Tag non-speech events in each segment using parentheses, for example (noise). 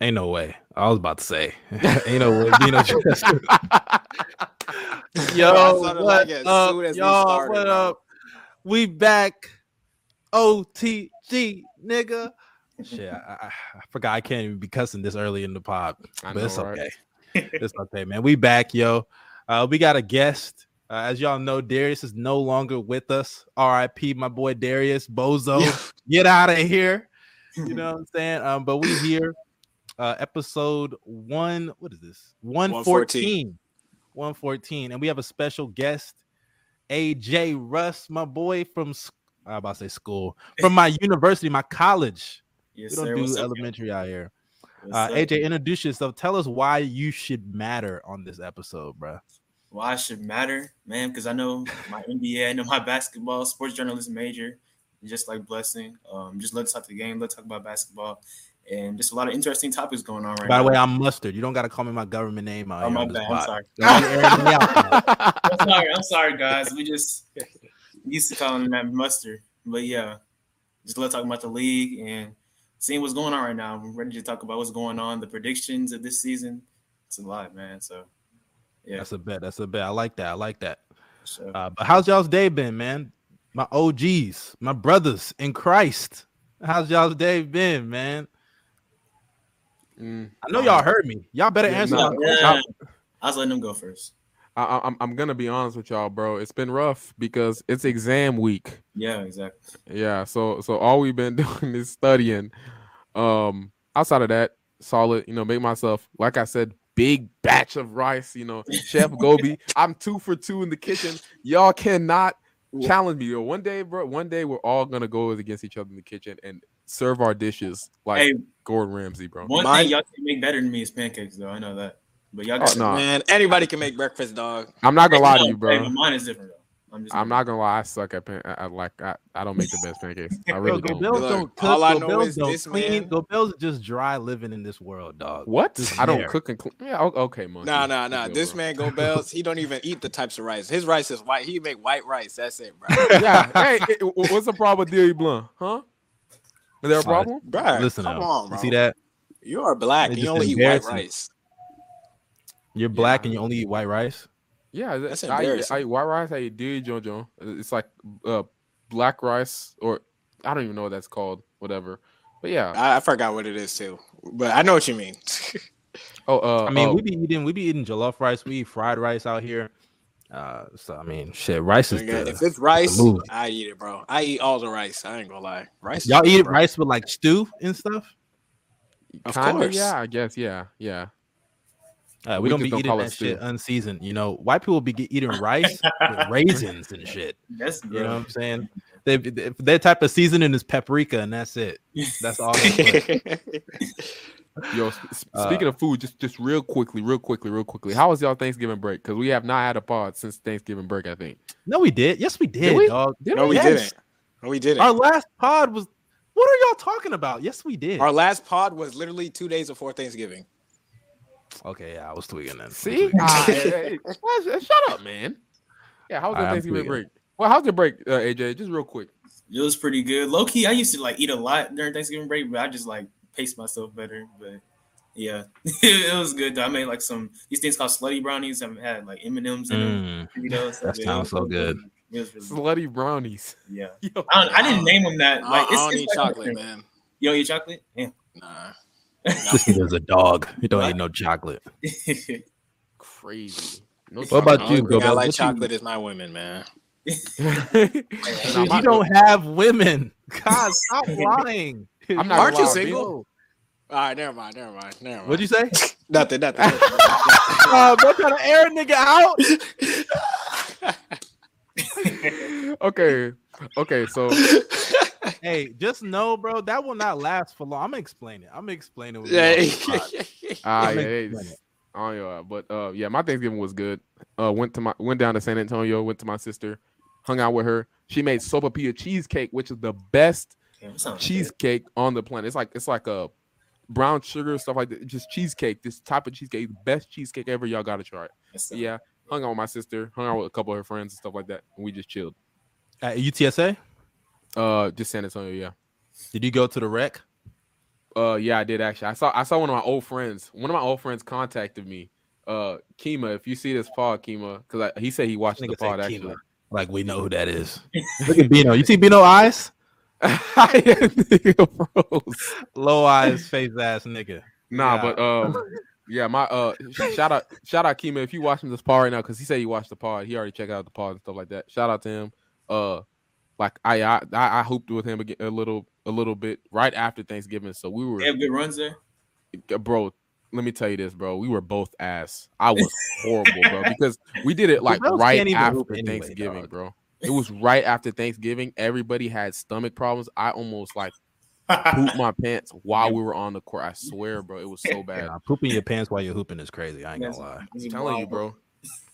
Ain't no way. I was about to say, (laughs) ain't no way. Dino Chester. (laughs) Yo, what like it up, we y'all? what up? We back. OTG, nigga. Shit, I, I, I forgot I can't even be cussing this early in the pod, I but it's know, right? okay. (laughs) it's okay, man. We back, yo. Uh, we got a guest. Uh, as y'all know, Darius is no longer with us. R.I.P. My boy Darius Bozo. Get out of here. You know what I'm saying? Um, but we here. Uh, episode one. What is this? 114. 114. And we have a special guest, AJ Russ, my boy from I about to say school, from my (laughs) university, my college. Yes, we don't sir. do What's up, elementary out here. Uh. AJ, introduce yourself. Tell us why you should matter on this episode, bro. why it should matter, man, because I know my (laughs) NBA, I know my basketball, sports journalism major, just like blessing. Um, just let's talk the game, let's talk about basketball, and just a lot of interesting topics going on right By now. By the way, I'm mustard. You don't got to call me my government name out oh my bad, I'm pod. sorry. Don't be airing me out, man. (laughs) (laughs) I'm sorry, I'm sorry, guys. We just used to calling him that mustard, but yeah, just let's talk about the league and seeing what's going on right now. I'm ready to talk about what's going on, the predictions of this season. It's a lot, man. So yeah, That's a bet. That's a bet. I like that. I like that. so, Uh, but how's y'all's day been, man? My OGs, my brothers in Christ. How's y'all's day been, man? Mm, I know y'all heard me. Y'all better Yeah, answer no, my yeah, question. I was letting them go first. I, I, I'm I'm gonna be honest with y'all, bro. It's been rough because it's exam week. Yeah, exactly. Yeah, so so all we've been (laughs) doing is studying. Um, outside of that, solid. You know, make myself like I said, big batch of rice. You know, (laughs) Chef Gobi. I'm two for two in the kitchen. Y'all cannot challenge me. Yo, one day, bro. One day we're all gonna go against each other in the kitchen and serve our dishes like Hey, Gordon Ramsay, bro. one Mine- thing y'all can make better than me is pancakes, though. I know that. But y'all Oh, got no. Man, anybody can make breakfast, dog. I'm not gonna lie to you, bro. but mine is different, though. I'm just. I'm not gonna lie. I suck at pan. I, I like. I, I don't make the best pancakes. I really go don't. Bills Look, don't cook. all I go know Bills is don't this clean. man- Go Bills are just dry living in this world, dog. What? Just I don't there. cook and clean. Yeah. Okay, monkey. Nah, nah, nah. This bro. man (laughs) go bells. He don't even eat the types of rice. His rice is white. He make white rice. That's it, bro. yeah. Hey, it- it- what's the problem with Dilly Blunt? Huh? Is there a Uh, problem? Bro, Listen, come now. on, You see that? You are black. It's and You only eat white rice. You're black Yeah. and you only eat white rice. Yeah. That's I, eat- embarrassing. I eat white rice. I eat Dilly John John. It's like uh, black rice, or I don't even know what that's called. Whatever. But yeah. I, I forgot what it is too, but I know what you mean. (laughs) Oh, uh, I mean, uh, we be eating, we be eating jollof rice. We eat fried rice out here. Uh, so I mean, shit, rice is Nigga, the, if it's rice. I eat it, bro. I eat all the rice. I ain't gonna lie. Rice. y'all eat bro. rice with like stew and stuff. of kinda, course. Yeah. I guess. Yeah. Yeah. Uh, we, We don't be don't eating call it that shit unseasoned. You know, white people be get- eating rice with (laughs) raisins and shit. (laughs) That's You know what I'm saying? They, they, their type of seasoning is paprika, and that's it. That's all. They put. (laughs) Yo, sp- sp- Uh, speaking of food, just just real quickly, real quickly, real quickly. How was y'all Thanksgiving break? Because we have not had a pod since Thanksgiving break. I think. No, we did. Yes, we did, we? dog. Did no, we Yes. didn't. No, we didn't. Our last pod was. What are y'all talking about? Yes, we did. Our last pod was literally two days before Thanksgiving. okay, yeah, I was tweaking then. See, Ah, (laughs) hey, hey, hey, shut up, man. Yeah, how was your Thanksgiving break? Well, how's your break, uh, AJ? Just real quick. It was pretty good. Low key, I used to like eat a lot during Thanksgiving break, but I just like paced myself better. But yeah, (laughs) it was good. I made like some these things called slutty brownies. I've had like M and M's in them. Mm, You know, so That yeah, sounds so good. It was really good. Slutty brownies. Yeah, (laughs) Yo, I, I didn't name them that. I, Like, I don't it's eat like- chocolate, man. You don't eat chocolate? Yeah. Nah. (laughs) this nigga's a dog. He don't eat no chocolate. crazy. No What about you, thing Go I like What you- chocolate is my women, man. You don't have women. God, stop lying. I'm (laughs) not Aren't you single? Bill. All right, never mind, never mind, never mind. What'd you say? (laughs) Nothing, nothing. (laughs) Uh, bro, trying to air a nigga out. okay, okay. So Hey, just know, bro, that will not last for long. I'm gonna explain it. I'm gonna explain it. When we yeah. get off the pod. Ah, yeah, makes oh yeah, but uh, yeah, my Thanksgiving was good. Uh, went to my went down to San Antonio, went to my sister, hung out with her. She made sopapilla cheesecake, which is the best Yeah, that sounds good. cheesecake on the planet. It's like it's like a brown sugar stuff like that. Just cheesecake. This type of cheesecake, the best cheesecake ever. Y'all gotta try it. That's But yeah, hung out with my sister, hung out with a couple of her friends and stuff like that, and we just chilled. At UTSA, Uh, just San Antonio, yeah. did you go to the rec? Uh, yeah, I did actually. I saw I saw one of my old friends. One of my old friends contacted me. Uh, Kima, if you see this pod, Kima, because he said he watched the Nigga said pod Kima. actually. Like we know who that is. (laughs) Look at Bino. You see Bino eyes? Nigga (laughs) froze. Low eyes, face ass nigga. Nah, Yeah. but um, yeah, my uh, (laughs) shout out, shout out, Kima, if you watching this pod right now, because he said he watched the pod, he already checked out the pod and stuff like that. Shout out to him. Uh, like I I I I hooped with him again a little a little bit right after Thanksgiving, so we were They have good runs there. bro. Let me tell you this, bro. We were both ass. I was horrible, bro, because we did it like right can't even after anyway, Thanksgiving, dog. bro. It was right after Thanksgiving. Everybody had stomach problems. I almost like pooped (laughs) my pants while we were on the court. I swear, bro, it was so (laughs) bad. Yeah, pooping your pants while you're hooping is crazy. I ain't gonna lie. I'm telling you, bro.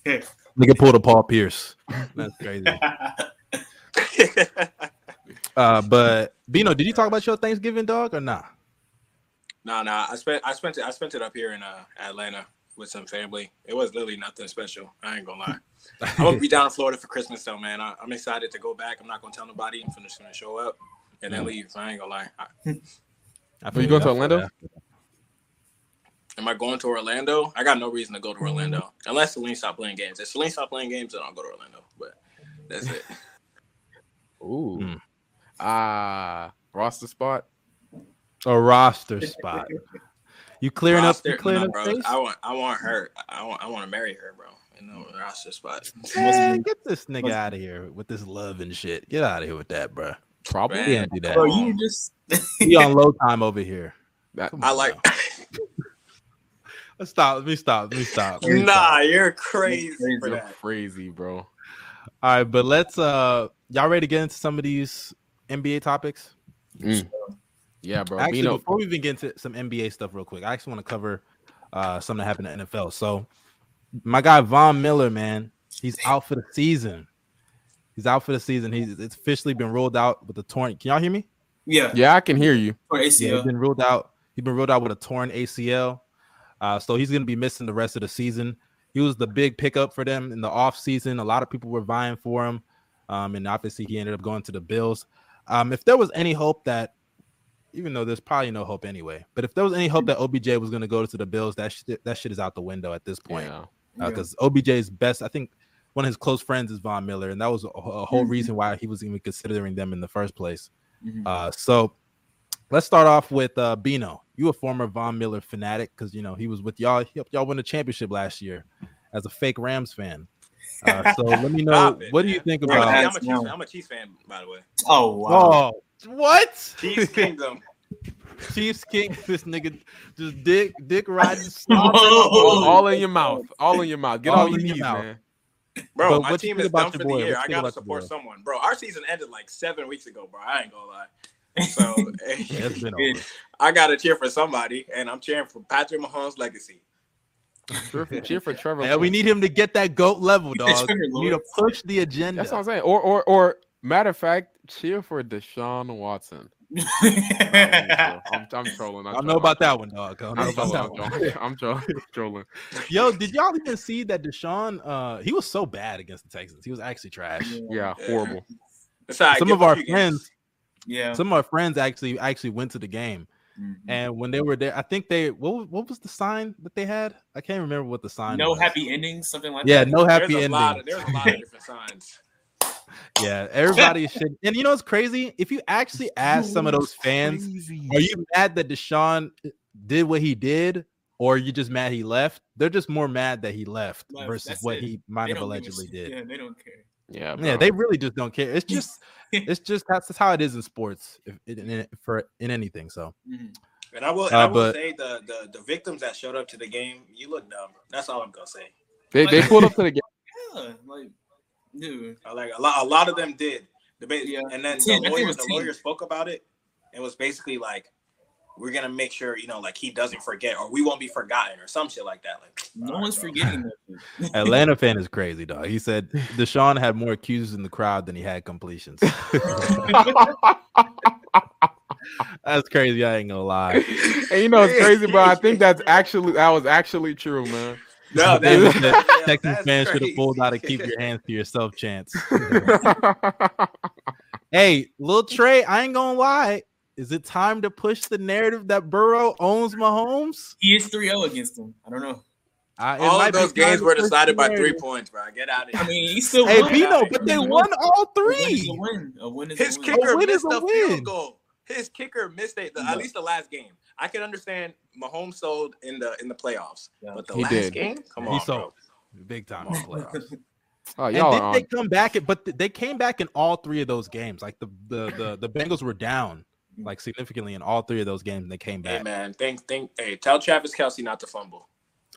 Nigga pulled a Paul Pierce. That's crazy. (laughs) Uh, but Bino, did you talk about your Thanksgiving dog or not? No, no, I spent I spent it I spent it up here in uh, Atlanta with some family. It was literally nothing special. I ain't gonna lie. I'm gonna be down in Florida for Christmas though, man. I, I'm excited to go back. I'm not gonna tell nobody. I'm just gonna show up and then leave. I ain't gonna lie. I, (laughs) I you going to Orlando? am I going to Orlando? I got no reason to go to Orlando unless Celine stop playing games. If Celine stop playing games, then I'll go to Orlando. But that's it. (laughs) Ooh, Hmm. ah, roster spot. A roster spot. (laughs) You clearing up? You Roster- clearing no, up bro. space? I want I want her. I want I want to marry her, bro. In the roster spot. Man, get this nigga out of here with this love and shit. Get out of here with that, bro. Probably. Man. Can't do that. Bro, you just (laughs) We on low time over here. That, Come I on like. Let's stop. Let me stop. Let me stop. Let me nah, stop. you're crazy Crazy. for you're that. crazy, bro. All right, but let's uh y'all ready to get into some of these NBA topics? Mm. Yeah, bro. Actually, Bino, before we even get into some NBA stuff real quick, I actually want to cover uh something that happened in the NFL. So my guy Von Miller, man, he's out for the season. He's out for the season. He's it's officially been ruled out with a torn. Can y'all hear me? yeah. yeah, I can hear you. Or Yeah, he's ACL. been ruled out. He's been ruled out with a torn ACL. Uh, so he's going to be missing the rest of the season. He was the big pickup for them in the off season. A lot of people were vying for him, um, and obviously he ended up going to the Bills. Um, if there was any hope that, even though there's probably no hope anyway, but if there was any hope that OBJ was going to go to the Bills, that shit, that shit is out the window at this point Yeah. because OBJ's best, I think one of his close friends is Von Miller, and that was a, a whole Mhm. reason why he was even considering them in the first place. Mhm. Uh, so let's start off with uh, Bino. You a former Von Miller fanatic because you know he was with y'all. He helped y'all win the championship last year as a fake Rams fan. Uh, (laughs) so let me know Stop it, what do you man. think I'm, about? a- I'm, a That's Chiefs. I'm a Chiefs fan, by the way. Oh wow. Oh, what? Chiefs Kingdom. (laughs) Chiefs King. This nigga just dick dick riding. (laughs) All, all in your mouth. All in your mouth. Get All all, you your need, mouth. man. Bro, But my what team is about done your for boy? the year. What I gotta support someone. Bro, our season ended like seven weeks ago, bro. I ain't gonna lie. So Yeah, it's been over. I gotta cheer for somebody, and I'm cheering for Patrick Mahomes' legacy. Cheer for, cheer for Trevor. Yeah, we need him to get that goat level, (laughs) Yeah, dog. Trevor We need to push the agenda. That's what I'm saying. Or or or matter of fact, cheer for Deshaun Watson. (laughs) I'm, I'm trolling. I don't know about that one, dog. I don't know I'm about that trolling. one. I'm trolling. I'm trolling. (laughs) Yo, did y'all even see that Deshaun? Uh, he was so bad against the Texans. He was actually trash. Yeah, horrible. That's Some of our friends, games. Yeah. some of our friends actually actually went to the game, Mhm. and when they were there, I think they what was- what was the sign that they had? I can't remember what the sign. Was. No was. happy endings, something like Yeah, that. Yeah, no happy There's a ending. of there's a lot of different signs. (laughs) Yeah, everybody (laughs) should. And you know what's crazy? If you actually ask some of those fans, are you mad that Deshaun did what he did, or are you just mad he left? They're just more mad that he left Left, versus what it. he might They have allegedly did. Yeah, they don't care. Yeah, Yeah, they really just don't care. It's (laughs) just, it's just that's just how it is in sports, if, in, in, for in anything. So Mhm. And I will, and Uh, I will but- say the, the the victims that showed up to the game, you look dumb. That's all I'm gonna say. they, they pulled up to the (laughs) game. Yeah, like, dude. I Like a lot, a lot of them did. The Yeah. and then the lawyer, the lawyer spoke about it. and was basically like, we're gonna make sure you know, like he doesn't forget, or we won't be forgotten, or some shit like that. Like No one's bro. forgetting (laughs) Atlanta fan is (laughs) crazy, dog. He said Deshaun had more accusers in the crowd than he had completions. (laughs) That's crazy. I ain't gonna lie. and you know it's crazy, but I think that's actually that was actually true, man. No, that's, said, yeah, Texans that's fans should have crazy. pulled out a keep your hands to yourself chance. hey, little Trey, I ain't gonna lie. Is it time to push the narrative that Burrow owns Mahomes? He is 3-0 against them. I don't know. Uh, All of those games were decided by three points, bro. Get out of here. I mean, he still Hey, won. Bino, but they won all A win is three. a win. A win is His a win. kicker missed a a field goal. His kicker missed it, the, Yeah. at least the last game. I can understand Mahomes sold in the in the playoffs, Yeah. but the He last did. game, come He on, sold bro. big time in playoffs. (laughs) Oh, and y'all did are they come back? But they came back in all three of those games. Like the the the, the Bengals were down like significantly in all three of those games. and They came back. Hey back. man, think think. Hey, tell Travis Kelce not to fumble.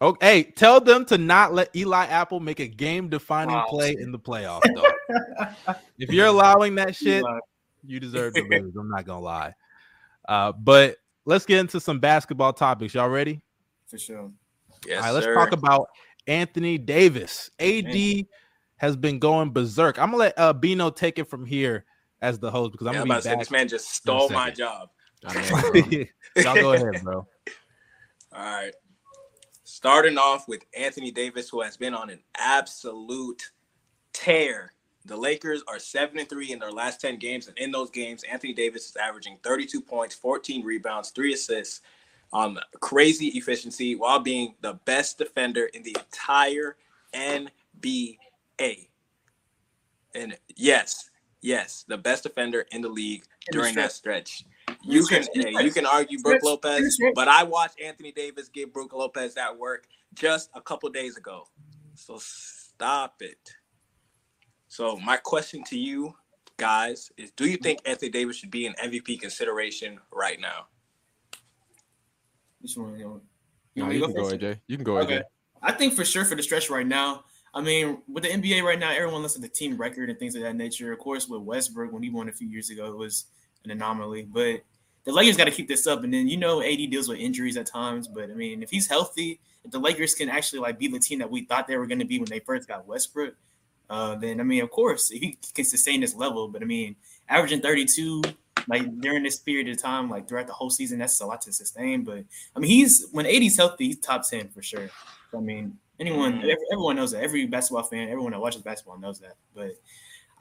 Okay, hey, tell them to not let Eli Apple make a game defining Wow. play in the playoffs. Though. (laughs) if you're allowing that shit, you deserve to lose. I'm not gonna lie. Uh, but let's get into some basketball topics. Y'all ready? For sure. Yes, All right, let's sir. talk about Anthony Davis. AD Man. has been going berserk. I'm gonna let uh, Bino take it from here as the host because I'm Yeah, gonna about be to say back. this man just stole my job. (laughs) Y'all go ahead, bro. (laughs) All right. Starting off with Anthony Davis, who has been on an absolute tear. The Lakers are seven and three in their last 10 games, and in those games, Anthony Davis is averaging 32 points, 14 rebounds, three assists, um, crazy efficiency while being the best defender in the entire NBA. And yes, yes, the best defender in the league In the during that stretch. stretch. You can in the you can argue Stretch, Brook Lopez, but I watched Anthony Davis give Brook Lopez that work just a couple days ago. So stop it. So my question to you guys is do you think Anthony Davis should be in MVP consideration right now? Which one? You No, want you to can go. AJ. You can go, Okay. AJ. I think for sure for the stretch right now. I mean, with the NBA right now, everyone looks at the team record and things of that nature. Of course, with Westbrook when he won a few years ago, it was an anomaly. But the Lakers got to keep this up. And then you know, AD deals with injuries at times. But I mean, if he's healthy, if the Lakers can actually like be the team that we thought they were going to be when they first got Westbrook, uh, then I mean, of course, (laughs) he can sustain this level. But I mean, averaging 32 like during this period of time, like throughout the whole season, that's a lot to sustain. But I mean, he's when AD's healthy, he's top 10 for sure. I mean, anyone, Mhm. everyone knows that. Every basketball fan, everyone that watches basketball knows that. But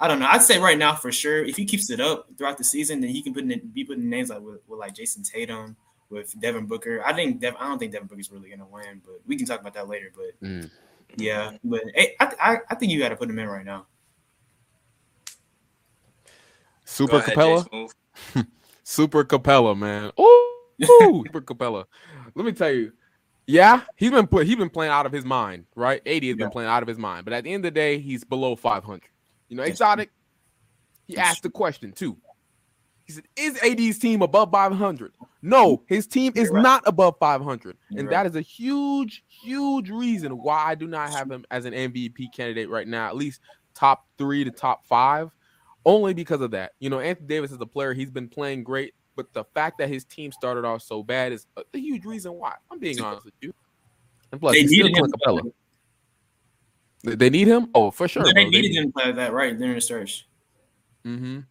I don't know. I'd say right now for sure, if he keeps it up throughout the season, then he can put in, be putting names like with, with like Jayson Tatum, with Devin Booker. I think Dev, I don't think Devin Booker's really gonna win, but we can talk about that later. But Mm. yeah, but hey, I, I, I think you got to put him in right now. Super ahead, Capela. (laughs) Super Capela, man. Ooh, ooh, (laughs) Super Capela. Let me tell you. Yeah, he's been put. He's been playing out of his mind, right? AD has Yeah. been playing out of his mind. But at the end of the day, he's below 500. You know, exotic. He asked the question too. He said, "Is AD's team above 500?" No, his team is right. not above 500, You're and right. that is a huge, huge reason why I do not have him as an MVP candidate right now. At least top three to top five, only because of that. You know, Anthony Davis is a player; he's been playing great, but the fact that his team started off so bad is a, a huge reason why. I'm being honest with you. And plus, They he's still needed him. Clint Capela. They- They need him. Oh, for sure. they bro. They needed need- him to play that right during the stretch. Mhm.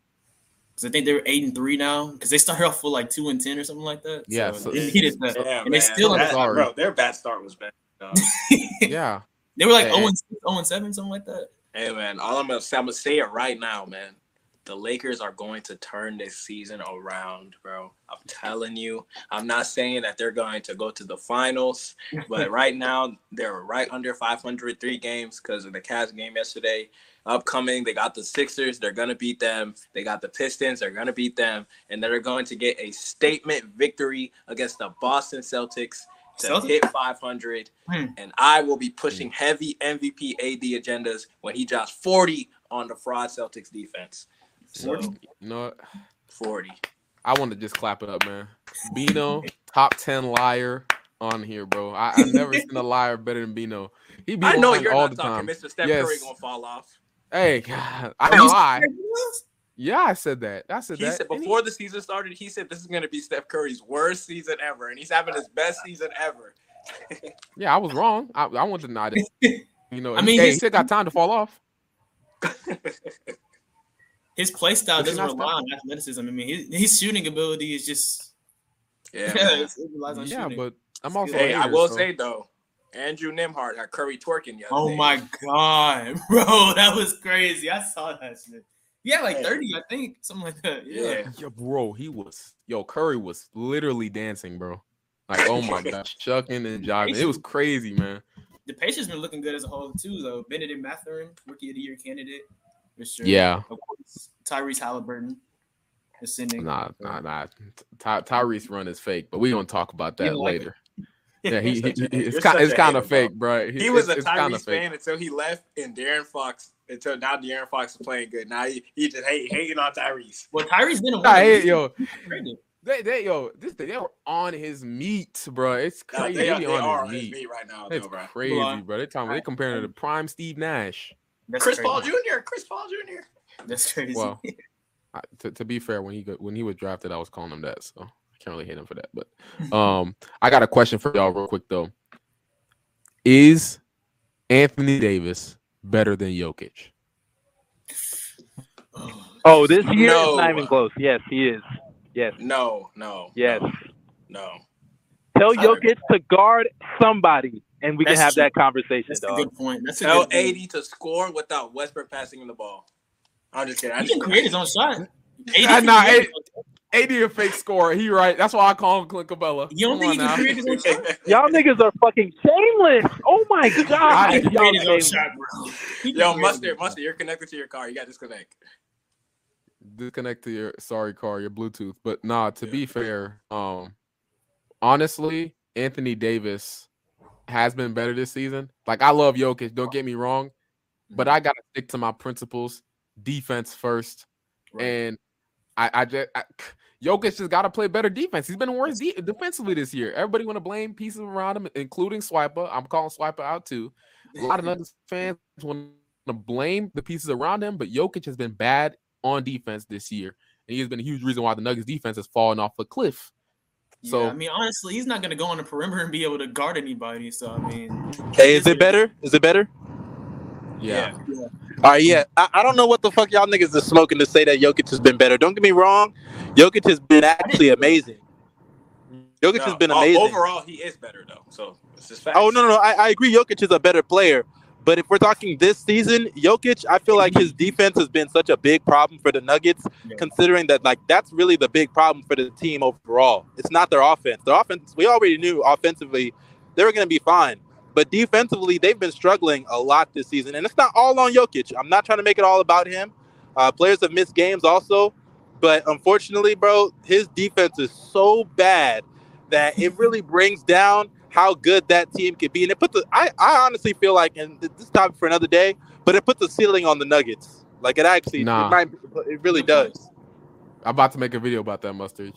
Because I think they were eight and three now. Because they started off with like two and ten or something like that. Yeah, so so- they needed that. Damn, and they still That- bro, their bad start was bad. (laughs) Yeah. they were like Hey. 0 and 6, 0 and 7, something like that. Hey man, all I'm gonna say, I'm gonna say it right now, man. The Lakers are going to turn this season around, bro. I'm telling you. I'm not saying that they're going to go to the finals, but (laughs) right now they're right under 500 three games because of the Cavs game yesterday. Upcoming, they got the Sixers. They're gonna beat them. They got the Pistons. They're gonna beat them, and they're going to get a statement victory against the Boston Celtics to Celtics? hit 500 Hmm. and I will be pushing heavy MVP AD agendas when he drops 40 on the fraud Celtics defense. So 40? You know what? 40. I want to just clap it up, man. Bino, top 10 liar on here, bro. I, I've never seen a liar better than Bino. He be I know you're all not the talking. time. Mr. Steph Yes. Curry gonna fall off. Hey, God, I Are know you I. Yeah, I said that. I said He that. said And he- before the season started, he said this is gonna be Steph Curry's worst season ever, and he's having his best season ever. (laughs) yeah, I was wrong. I, I want to deny it. You know, I (laughs) I mean, mean, he still got time to fall off. (laughs) His play style But doesn't rely on athleticism. I mean, his, his shooting ability is just Yeah. (laughs) yeah, it relies on Yeah, shooting. but I'm also. Hey, a I hater, will so- say though, Andrew Nembhard had Curry twerking the other oh day. my god, (laughs) bro, that was crazy. I saw that shit. Yeah, like Yeah. 30, I think. Something like that. Yeah. Yeah. Yo, bro, he was yo Curry was literally dancing, bro. Like, oh my god, (laughs) chucking and jiving. It was crazy, man. The Pacers been looking good as a whole too, though. Bennedict Mathurin, rookie of the year candidate, for sure. Yeah. Of course, Tyrese Halliburton ascending. Nah, uh, nah, nah. Ty- Tyrese run is fake, but we gonna talk about that don't like later. Yeah, (laughs) he, he, Such a- it's kind it's kind of fake, bro. He was a it's kinda Tyrese fake. fan until he left, and De'Aaron Fox until now. De'Aaron Fox is playing good. Now he, he just hate, hating on Tyrese. Well, Tyrese been a Nah, winner. hey, yo, they, they, yo, this they were on his meat, bro. It's Nah, crazy. they, They, are, be they are on on his his meat. meat right now, It's though, bro. crazy, bro. They're talking, They're comparing it to prime Steve Nash. That's Chris crazy. Paul Jr. Chris Paul Jr. That's crazy. Well, I, to, to be fair, when he got, when he was drafted, I was calling him that, so I can't really hate him for that. But (laughs) um, I got a question for y'all real quick though. Is Anthony Davis better than Jokic? Oh, this year No. it's not even close. Yes, he is. Yes, No, no, yes. no, no. Tell Tyler. Jokic to guard somebody, and we can have true. that conversation, That's a good point. That's a Tell good point. AD to score without Westbrook passing him the ball. I'm just kidding. I He just can create his own shot. AD Nah, can nah, create hey, his own- AD a fake scorer. He right. That's why I call him Clint Capela. You don't Come think he can create his own shot? (laughs) Y'all niggas are fucking shameless. Oh my He god, can y'all create his own shot, bro. Yo, mustard, mustard. You're connected to your car. You got disconnect. Disconnect to your sorry car, your Bluetooth. But nah, to Yeah. be fair, um, honestly, Anthony Davis has been better this season. Like I love Jokic. Don't get me wrong, but mm-hmm. I gotta stick to my principles. Defense first, Right. and I, I just I, (sighs) Jokic just got to play better defense. He's been worse de- defensively this year. Everybody want to blame pieces around him, including Swiper. I'm calling Swiper out too. A lot of (laughs) Nuggets fans want to blame the pieces around him, but Jokic has been bad on defense this year, and he has been a huge reason why the Nuggets defense has fallen off a cliff. Yeah, So I mean, honestly, he's not gonna go on the perimeter and be able to guard anybody. So I mean, Hey, is it better? Is it better? yeah, All right, yeah. I, I don't know what the fuck y'all niggas are smoking to say that Jokic has been better. Don't get me wrong. Jokic has been actually amazing. Jokic No, has been o- amazing. Overall, he is better though. So it's just oh, facts. Oh no, no, no. I, I agree. Jokic is a better player, but if we're talking this season, Jokic, I feel like his defense has been such a big problem for the Nuggets. Yeah. Considering that, like, that's really the big problem for the team overall. It's not their offense. Their offense, we already knew offensively they were going to be fine, but defensively they've been struggling a lot this season, and it's not all on Jokic. I'm not trying to make it all about him. Uh, players have missed games also, but unfortunately, bro, his defense is so bad that it really brings down how good that team could be. And it put the I, I honestly feel like, and this is topic for another day, but it put the ceiling on the Nuggets. Like it actually, Nah. it, might, it really does. I'm about to make a video about that mustard.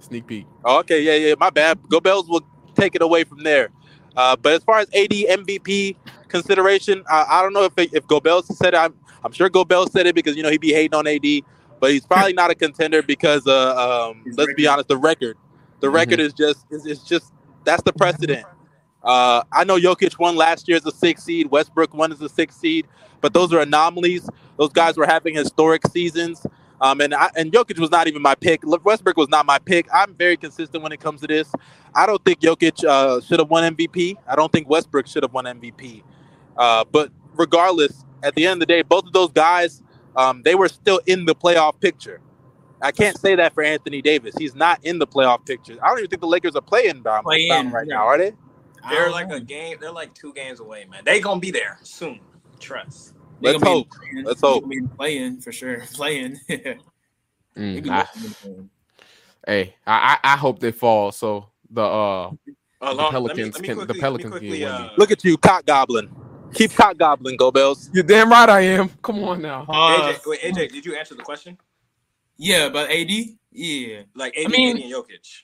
Sneak peek. Oh, okay, yeah, yeah, my bad. Go Bells will take it away from there. Uh, but as far as AD MVP consideration, I, I don't know if it, if Gobel said it. I'm, I'm sure Gobel said it because you know he'd be hating on AD, but he's probably (laughs) not a contender because uh, um, let's be honest, the record, the record is just is it's just that's the precedent. Uh, I know Jokic won last year as a six seed, Westbrook won as a six seed, but those are anomalies. Those guys were having historic seasons. Um, and I, and Jokic was not even my pick. Westbrook was not my pick. I'm very consistent when it comes to this. I don't think Jokic uh, should have won MVP. I don't think Westbrook should have won MVP. Uh, but regardless, at the end of the day, both of those guys, um, they were still in the playoff picture. I can't say that for Anthony Davis. He's not in the playoff picture. I don't even think the Lakers are playing down Play down right yeah. now, are they? They're like know. a game. They're like two games away, man. They gonna be there soon. Trust. They Let's gonna be hope. Let's they hope. gonna playing for sure. (laughs) Playing. Mm, I- hey, I, I I hope they fall. So the uh Uh, The long- Pelicans can- the let me Pelicans can quickly, win uh, Look at you, cock goblin. Keep cock goblin, go Bells. you're damn right I am. Come on now. Uh, AJ, wait, AJ, did you answer the question? Yeah, but AD, yeah. Like AD, I mean- AD and Jokic.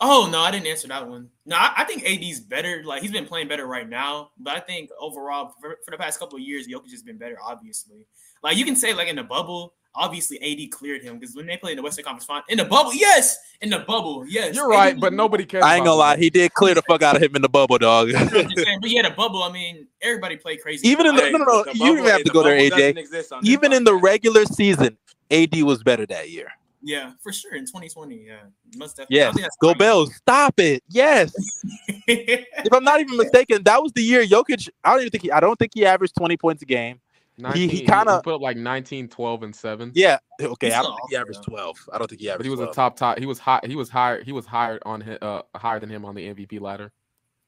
Oh no, I didn't answer that one. No, I, I think AD's better. Like he's been playing better right now, but I think overall for, for the past couple of years, Jokic has been better. Obviously, like you can say like in the bubble, obviously AD cleared him because when they played in the Western Conference Final, in the bubble, yes, in the bubble, yes, You're right, AD but nobody cares. I ain't gonna lie, he did clear the fuck out of him in the bubble, dog. (laughs) I'm just saying, but yeah, the bubble. I mean, everybody played crazy. Even in the- Hey, no, no, no, the you don't bubble- have to the go there, AJ. doesn't exist on this Even in the regular season, AD was better that year. yeah, for sure in 2020. Yeah, most definitely. Yes. think Go fine. Bells. Stop it. Yes. (laughs) If I'm not even mistaken, that was the year Jokic. I don't even think he. I don't think he averaged 20 points a game. 19, he kinda- put up like 19, 12, and seven. Yeah. Okay. He's I don't not think he awful, averaged though. twelve. I don't think he averaged. but he was 12. a top top. He was high. He was higher. He was higher on hi- uh higher than him on the MVP ladder.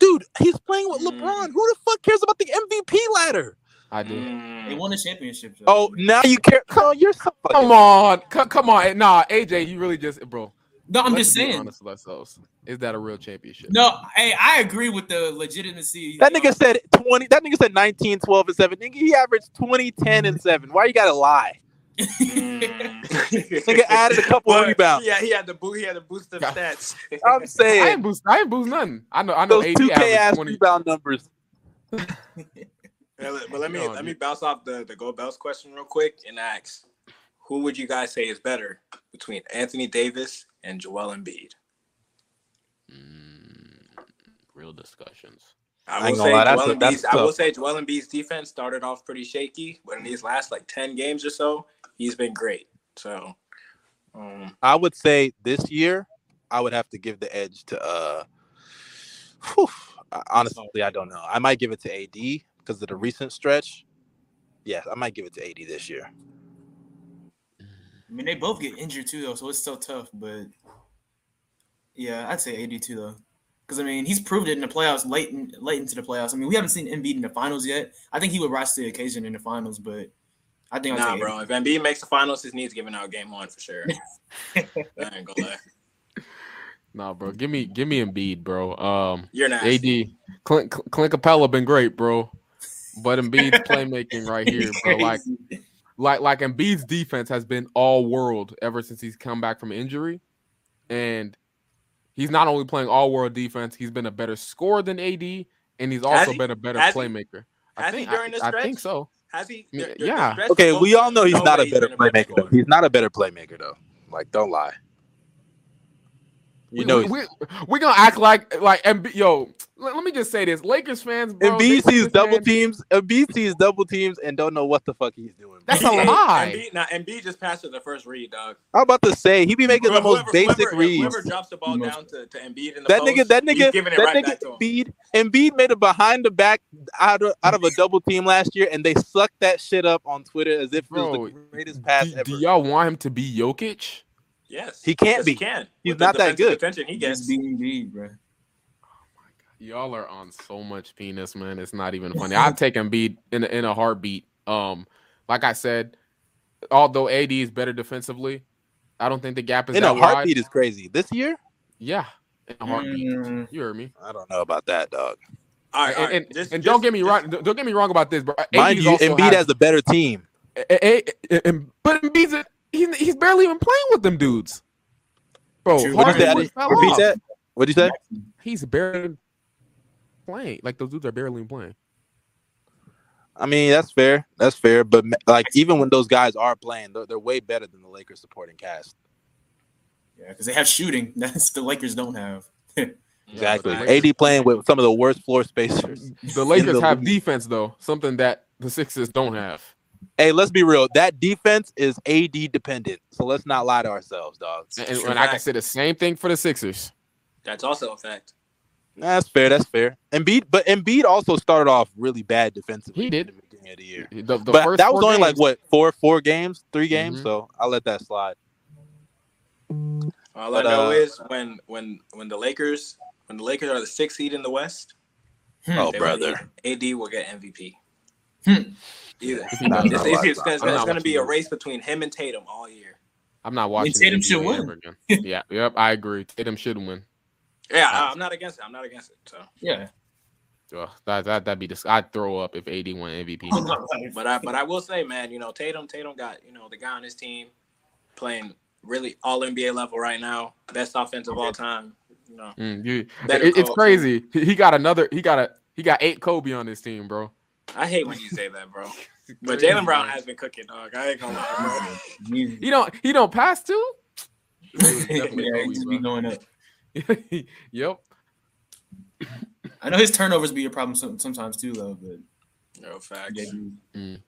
Dude, he's playing with Mm. LeBron. Who the fuck cares about the MVP ladder? I do. Mm. They won a championship. Though. Oh, now you care. Oh, you're so. Come on, C- come on. Nah, AJ, you really just bro. no, I'm let's just saying. honest with ourselves. Is that a real championship? No, hey, I agree with the legitimacy. That nigga said 20. That nigga said 19, 12, and 7. Nigga, he averaged 20, 10, and 7. Why you gotta lie? (laughs) Nigga added a couple But, rebounds. Yeah, he had the boo. He had the boost of God. stats. (laughs) I'm saying I saying ain't boost. I ain't boost nothing. I know. I know. those AD 2K ass 20. rebound numbers. (laughs) Yeah, let- but let me No, let me bounce off the the Go Bells question real quick and ask, who would you guys say is better between Anthony Davis and Joel Embiid? Mm, real discussions. I I will ain't say gonna lie, that's Joel a- that's Embiid's. I will say Joel Embiid's defense started off pretty shaky, but in these last like ten games or so, he's been great. So, um, I would say this year, I would have to give the edge to uh whew, honestly, I don't know. I might give it to AD because of the recent stretch. Yes, I might give it to AD this year. I mean, they both get injured too, though, so it's still tough. But yeah, I'd say AD too, though, because I mean, he's proved it in the playoffs, late in, late into the playoffs. I mean, we haven't seen Embiid in the finals yet. I think he would rise to the occasion in the finals, but I think I'll nah, bro. If Embiid makes the finals, his knees giving out game one for sure. (laughs) I ain't gonna lie. Nah, bro. Give me, give me Embiid, bro. Um, You're not. AD, Clint, Clint Capela been great, bro. But Embiid's playmaking right (laughs) here, bro. Like, like, like Embiid's defense has been all world ever since he's come back from injury, and he's not only playing all world defense, he's been a better scorer than AD, and he's also he? been a better Has he? playmaker. I Has he think, during this I, I think so. Has he? Yeah, the- the- the yeah. Okay, we all know he's no not a way better been better playmaker. though. scorer. He's not a better playmaker though. Like, don't lie. You we, know, we, we, we gonna act like like Embiid. Yo, let, let me just say this: Lakers fans, bro. Embiid they- sees Lakers double fans- teams. Embiid sees double teams and don't know what the fuck he's doing. That's a lie. Embiid, nah, Embiid just passed to the first read, dog. I'm about to say he be making the most Whoever- basic whoever, reads. Whoever drops the ball down to, to Embiid in the That post, nigga, that nigga, giving it that right nigga back to him. Embiid, Embiid made a behind the back out of out of a double team last year, and they sucked that shit up on Twitter as if it was the greatest pass Do, ever. do y'all want him to be Jokic? Yes, He can't yes, be. He can. He's With the not that good. Attention he Just gets. being Embiid, bro. Y'all are on so much penis, man. It's not even funny. I'd take Embiid in in a heartbeat. Um, like I said, although AD is better defensively, I don't think the gap is In that a wide. heartbeat is crazy. This year, Yeah, in a heartbeat. Mm, You heard me. I don't know about that, dog. All right, and right. and, Just- and just- don't get me just- wrong. Don't don't get me wrong about this, bro. Mind AD's you, also Embiid has- has a better team. A- A- A- and- but Embiid's a, he's, he's barely even playing with them dudes, bro. What'd you say? I didn't- Repeat that. What'd you say? He's barely playing. Like those dudes are barely playing. I mean, that's fair. That's fair. But like, even when those guys are playing, they're, they're way better than the Lakers supporting cast. yeah, because they have shooting. (laughs) That's the Lakers don't have. (laughs) Exactly. but the Lakers- AD playing with some of the worst floor spacers. The Lakers the have league. defense though, something that the Sixers don't have. Hey, let's be real. That defense is AD dependent. So let's not lie to ourselves, dogs. And, and I can say the same thing for the Sixers. That's also a fact. That's fair. That's fair. Embiid, but Embiid also started off really bad defensively. He did. in the beginning of the year. The, the but first that was four only like what four, four games, three games. Mhm. So I'll let that slide. All But, I know uh, is when when when the Lakers when the Lakers are the sixth seed in the West, Oh, brother. AD will get MVP. Hmm. Either. He It's, it's, it's, it's, going to be a race between him and Tatum all year. I'm not watching. Tatum should win. yeah, yep, I agree. Tatum should win. Yeah, I, I'm not against it. I'm not against it. So, Yeah. Ugh, that that that'd be dis- I'd throw up if AD won MVP. (laughs) but I but I will say, man, you know, Tatum Tatum got you know the guy on his team playing really all NBA level right now, best offense of all time. You know, Mm, you- it- it's crazy. He he got another. He got a. He got eight Kobe on his team, bro. I hate when you say that, bro. (laughs) But Jaylen Brown has been cooking, dog. I ain't gonna lie, bro. He don't. He don't pass too. (laughs) yeah, he be going up. (laughs) yep. I know his turnovers be a problem sometimes too, though. But. No facts. yeah, he- mm.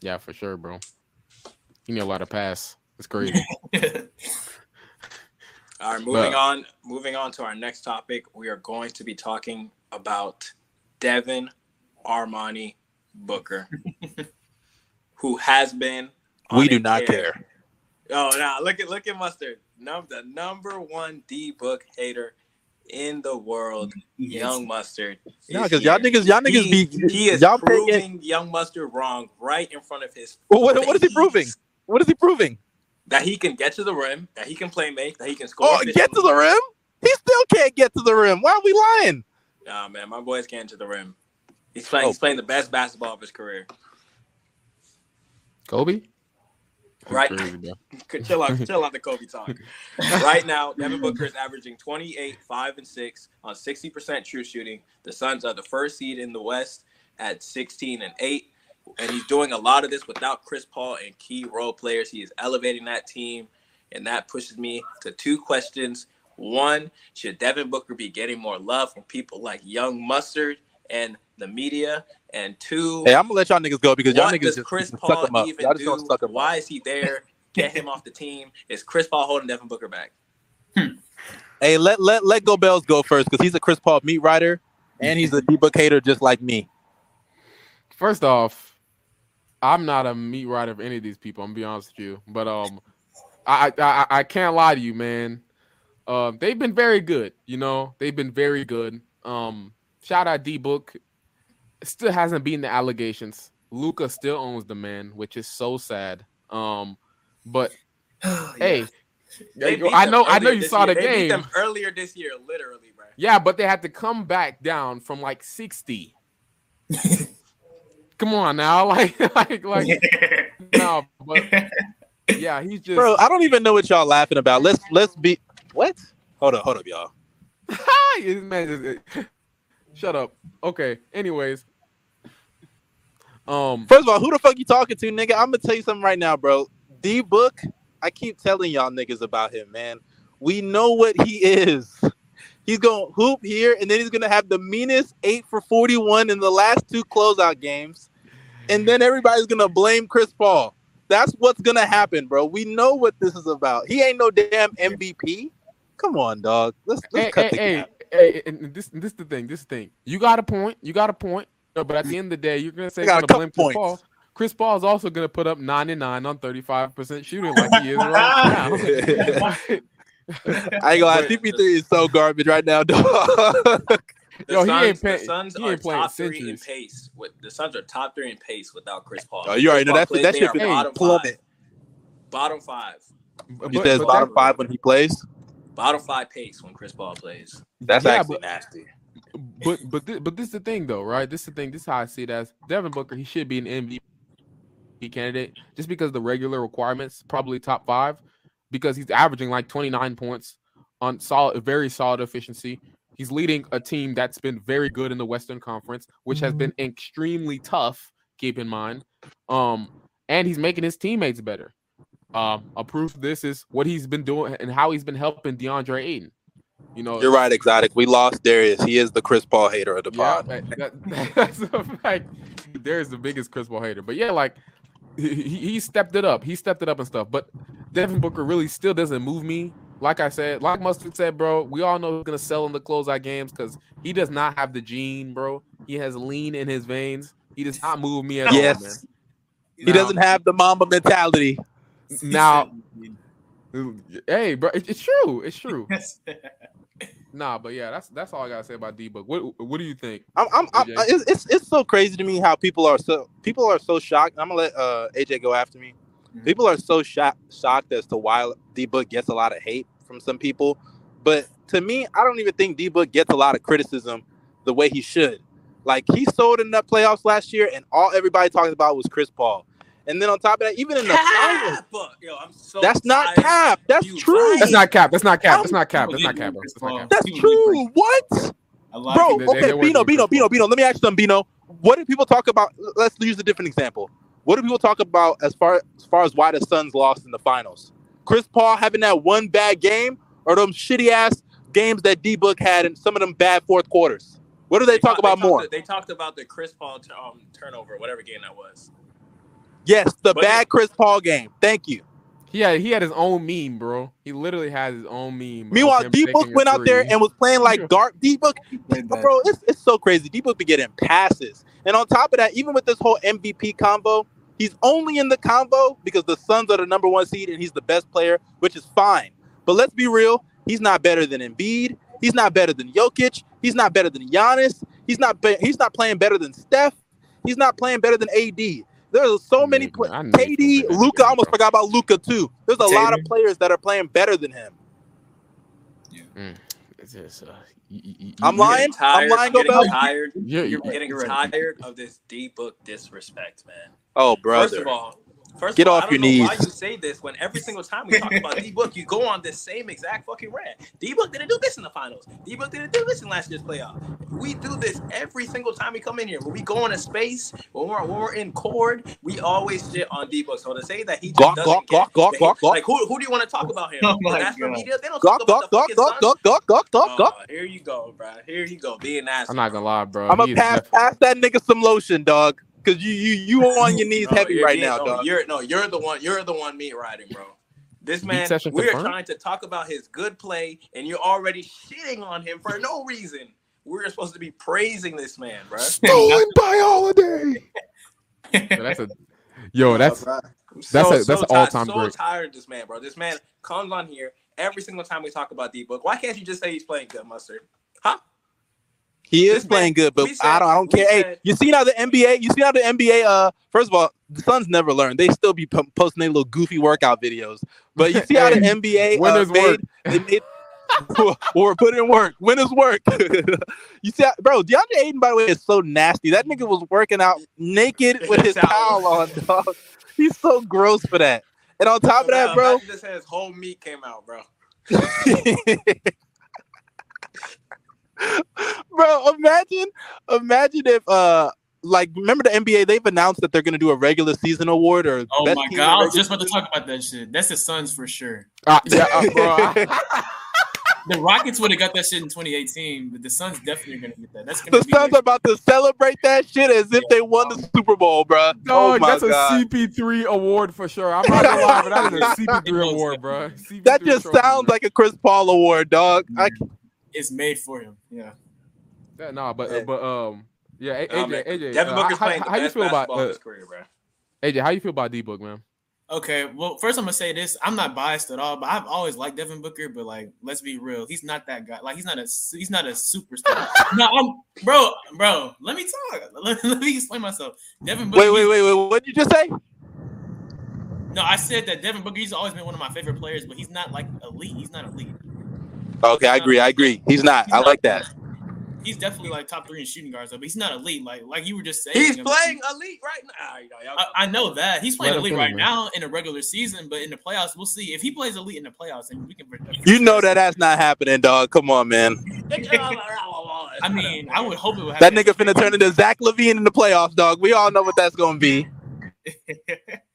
Yeah, for sure, bro. He need a lot of pass. It's crazy. All right, moving But- on. Moving on to our next topic, we are going to be talking about Devin Armani Booker. (laughs) who has been. We do not tear. care. Oh, now look at look at mustard. Num the number one D book hater in the world, Yes. Yung Mustard. No, is because y'all niggas, y'all niggas he, be he is y'all pay- proving Yung Mustard wrong right in front of his. Well, what, what is he proving? What is he proving? That he can get to the rim, that he can play make, that he can score. Oh, get to the rim? He still can't get to the rim. Why are we lying? Nah, man, my boy's getting to the rim. He's playing. Oh. He's playing the best basketball of his career. Kobe. Right. Crazy, bro. (laughs) chill out, chill out the Kobe talk. (laughs) right now, Devin Booker is averaging 28, 5, and 6 on 60% true shooting. The Suns are the first seed in the West at 16 and 8. And he's doing a lot of this without Chris Paul and key role players. He is elevating that team. And that pushes me to two questions. One, should Devin Booker be getting more love from people like Yung Mustard and the media? And two, Hey, I'm gonna let y'all niggas go because y'all niggas just Chris suck Paul him up. even Y'all just do? suck him Why up. is he there? Get him off the team. Is Chris Paul holding Devin Booker back? Hey, let let let Go Bells go first because he's a Chris Paul meat writer and he's a (laughs) D Book hater just like me. First off, I'm not a meat writer of any of these people. I'm gonna be honest with you, but um, I I I, I can't lie to you, man. Um, they've been very good. You know, they've been very good. Um, shout out D Book. Still hasn't beaten the allegations. Luka still owns the man, which is so sad. Um, but (sighs) hey, I know I know you saw year. the They beat game. them earlier this year, literally, bro. Yeah, but they had to come back down from like 60. (laughs) Come on now, (laughs) like like like (laughs) no, but yeah, he's just Bro, I don't even know what y'all laughing about. Let's let's be what? Hold up, hold up, y'all. This man just- shut up. Okay. Anyways, um, First of all, who the fuck you talking to, nigga? I'm gonna tell you something right now, bro. D Book, I keep telling y'all niggas about him, man. We know what he is. He's gonna hoop here, and then he's gonna have the meanest eight for 41 in the last two closeout games, and then everybody's gonna blame Chris Paul. That's what's gonna happen, bro. We know what this is about. He ain't no damn MVP. Come on, dog. Let's, let's hey, cut hey, the hey, gap. hey, and this this the thing. This the thing. You got a point. You got a point. No, but at the end of the day, you're gonna say you're gonna blame couple Chris Paul. Chris Paul is also gonna put up 99 on 35 percent shooting like he is right (laughs) now. (laughs) I ain't gonna lie, CP3 is so garbage right now, dog. (laughs) The Yo, he Suns, ain't the Suns he are ain't playing top three in pace. With the Suns are top three in pace without Chris Paul. Oh, you already know Chris that Paul that plays, shit they bottom plummet. five. Bottom five. But- You but- said but bottom that- five when he plays. Bottom five pace when Chris Paul plays. That's Yeah, actually but- nasty. But but thi- but this is the thing though, right? This is the thing. This is how I see it as Devin Booker. He should be an MVP candidate just because the regular requirements probably top five because he's averaging like 29 points on solid, very solid efficiency. He's leading a team that's been very good in the Western Conference, which has been extremely tough. Keep in mind, um, and he's making his teammates better. Um, a proof of this is what he's been doing and how he's been helping DeAndre Ayton. You know, You're right, exotic. We lost Darius. He is the Chris Paul hater of the yeah, pod. that- that- (laughs) that's a fact. There's the biggest Chris Paul hater, but yeah, like he, he stepped it up. He stepped it up and stuff. But Devin Booker really still doesn't move me. Like I said, like Mustard said, bro, we all know he's gonna sell in the closeout games because he does not have the gene, bro. He has lean in his veins. He does not move me at all, man. Yes. He doesn't have the Mamba mentality. Now, hey, bro, it- it's true. It's true. Nah, but yeah, that's that's all I gotta say about D Book. What what do you think? I'm, I'm, I'm it's, it's it's so crazy to me how people are so people are so shocked. I'm gonna let uh, AJ go after me. Mhm. People are so shocked shocked as to why D Book gets a lot of hate from some people, but to me, I don't even think D Book gets a lot of criticism the way he should. Like he sold in the playoffs last year, and all everybody talked about was Chris Paul. And then on top of that, even in the finals, Cap! Yo, I'm so that's not tired. cap. That's You true. right. That's not cap. That's not cap. That's not cap. That's not hate cap, bro. Chris That's not cap. That's true. What? Bro, of They- people, they- okay, they Bino, Bino, Bino, Bino. Let me ask you something, Bino. What do people talk about? Let's use a different example. What do people talk about as far as far as why the Suns lost in the finals? Chris Paul having that one bad game, or them shitty ass games that D Book had and some of them bad fourth quarters? What do they, talk talk- about talked- more? They talked about the Chris Paul t- um, turnover, whatever game that was. Yes, the But- bad Chris Paul game. Thank you. He had he had his own meme, bro. He literally has his own meme. Meanwhile, him D Book went out there and was playing like dark D Book bro, it's, it's so crazy. D Book be getting passes. And on top of that, even with this whole MVP combo, He's only in the combo because the Suns are the number one seed and he's the best player, which is fine. But let's be real, he's not better than Embiid. He's not better than Jokic. He's not better than Giannis. He's not. Be- he's not playing better than Steph. He's not playing better than AD. There's so many. Nigga, Pl- I knew KD, you were Luka. gonna I almost bro. forgot about Luka too. There's a lot of Tatum. players that are playing better than him. It's just, uh, y- y- y- I'm lying? Tired, I'm lying, I'm getting tired. You're, You're you're. Getting You're right. tired of this D Book disrespect, man. Oh, brother. First of all, first Get of all, off I don't your know why you say this when every single time we talk about D Book, you go on this same exact fucking rant. D Book didn't do this in the finals. D Book didn't do this in last year's playoff. We do this every single time we come in here. When we go into space, when we're when we're in cord, we always shit on D Book. So to say that he just Gawk, doesn't gawk, get gawk, gawk, gawk, gawk. like who who do you want to talk about him? (laughs) Oh the national God. media, they don't Gawk, talk about gawk, the gawk, fucking gawk, gawk, gawk, gawk, Oh, gawk. here you go, bro. Here you go, being nasty. I'm not gonna lie, bro. I'm gonna pass pass that nigga some lotion, dog. Cause you you you on your knees (laughs) No, heavy right being- now, no, dog. You're no, you're the one. You're the one meat riding, bro. This man, session we're trying to talk about his good play, and you're already shitting on him for no reason. We're supposed to be praising this man, bro. (laughs) Stolen by Holiday. So that's a yo. That's I'm that's so, a- that's so an all-time so great. tired of this man, bro. This man comes on here every single time we talk about D Book. Why can't you just say he's playing good, mustard? Huh? He is This man- playing good, but said- I don't I don't we care. Hey, you see how the NBA? You see how the NBA? Uh, first of all, the Suns never learn. They still be po- posting their little goofy workout videos. But you see how the (laughs) Hey, NBA uh, made? work. They made. (laughs) or put in work. Winners work. (laughs) you see, how, bro. DeAndre Ayton, by the way, is so nasty. That nigga was working out naked with his Towel. towel on, dog. He's so gross for that. And on top of that, bro, Imagine This his whole meat came out, bro. (laughs) bro imagine imagine if uh like remember the nba they've announced that they're going to do a regular season award or Oh best my god, I was just about to talk about that shit. That's the Suns for sure. uh, yeah, uh, bro. (laughs) The Rockets would have got that shit in 2018, but the Suns definitely are gonna get that. That's the gonna be suns are about to celebrate that shit as if they won the super bowl bro oh Dog, my that's god a CP3 award for sure. I'm not gonna lie, but that is a (laughs) CP3 award, bro. CP3 that just sounds bro. like a chris paul award dog I, it's made for him. Yeah. Yeah, nah, but uh, Yeah. but um, yeah, A- Nah, AJ, man. AJ, Devin uh, Booker's how, the how you feel about basketball of uh, his career, bro. AJ? How you feel about D Book, man? Okay. Well, first I'm gonna say this. I'm not biased at all, but I've always liked Devin Booker. But like, let's be real, he's not that guy. Like, he's not a he's not a superstar. (laughs) no, I'm bro, bro. Let me talk. (laughs) Let, let me explain myself. Devin Booker. wait wait wait wait what did you just say No, I said that Devin Booker. He's always been one of my favorite players, but he's not like elite. He's not elite. Okay i agree i agree he's not He's i not- like that He's definitely like top three in shooting guards, though. But he's not elite. Like like you were just saying. He's I mean, playing elite right now. You know, y'all I, I know that he's playing elite finish, right man. now in a regular season, but in the playoffs, we'll see. If he plays elite in the playoffs, then we can. you know that that's not happening dog come on man (laughs) I mean, I would hope it would Happen. that nigga finna turn into Zach LaVine in the playoffs dog we all know what that's gonna be (laughs)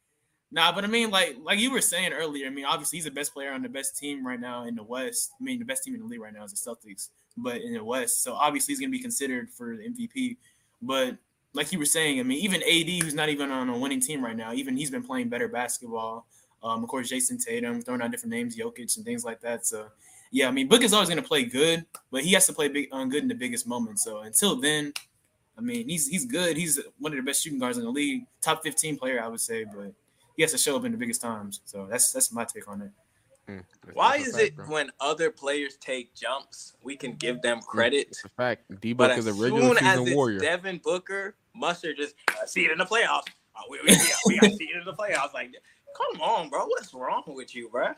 nah, but I mean, like like you were saying earlier. I mean, obviously he's the best player on the best team right now in the West. I mean, the best team in the league right now is the Celtics, but in the West, so obviously he's gonna be considered for the MVP. But like you were saying, I mean, even AD, who's not even on a winning team right now, even he's been playing better basketball. Um, of course, Jayson Tatum throwing out different names, Jokic and things like that. So yeah, I mean, Book is always gonna play good, but he has to play big on good in the biggest moments. So until then. I mean, he's he's good. He's one of the best shooting guards in the league, top 15 player, I would say, but he has to show up in the biggest times. So that's that's my take on it. Mm, Why is fact, it bro. when other players take jumps, we can give them credit, It's a fact. D but Book as is a regular soon as season it's warrior. Devin Booker, Mustard just uh, see it in the playoffs. Uh, we, we, we, got to see it in the playoffs. Like, come on, bro, what's wrong with you, bro?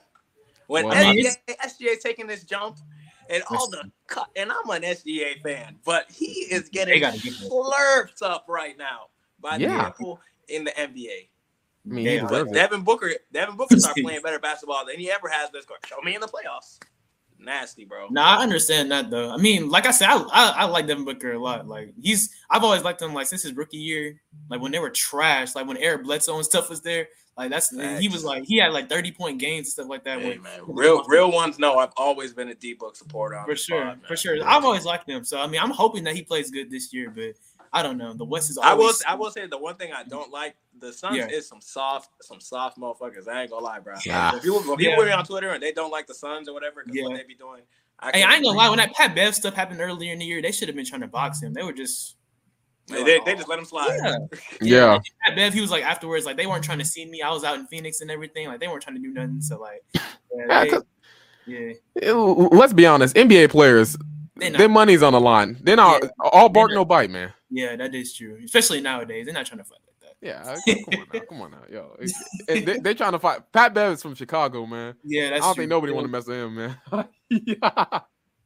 When Well, I mean, SGA, SGA taking this jump and all the cut, and I'm an SGA fan, but he is getting gotta slurped up right now by Yeah. the people in the NBA. I mean, Yeah, he but But deserves it. Devin Booker, Devin Booker started (laughs) playing better basketball than he ever has this court. Show me in the playoffs. Nasty, bro. Nah, I understand that though. I mean, like I said, I, I, I like Devin Booker a lot. Like he's, I've always liked him. Like since his rookie year, like when they were trash, like when Eric Bledsoe and stuff was there. Like that's he was like he had like 30 point games and stuff like that. Hey, man. Real, real ones no. I've always been a D Book supporter. on for sure, pod, for man. sure. I've always liked him. So I mean, I'm hoping that he plays good this year, but I don't know. The West is I will. always. I will say the one thing I don't like the Suns Yeah. is some soft, some soft motherfuckers. I ain't gonna lie, bro. Yeah. When people, when people Yeah. be on Twitter and they don't like the Suns or whatever, because what Yeah. they be doing. Hey, I ain't gonna lie. When that Pat Bev stuff happened earlier in the year, they should have been trying to box him. They were just They, they, they just let him slide. Yeah. (laughs) Yeah. and Pat Bev, he was like afterwards, like they weren't trying to see me. I was out in Phoenix and everything. Like they weren't trying to do nothing. So like, (laughs) Yeah, yeah, they, 'cause- yeah. Eh, Let's be honest, NBA players, their money's on the line. They're not Yeah. all bark They're no bite, man. Yeah, that is true. Especially nowadays, they're not trying to fight like that. Yeah, (laughs) come on now, come on now, yo. They, they're trying to fight. Pat Bev is from Chicago, man. Yeah, that's I that's don't true. think nobody want to mess with him, man. yeah.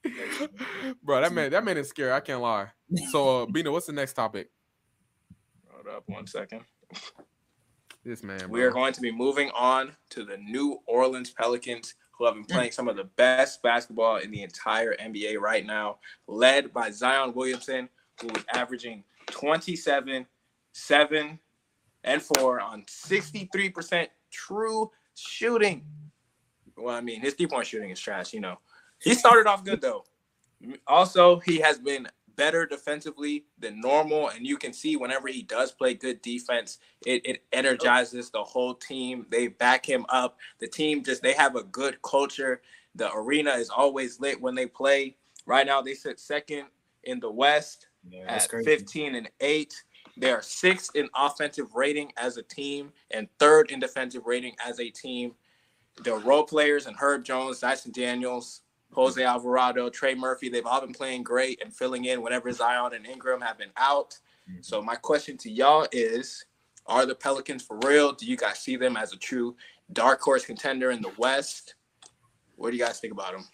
(laughs) Bro, that man, that man is scary. I can't lie. So, uh, (laughs) Bina, what's the next topic? Hold up one second. This man, We are going to be moving on to the New Orleans Pelicans, who have been playing some of the best basketball in the entire NBA right now, led by Zion Williamson, who is averaging 27, 7, and 4 on 63% true shooting. Well, I mean, his three point shooting is trash, you know. He started off good, though. Also, he has been better defensively than normal, and you can see whenever he does play good defense, it, it energizes the whole team. They back him up. The team just they have a good culture. The arena is always lit when they play. Right now, they sit second in the West Yeah, at crazy. 15 and 8. They are sixth in offensive rating as a team and third in defensive rating as a team. The role players and Herb Jones, Dyson Daniels, Jose Alvarado, Trey Murphy, they've all been playing great and filling in whenever Zion and Ingram have been out. Mm-hmm. So my question to y'all is are the Pelicans for real? Do you guys see them as a true dark horse contender in the West? What do you guys think about them?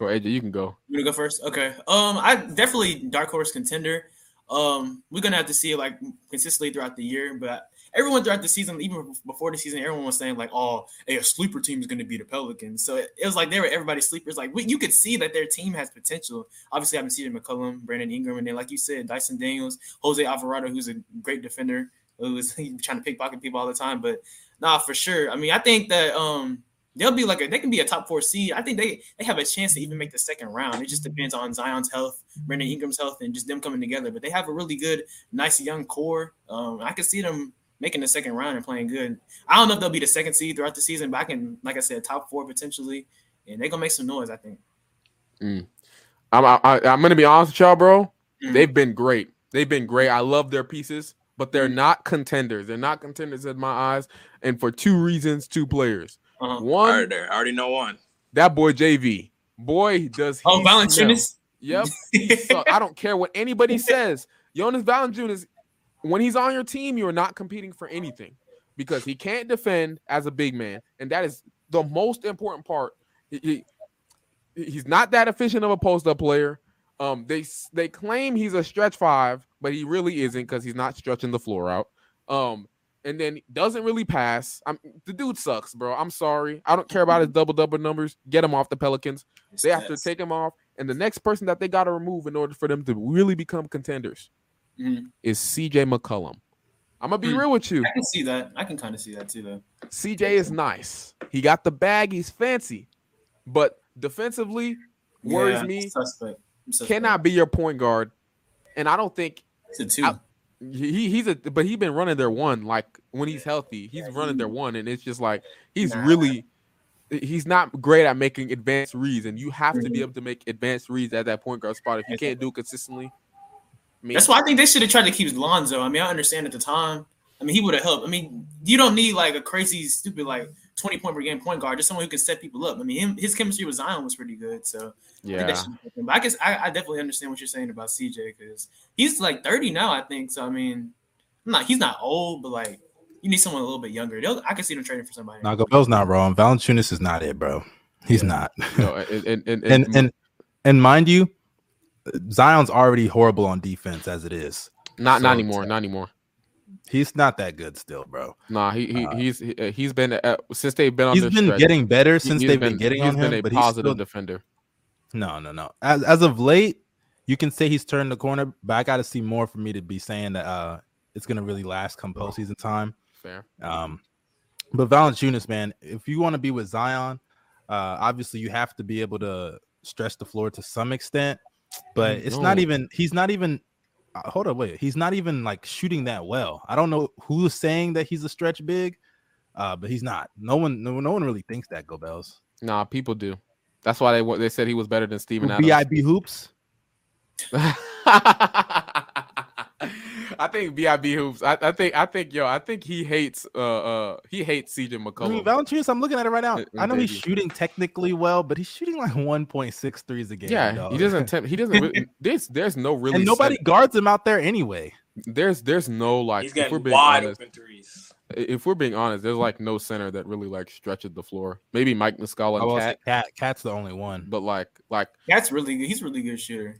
Or AJ, you can go. You wanna go first? Okay. Um, I definitely dark horse contender. Um, we're gonna have to see it like consistently throughout the year, but everyone throughout the season, even before the season, everyone was saying like, "Oh, hey, a sleeper team is gonna be the Pelicans." So it, it was like they were everybody's sleepers. Like we, you could see that their team has potential. Obviously, I've been seeing McCollum, Brandon Ingram, and then like you said, Dyson Daniels, Jose Alvarado, who's a great defender, who's (laughs) trying to pickpocket people all the time. But nah, for sure. I mean, I think that um they'll be like a, they can be a top four seed. I think they they have a chance to even make the second round. It just depends on Zion's health, Brandon Ingram's health, and just them coming together. But they have a really good, nice young core. Um, I can see them making the second round and playing good. I don't know if they'll be the second seed throughout the season, but I can, like I said, top four potentially, and they're gonna make some noise. I think. I'm I, I'm gonna be honest with y'all, bro. Mhm. They've been great. They've been great. I love their pieces, but they're Mhm. not contenders. They're not contenders in my eyes, and for two reasons, two players. Uh-huh. One, right, there. I already know one. that boy JV. Boy, does he Oh. Valanciunas. Yep. (laughs) I don't care what anybody says. Jonas Valanciunas, when he's on your team, you are not competing for anything because he can't defend as a big man, and that is the most important part. He, he- he's not that efficient of a post-up player. Um, they they claim he's a stretch five, but he really isn't because he's not stretching the floor out. Um, and then doesn't really pass. I'm, the dude sucks, bro. I'm sorry. I don't care about his double double numbers. Get him off the Pelicans. They have to take him off, and the next person that they got to remove in order for them to really become contenders Mhm. is CJ McCollum. I'm gonna be Hmm. real with you. I can see that. I can kind of see that too, though. CJ is nice. He got the bag. He's fancy, but defensively worries Yeah, me. Suspect. Suspect. Cannot be your point guard, and I don't think It's a two. I- he he's a. But he's been running their one like when he's healthy. He's Yeah, running he- their one, and it's just like he's Nah. really. He's not great at making advanced reads, and you have to be able to make advanced reads at that point guard spot. If you can't do it consistently, I mean, That's why I think they should have tried to keep Lonzo. I mean, I understand at the time. I mean, he would have helped. I mean, you don't need like a crazy, stupid, like twenty point per game point guard. Just someone who can set people up. I mean, him, his chemistry with Zion was pretty good. So I think yeah. that. But I guess I, I definitely understand what you're saying about CJ because he's like thirty now. I think so. I mean, I'm not. He's not old, but like you need someone a little bit younger. They'll, I can see them trading for somebody. Now, Gobel's not wrong. Valanciunas is not it, bro. He's not. No, and and and, and and and mind you, Zion's already horrible on defense as it is. not so not anymore, not anymore. He's not that good still, bro. Nah, he, he Uh, he's he, uh, he's been uh, since they've been on. He's been stretch, getting better since they've been, getting he's on been him, a but he's positive still, defender. no, no, no. As as of late, you can say he's turned the corner, but I got to see more for me to be saying that uh it's gonna really last come postseason time. Fair. Um, but Valanciunas, man, if you want to be with Zion, uh, obviously you have to be able to stretch the floor to some extent. But it's not even. He's not even. Uh, hold on, wait. He's not even like shooting that well. I don't know who's saying that he's a stretch big, uh, but he's not. No one, no, no one really thinks that. Go Bells. Nah, people do. That's why they they said he was better than Steven Adams. BIB hoops. (laughs) I think Bib hoops. I, I think I think yo. I think he hates uh uh he hates CJ I mean, McCollum. Valanciunas, I'm looking at it right now. I know he's shooting technically well, but he's shooting like 1.6 threes a game. yeah, dog. he doesn't. Tempt, he doesn't. Really, (laughs) there's there's no really. and nobody center- guards him out there anyway. there's there's no like. He's If we're getting being wide honest, open threes. if we're being honest, there's like no center that really like stretches the floor. Maybe Mike Muscala and KAT, KAT, KAT's the only one. but like like That's really good. He's a really good shooter.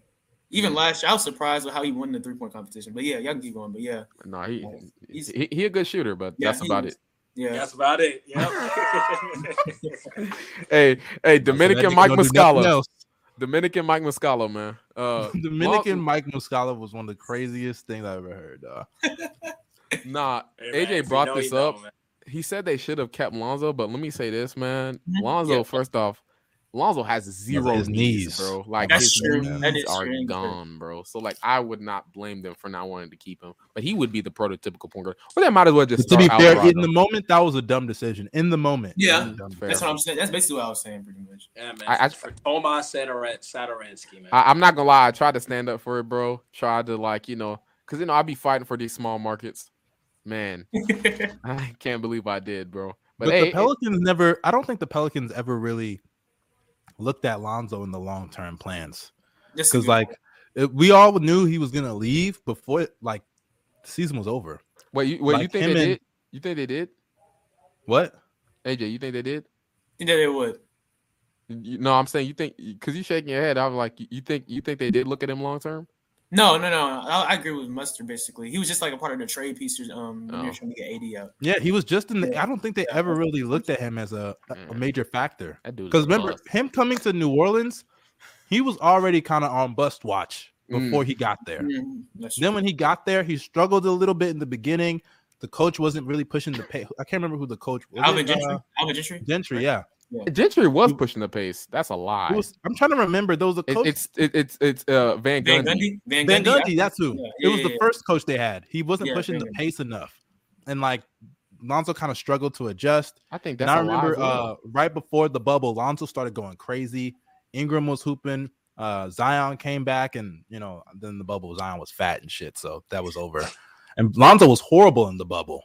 Even last year, I was surprised with how he won the three point competition. But yeah, y'all can keep going. But yeah, no, he He's- he, he a good shooter, but Yeah, that's about it. yeah. That's about it. Yep. (laughs) Hey hey, Dominican Mike don't do nothing Muscala. Dominican Mike Muscala, man. Uh, (laughs) Dominican Lon- Mike Muscala was one of the craziest things I've ever heard. Dog. (laughs) Nah, Hey, man, AJ brought this you know, up. He said they should have kept Lonzo, but let me say this, man. Mhm. Lonzo, Yeah. first off, Lonzo has zero his knees, knees. bro. Like That's his true. knees That is are true. gone, bro. So like, I would not blame them for not wanting to keep him, but he would be the prototypical point guard. Well, they might as well just to be start fair, Alvarado. in the moment, that was a dumb decision. In the moment, Yeah. it was a dumb Fair. That's what I'm saying. That's basically what I was saying, pretty much. Yeah, man. I- I- for Tomas Sadar- Sadaransky, man. I, I'm not gonna lie, I tried to stand up for it, bro. Tried to like, you know, because you know I'd be fighting for these small markets. Man, (laughs) I can't believe I did, bro. But, But, hey, the Pelicans never. I don't think the Pelicans ever really looked at Lonzo in the long term plans because, like, it, we all knew he was gonna leave before like the season was over. wait, you, wait, you think they and- did? You think they did? What? AJ, you think they did? you know they would. You, no, I'm saying you think because you shaking your head. I'm like, you- you think you think they did look at him long term? No, no, no. I, I agree with Mustard. Basically, he was just like a part of the trade pieces. Um, when Oh. you're trying to get AD out. Yeah, he was just in the. Yeah. I don't think they ever really looked at him as a, a Mm. major factor. That dude. Because remember him coming to New Orleans, he was already kind of on bust watch Mm. before he got there. That's Then when he got there, he struggled a little bit in the beginning. The coach wasn't really pushing the pay. I can't remember who the coach was. Alvin it, Gentry. uh, Alvin Gentry. Gentry, yeah. Gentry was He- pushing the pace. That's a lie. Was, I'm trying to remember. There was a It- it's it, it's it's uh Van Van Gundy. Gundy. Van Van Gundy. Gundy, that's who. Yeah, it was yeah, the yeah. first coach they had. He wasn't Yeah, pushing Van the Gundy. pace enough, and like Lonzo kind of struggled to adjust. I think And that's I a lie remember as well. uh, right before the bubble, Lonzo started going crazy. Ingram was hooping. Uh, Zion came back, and you know, then the bubble, Zion was fat and shit, so that was over. And Lonzo was horrible in the bubble.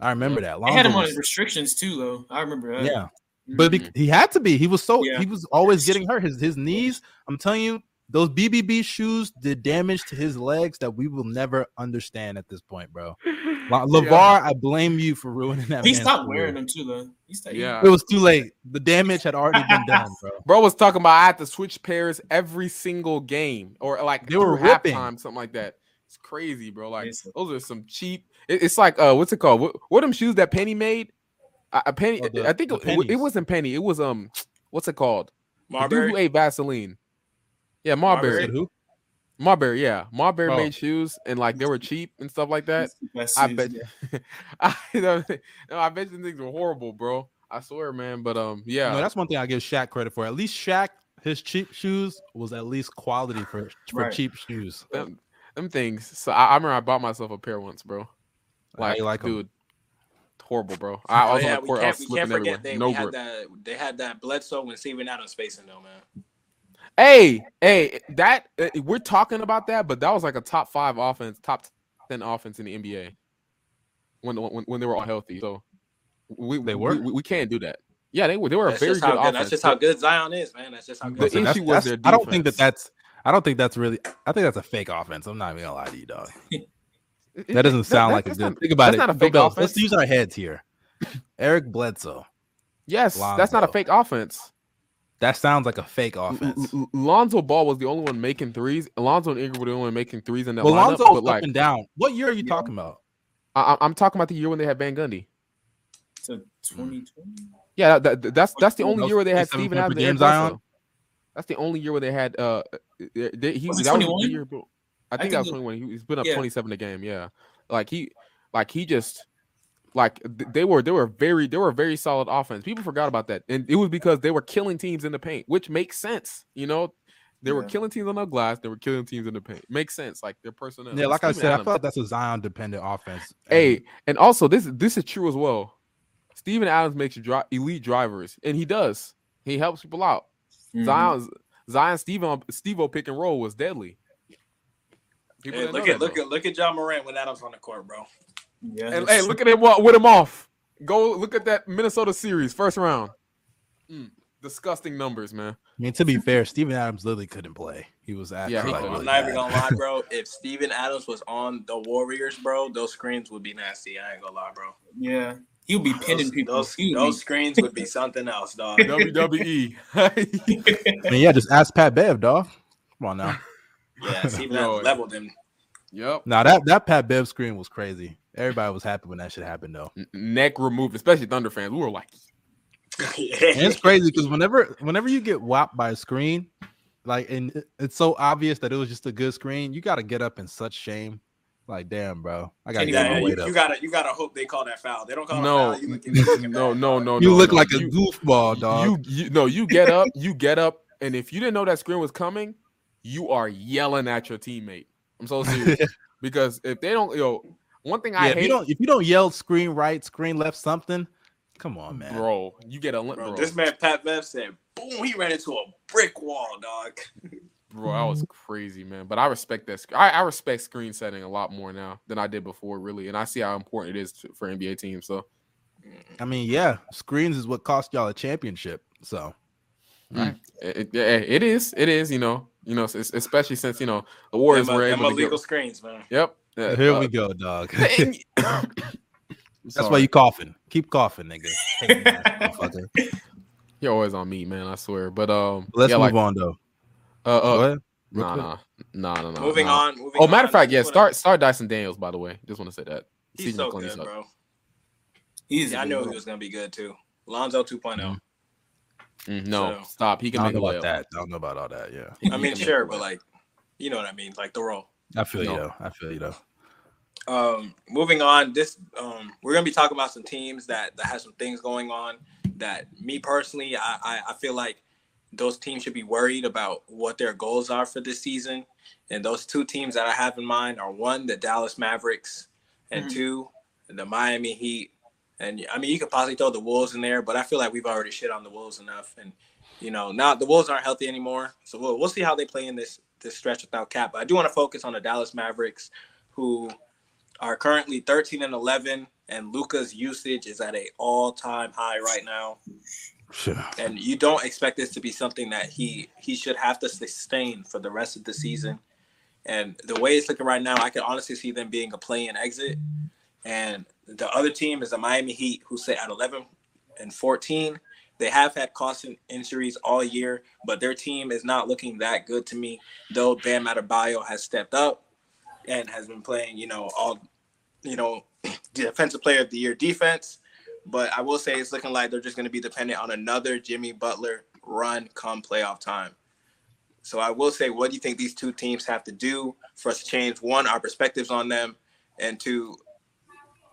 I remember that. They had him on was- restrictions too, though. I remember that. yeah, but Mm-hmm. be- he had to be. He was so Yeah. he was always getting hurt. His his knees. I'm telling you, those BBB shoes did damage to his legs that we will never understand at this point, bro. (laughs) La- LaVar, I blame you for ruining that. he man's stopped career. wearing them too, though. He stopped. Yeah. It was too late. The damage had already been done, (laughs) bro. Bro was talking about I had to switch pairs every single game, or like They were ripping. halftime, something like that. It's crazy, bro. Like Yes. those are some cheap. it- it's like uh, what's it called? What, what them shoes that Penny made? A, a Penny. Oh, the- I think it, it wasn't Penny. It was um, what's it called? The dude Marbury. who ate Vaseline. Yeah, Marbury. Said who? Marbury. Yeah, Marbury Oh. made shoes and like they were cheap and stuff like that. (laughs) I bet. yeah. (laughs) I, (laughs) no, I bet you things were horrible, bro. I swear, man. But um, yeah, No, that's one thing I give Shaq credit for. At least Shaq, his cheap shoes was at least quality for for Right. cheap shoes. them, them things. So I, I remember I bought myself a pair once, bro. How Like, dude, like 'em? Dude, horrible, bro. (laughs) I, I Oh, was yeah, on the court, I can't, was we can't slipping forget everywhere. they, No we had grip. that they had that Bledsoe and Steven Adams spacing though, man. Hey, hey, that uh, we're talking about that, but that was like a top five offense, top ten offense in the NBA when when, when they were all healthy. So we They were? we, we can't do that. Yeah, they were. They were That's a very good good. offense. That's just how good Zion is, man. That's just how good. Listen, Zion issue is. was that's- their I don't think that that's. I don't think that's really. I think that's a fake offense. I'm not even gonna lie to you, dog. (laughs) It- That doesn't sound like a that's good. not- think about that's it. not a fake no, offense. Let's use our heads here. Eric Bledsoe. Yes, that's not a fake offense. That sounds like a fake offense. L- L- Lonzo Ball was the only one making threes. Lonzo and Ingram were the only one making threes in that Well, lineup. Lonzo but was like, up and down. What year are you talking about? I, I- I'm talking about the year when they had Van Gundy. To 2020. Yeah, that, that- that's that's the only was year where they had 27 Steven Adams. and Zion? That's the only year where they had. Uh, they, they- he Was it that was the year. bro- I I think that was think 21. He, he's been up yeah. 27 a game. Yeah, like he, like he just, like th- they were they were very they were a very solid offense. People forgot about that, and it was because they were killing teams in the paint, which makes sense. You know, they were killing teams on the glass. They were killing teams in the paint. Makes sense. Like their personnel. Yeah, like I Steven said, I Adams. feel like that's a Zion dependent offense. Hey, and also this this is true as well. Steven Adams makes you dri- elite drivers, and he does. He helps people out. Mhm. Zion's Zion Steven Steve pick and roll was deadly. People Hey, look at look bro. at look at Ja Morant when Adams on the court, bro. Yeah. And hey, look at him wa- with him off. Go look at that Minnesota series, first round. Mm, disgusting numbers, man. I mean, to be fair, Steven Adams literally couldn't play. He was acting Yeah, like couldn't. really I'm not even gonna lie, bro. (laughs) If Steven Adams was on the Warriors, bro, those screens would be nasty. I ain't gonna lie, bro. Yeah. he'd be pinning Those, people. those, those screens would be (laughs) something else, dog. WWE. (laughs) I mean, yeah, just ask Pat Bev, dog. Come on now. Yeah, Steven (laughs) Yo, Adams leveled him. yep. Now that that Pat Bev screen was crazy. Everybody was happy when that shit happened, though. Neck removed, especially Thunder fans. We were like, (laughs) And it's crazy because whenever whenever you get whopped by a screen, like and it's so obvious that it was just a good screen, you got to get up in such shame. Like, damn, bro, I gotta get yeah, my you, weight up. you gotta you gotta hope they call that foul. They don't call no, foul. You look, (laughs) no, no, no, you no, look no. like a You- goofball, dog. You, you no, you get up, you get up, and if you didn't know that screen was coming, you are yelling at your teammate. I'm so (laughs) serious because if they don't, yo, one thing yeah, I if you hate, don't if you don't yell screen right, screen left, something. Come on, man. bro, you get a limp, Bro, bro. this man Pat Bev said, "Boom!" He ran into a brick wall, dog. Bro, that was crazy, man. But I respect that. I, I respect screen setting a lot more now than I did before, really, and I see how important it is to, for NBA teams. So, I mean, yeah, screens is what cost y'all a championship. So it, it, yeah, it is, it is. You know, you know, especially since you know the Warriors Them, were able to illegal get. screens, man. Yep. uh, here uh, we go, dog. (laughs) (laughs) (coughs) That's why you coughing. Keep coughing, nigga. Hating. (laughs) You're always on me, man. I swear. But um, Let's yeah, move like, on though. Uh, uh, ahead. Real nah, quick. nah, nah, nah, nah. Moving nah. on. Moving Oh, matter of fact, I yeah. Start, start Dyson Daniels. By the way, just want to say that. He's CJ so McCollum good, bro. He's Yeah, I knew he was gonna be good too. Lonzo 2.0. Mm, no, So- stop. He I can don't make know a about that. I don't know about all that. Yeah, I mean, sure, but like, you know what I mean, like the role. I feel you No. though. I feel you though. Um, moving on, this um, we're gonna be talking about some teams that that have some things going on that me personally, I, I I feel like those teams should be worried about what their goals are for this season. And those two teams that I have in mind are one, the Dallas Mavericks, and Mhm. two, the Miami Heat. And I mean, you could possibly throw the Wolves in there, but I feel like we've already shit on the Wolves enough. And you know, now the Wolves aren't healthy anymore, so we'll we'll see how they play in this this stretch without Cap. But I do want to focus on the Dallas Mavericks, who are currently 13 and 11, and Luka's usage is at a all time high right now. And you don't expect this to be something that he he should have to sustain for the rest of the season. And the way it's looking right now, I can honestly see them being a play and exit. And the other team is the Miami Heat, who sit at 11 and 14. They have had constant injuries all year, but their team is not looking that good to me. Though Bam Adebayo has stepped up and has been playing, you know, all, you know, (clears throat) defensive player of the year defense. But I will say it's looking like they're just going to be dependent on another Jimmy Butler run come playoff time. So I will say, what do you think these two teams have to do for us to change one our perspectives on them, and two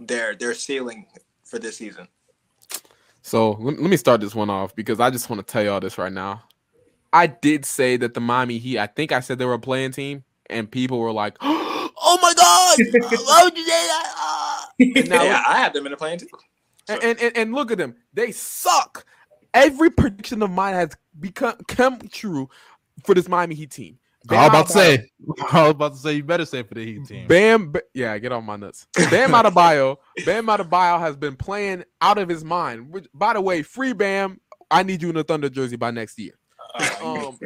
their their ceiling for this season? So let, let me start this one off because I just want to tell y'all this right now. I did say that the Miami Heat, I think I said they were a playing team, and people were like, (gasps) "Oh my god, (laughs) why would you say that?" Ah." Now yeah, I had them in the playing team. and, and, and, and look at them. They suck. Every prediction of mine has become come true for this Miami Heat team. I was about to say. (laughs) I was about to say. You better say for the Heat team. Bam, Ba- yeah, get on my nuts. Bam Adebayo, (laughs) Bam Adebayo has been playing out of his mind. Which, by the way, free Bam. I need you in a Thunder jersey by next year. Um,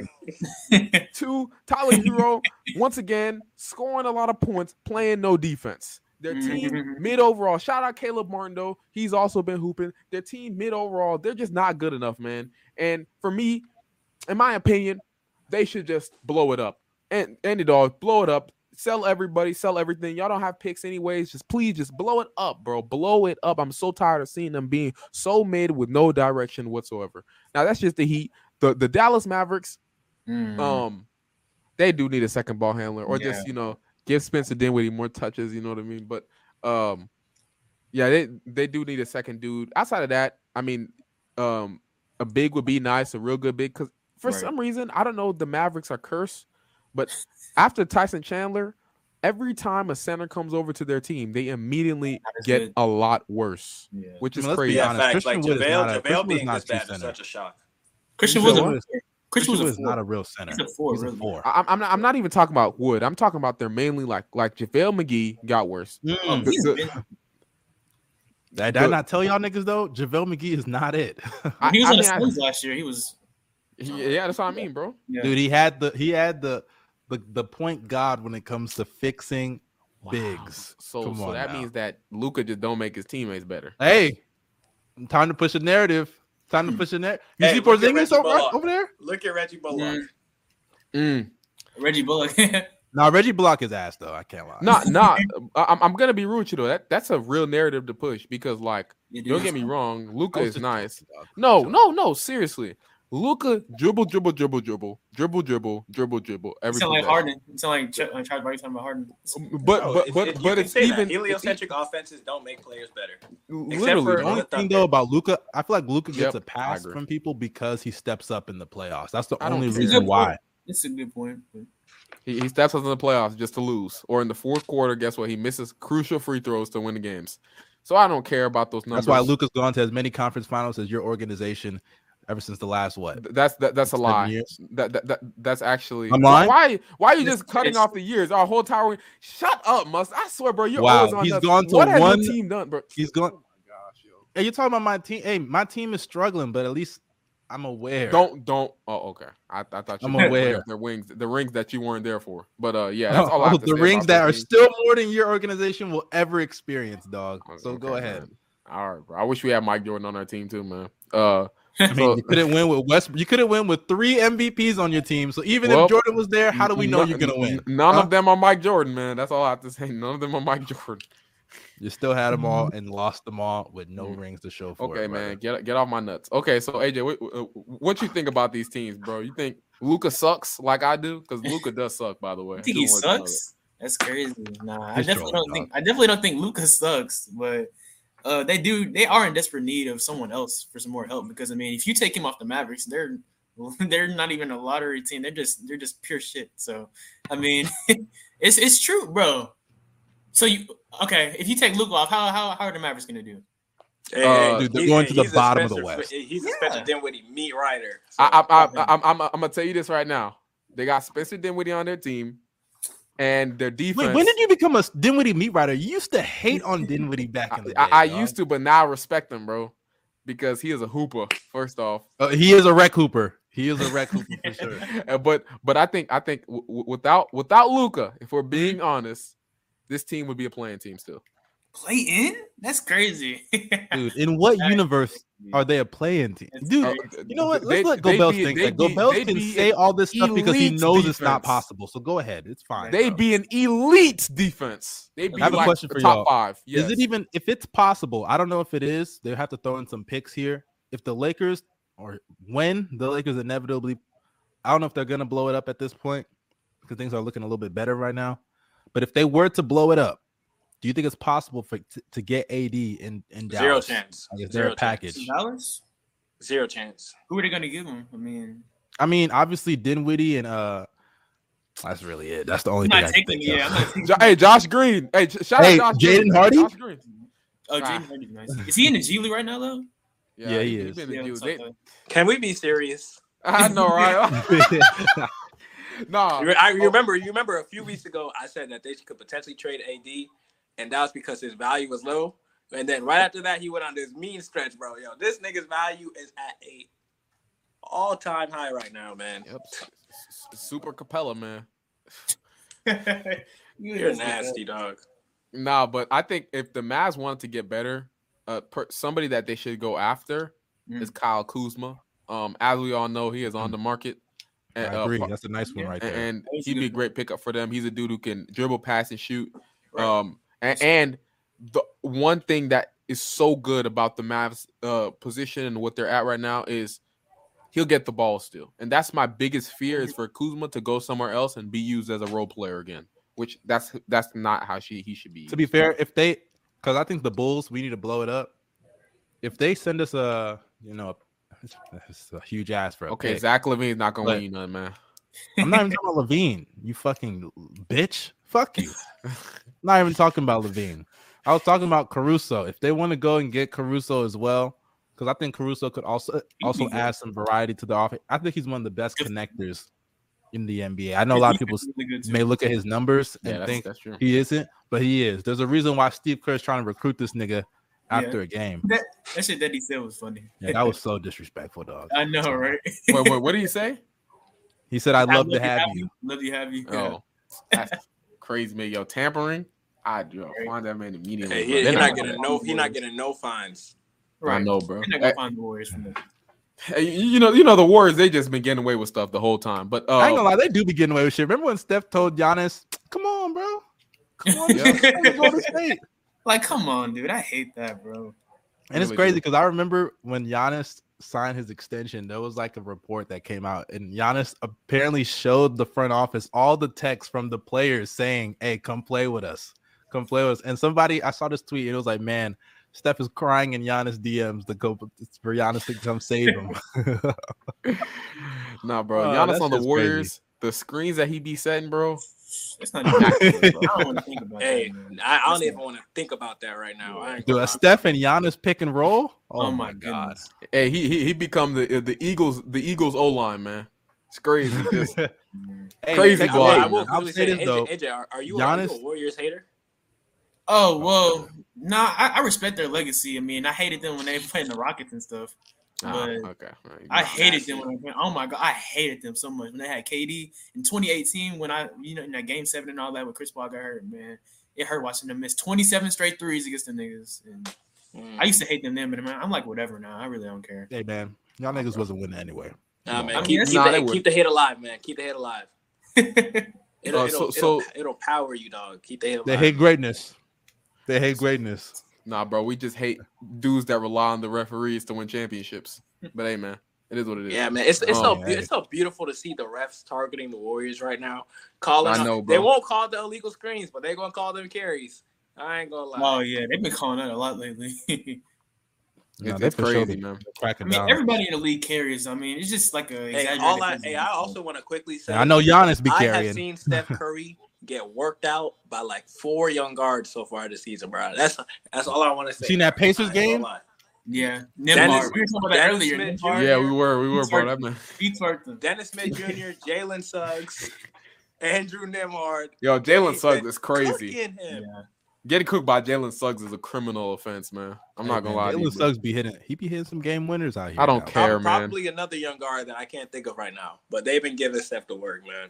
two, Tyler Herro, (laughs) once again, scoring a lot of points, playing no defense. Their team Mhm. mid overall. Shout out Caleb Martin though. He's also been hooping. Their team mid overall. They're just not good enough, man. And for me, in my opinion, they should just blow it up. And any dog, blow it up. Sell everybody, sell everything. Y'all don't have picks anyways. Just please, just blow it up, bro. Blow it up. I'm so tired of seeing them being so mid with no direction whatsoever. Now that's just the Heat. The the Dallas Mavericks, Mm. um, they do need a second ball handler, or Yeah. just you know give Spencer Dinwiddie more touches. You know what I mean? But um, yeah, they they do need a second dude. Outside of that, I mean, um, a big would be nice, a real good big. Because for Right. some reason, I don't know, the Mavericks are cursed, but after Tyson Chandler. Every time a center comes over to their team, they immediately get good. a lot worse, Yeah. which is I mean, let's be crazy. Yeah, honest, facts. Like Christian Wood is JaVale, not a- JaVale Christian Wood's being not this true bad is center. such a shock. Christian You Wood's a, what? Christian was is not a real center. He's a four, He's a really. four. I, I'm not, I'm not even talking about Wood. I'm talking about they're mainly like like JaVale McGee got worse. Mm. he's the- been- Did I not tell y'all niggas though? JaVale McGee is not it. (laughs) He was I on the mean, I- Suns last year. He was. He- yeah, that's what I mean, bro. Yeah. Dude, he had the he had the the, the point god when it comes to fixing Wow. bigs. So Come so on that now. means that Luka just don't make his teammates better. Hey, time to push a narrative. Time to push a narrative. You Hey, see look Porzingis over, Bullock. over there? Look at Reggie Bullock. Mm. Reggie Bullock. (laughs) No, Reggie block his ass though. I can't lie. Nah, (laughs) nah. I- I'm, I'm gonna be rude with you though. That that's a real narrative to push because like You don't get me wrong, Luka is nice. No, no, no. Seriously, Luka dribble, dribble, dribble, dribble, dribble, dribble, dribble, dribble. You Every sound like possession. Harden. You sound like Ch- Charles Barkley talking about Harden. But Bro, but but it- you but it's say that. even heliocentric offenses don't make players better. literally. The only thing though about Luka, I feel like Luka gets Yep, a pass from people because he steps up in the playoffs. That's the I only reason Good why. point. It's a good point. He, he steps up in the playoffs just to lose, or in the fourth quarter, guess what? He misses crucial free throws to win the games. So I don't care about those numbers. That's why Luka's gone to as many conference finals as your organization ever since the last what? That's that, that's a lie. That, that, that that's actually. I'm lying? Why why are you just cutting it's- off the years? Our whole tower. Shut up, Must. I swear, bro. You're Wow, always on. he's nuts. gone to what has one- your team done, bro? He's gone. Oh my gosh, yo. Hey, you're talking about my team. Hey, my team is struggling, but at least I'm aware. Don't don't. Oh, okay. I, I thought you I'm were aware. The rings, the rings that you weren't there for. But uh, yeah, that's all I Oh, have (laughs) to the say rings that are team. still more than your organization will ever experience, dog. So Okay, go ahead. man. All right, bro. I wish we had Mike Jordan on our team too, man. Uh, I mean, So- you couldn't win with West. You couldn't win with three MVPs on your team. So even Well, if Jordan was there, how do we know none- you're gonna win? None Huh? of them are Mike Jordan, man. That's all I have to say. None of them are Mike Jordan. You still had them all (laughs) and lost them all with no Mm. rings to show for Okay, it. brother. man, get get off my nuts. Okay, so AJ, what, what you think about these teams, bro? You think Luka sucks like I do? Because Luka does suck, by the way. You think he Just wanna know sucks? That's crazy. Nah, I definitely don't think. I definitely don't think Lucas sucks, but uh, they do. They are in desperate need of someone else for some more help because I mean, if you take him off the Mavericks, they're (laughs) they're not even a lottery team. They're just they're just pure shit. So I mean, (laughs) it's it's true, bro. So you okay? If you take Luke off, how how how are the Mavericks gonna do? Hey, Uh, Dude, they're he's- going to the he's a bottom of the Spencer- West. He's a Yeah. Spencer Dinwiddie meat writer. So, I, I, I, I'm, I'm, I'm gonna tell you this right now. They got Spencer Dinwiddie on their team, and their defense. Wait, when did you become a Dinwiddie meat writer? You used to hate on (laughs) Dinwiddie back in the day. I, I used to, but now I respect him, bro, because he is a hooper. First off, Uh, he is a wreck hooper. He is a wreck hooper for sure. (laughs) But but I think I think w- w- without without Luka, if we're being honest, this team would be a playing team still. Play in? That's crazy. (laughs) Dude, in what universe are they a playing team? Dude, Uh, you know what? Let's let they'd Gobel be- think. they'd Like, Gobel can be say all this stuff because he elite knows it's not possible. So go ahead. It's fine. They'd bro. be an elite defense. They'd be I have a like question the for top y'all. five. Yes. Is it even if it's possible? I don't know if it is. They have to throw in some picks here. If the Lakers or when the Lakers inevitably, I don't know if they're gonna blow it up at this point because things are looking a little bit better right now. But if they were to blow it up, do you think it's possible for to, to get AD in in Dallas? zero chance. Like, is Zero there a package? chance. Dallas? Zero chance. Who are they gonna give him? I mean, I mean, obviously Dinwiddie and uh, that's really it. That's the only I'm thing. not I can think. Yeah, I'm not taking. (laughs) Jo- hey, Josh Green. Hey, shout Hey, out Josh Jaden Green. Hardy? Josh Green. Oh. Jaden Hardy's nice. Is he in the G League right now though? Yeah, he is. been the Yeah, dude. They- Can we be serious? (laughs) I know, right? (laughs) no, You- I remember. You remember a few weeks ago, I said that they could potentially trade AD, and that was because his value was low. And then right after that, he went on this mean stretch, bro. Yo, this nigga's value is at a all-time high right now, man. Yep. S- s- Super Capela, man. (laughs) You're nasty, dog. Nah, but I think if the Mavs wanted to get better, uh, per, somebody that they should go after Mm. is Kyle Kuzma. Um, as we all know, he is on the market. I And, uh, agree. for- That's a nice one right and, there. and That he'd be a great pickup for them. He's a dude who can dribble, pass, and shoot. Right. Um, and, and the one thing that is so good about the Mavs uh position and what they're at right now is he'll get the ball still. And that's my biggest fear is for Kuzma to go somewhere else and be used as a role player again. Which that's that's not how she he should be. to be fair, if they, because I think the Bulls, we need to blow it up. If they send us a, you know, (laughs) it's a huge ass for a okay, pick. Zach LaVine's not gonna But- win you nothing, man. I'm not even talking about LaVine. You fucking bitch. Fuck you. (laughs) not even talking about LaVine. I was talking about Caruso. If they want to go and get Caruso as well, because I think Caruso could also also add some variety to the offense. I think he's one of the best connectors in the NBA. I know a lot of people Really good too. may look at his numbers Yeah, and that's, think that's true. he isn't, but he is. There's a reason why Steve Kerr's trying to recruit this nigga after a game. That, that shit that he said was funny. Yeah, that was so disrespectful, dog. (laughs) I know, right? wait, wait, what did he say? He said, "I'd I love to have you." Love to have you. Oh, that's crazy, man. Yo, tampering. I yo, find that man immediately. Hey, bro. he, They're not not gonna- getting no. He not getting no fines. Right. I know, bro. They're not Hey, gonna find the Warriors from that. hey, you know, you know the Warriors. They just been getting away with stuff the whole time. But uh, I ain't gonna lie, they do be getting away with shit. Remember when Steph told Giannis, "Come on, bro, come on, Yeah. go to state." (laughs) Like, come on, dude. I hate that, bro. And it's crazy because I remember when Giannis signed his extension, there was like a report that came out, and Giannis apparently showed the front office all the texts from the players saying, "Hey, come play with us, come play with us." And somebody, I saw this tweet, and it was like, "Man, Steph is crying in Giannis DMs to go for Giannis to come save him." (laughs) (laughs) nah, bro. Giannis on the Warriors. The screens that he be setting, bro. It's not even. (laughs) I don't want to think about Hey, that. Man. I, I don't even want to think about that right now. I ain't Do a. Steph and Giannis pick and roll? Oh, oh my god. Hey, he he, he become the the Eagles the Eagles O line man. It's crazy. (laughs) Just- Hey, Crazy check I will, I will I'll quickly say say, this AJ, though. AJ, are, are you, are you a Warriors hater? Oh well, nah. I, I respect their legacy. I mean, I hated them when they (laughs) played in the Rockets and stuff. Ah, okay. all right. I hated them when I played. Oh my god, I hated them so much when they had KD in 2018 when I, you know, in that game seven and all that when Chris Paul got hurt. Man, it hurt watching them miss 27 straight threes against the niggas. And Mm. I used to hate them then, but man, I'm like whatever now. I really don't care. Hey man, y'all niggas wasn't winning anyway. Nah, man, I mean, keep, that's- keep, Nah, they the, would. keep the hate alive, man. Keep the hate alive. (laughs) It'll, Uh, it'll, so- it'll, it'll power you, dog. Keep the hate alive. They hate greatness. They hate greatness. Nah, bro. We just hate dudes that rely on the referees to win championships. But hey, man, it is what it is. Yeah, man, it's it's Oh, so man. it's so beautiful to see the refs targeting the Warriors right now. Calling, I out- know, they won't call the illegal screens, but they're gonna call them carries. I ain't gonna lie. oh yeah, they've been calling that a lot lately. (laughs) Nah, It's, they it's for sure crazy, be man. I mean, down. everybody in the league carries. I mean, it's just like a. hey, all I, hey, I also want to quickly say, Yeah, I know Giannis be carrying. I have seen Steph (laughs) Curry get worked out by like four young guards so far this season, bro. That's that's all I want to say. Seen that Pacers I ain't gonna game? Yeah, Dennis- We were about Dennis earlier. Smith Jr. Yeah, we were, we were, He's bro. hurt. That man. He twerked them. Dennis Smith Jr., (laughs) Jalen Suggs, Andrew Nembhard. Yo, Jalen Suggs is crazy. cooking him. Yeah. Getting cooked by Jalen Suggs is a criminal offense, man. I'm Hey, not gonna man, lie to Jalen you. Suggs be hitting. He be hitting some game winners out here. I don't now. care. Prob- man. Probably another young guard that I can't think of right now, but they've been giving Steph the work, man.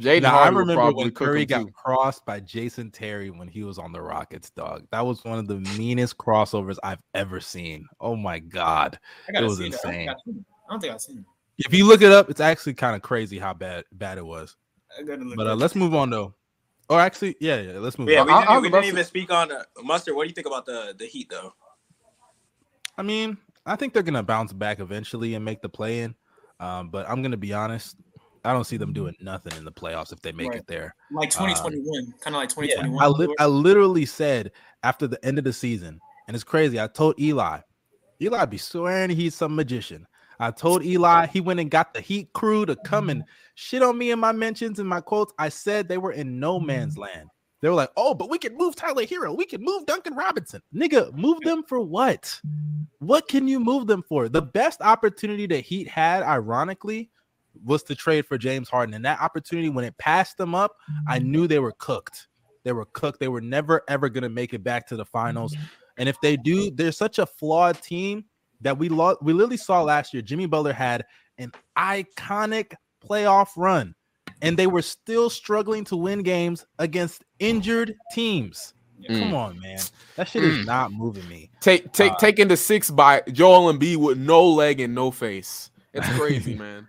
Jaden Now, I Hardy would remember when Curry got too. crossed by Jason Terry when he was on the Rockets, dog. That was one of the meanest crossovers I've ever seen. Oh my god. I gotta It was see that. I don't think insane. I've seen it. Don't think I've seen it. If you look it up, it's actually kind of crazy how bad bad it was. I gotta look. But uh, let's move on though. Or actually, yeah, yeah, let's move Yeah, on. we didn't, I was we didn't to- even speak on the mustard. What do you think about the the Heat though? I mean, I think they're gonna bounce back eventually and make the play in. Um, but I'm gonna be honest, I don't see them doing nothing in the playoffs if they make Right. it there. like 2021, kind of like uh, Yeah, 2021. I, li- I literally said after the end of the season, and it's crazy. I told Eli, Eli be swearing he's some magician. I told Eli he went and got the Heat crew to come and shit on me in my mentions and my quotes. I said they were in no man's land. They were like, "Oh, but we can move Tyler Herro. We can move Duncan Robinson, nigga. Move them for what? What can you move them for? The best opportunity that Heat had, ironically, was to trade for James Harden, and that opportunity when it passed them up, I knew they were cooked. They were cooked. They were never ever gonna make it back to the finals. And if they do, they're such a flawed team that we lost. We literally saw last year. Jimmy Butler had an iconic playoff run, and they were still struggling to win games against injured teams. Mm. Come on, man. That shit is Mm. not moving me. Take take Uh, taking the six by Joel Embiid with no leg and no face. It's (laughs) crazy, man.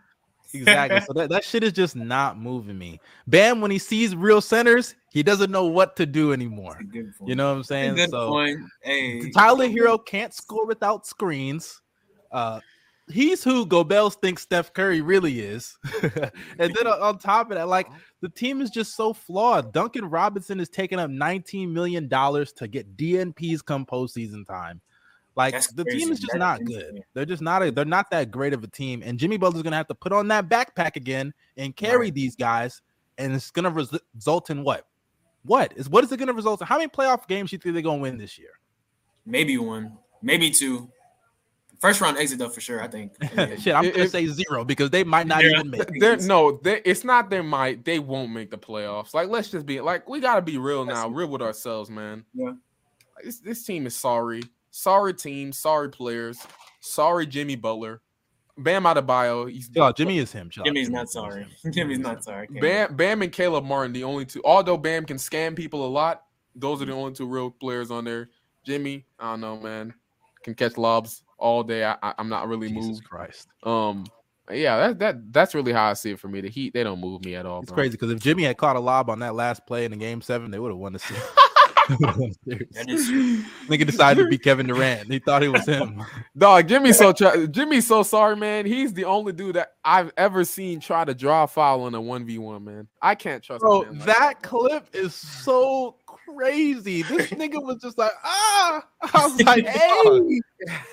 Exactly. so that, that shit is just not moving me. Bam, when he sees real centers, he doesn't know what to do anymore. You know what I'm saying? good So point. Hey, Tyler Herro can't score without screens. Uh, he's who Gobels thinks Steph Curry really is. (laughs) and then on- on top of that, like the team is just so flawed. Duncan Robinson is taking up 19 million dollars to get DNPs come postseason time. Like That's the crazy. team is just That's not insane. good. They're just not a, they're not that great of a team. And Jimmy Butler's gonna have to put on that backpack again and carry Right. these guys, and it's gonna res- result in what? What is what is it gonna result in? How many playoff games do you think they're gonna win this year? maybe one, maybe two. First round exit though for sure. I think. (laughs) Yeah. Shit, I'm If- gonna if- say zero because they might not Yeah. even make. it. They're, no, they, it's not their might. They won't make the playoffs. Like, let's just be like, we gotta be real now, real with ourselves, man. Yeah. Like, This, this team is sorry. Sorry team. Sorry players. Sorry Jimmy Butler. Bam Adebayo. He's Chill out, Jimmy is him. Chill Jimmy's Jimmy not is him. sorry. (laughs) Jimmy's not sorry. Bam, Bam and Caleb Martin, the only two. Although Bam can scam people a lot, those are the only two real players on there. Jimmy, I don't know, man, can catch lobs all day. I, I, I'm not really Jesus moved. Christ, Um, yeah, that that that's really how I see it for me. The Heat, they don't move me at all. it's bro. crazy because if Jimmy had caught a lob on that last play in the game seven, they would have won the series. (laughs) That is true. (laughs) Nigga decided to be Kevin Durant. He thought he was him. (laughs) Dog, Jimmy's so tra- Jimmy's so sorry, man. He's the only dude that I've ever seen try to draw a foul in a one v one, man. I can't trust Bro, a like that clip is so crazy. This (laughs) nigga was just like, ah. I was like, hey.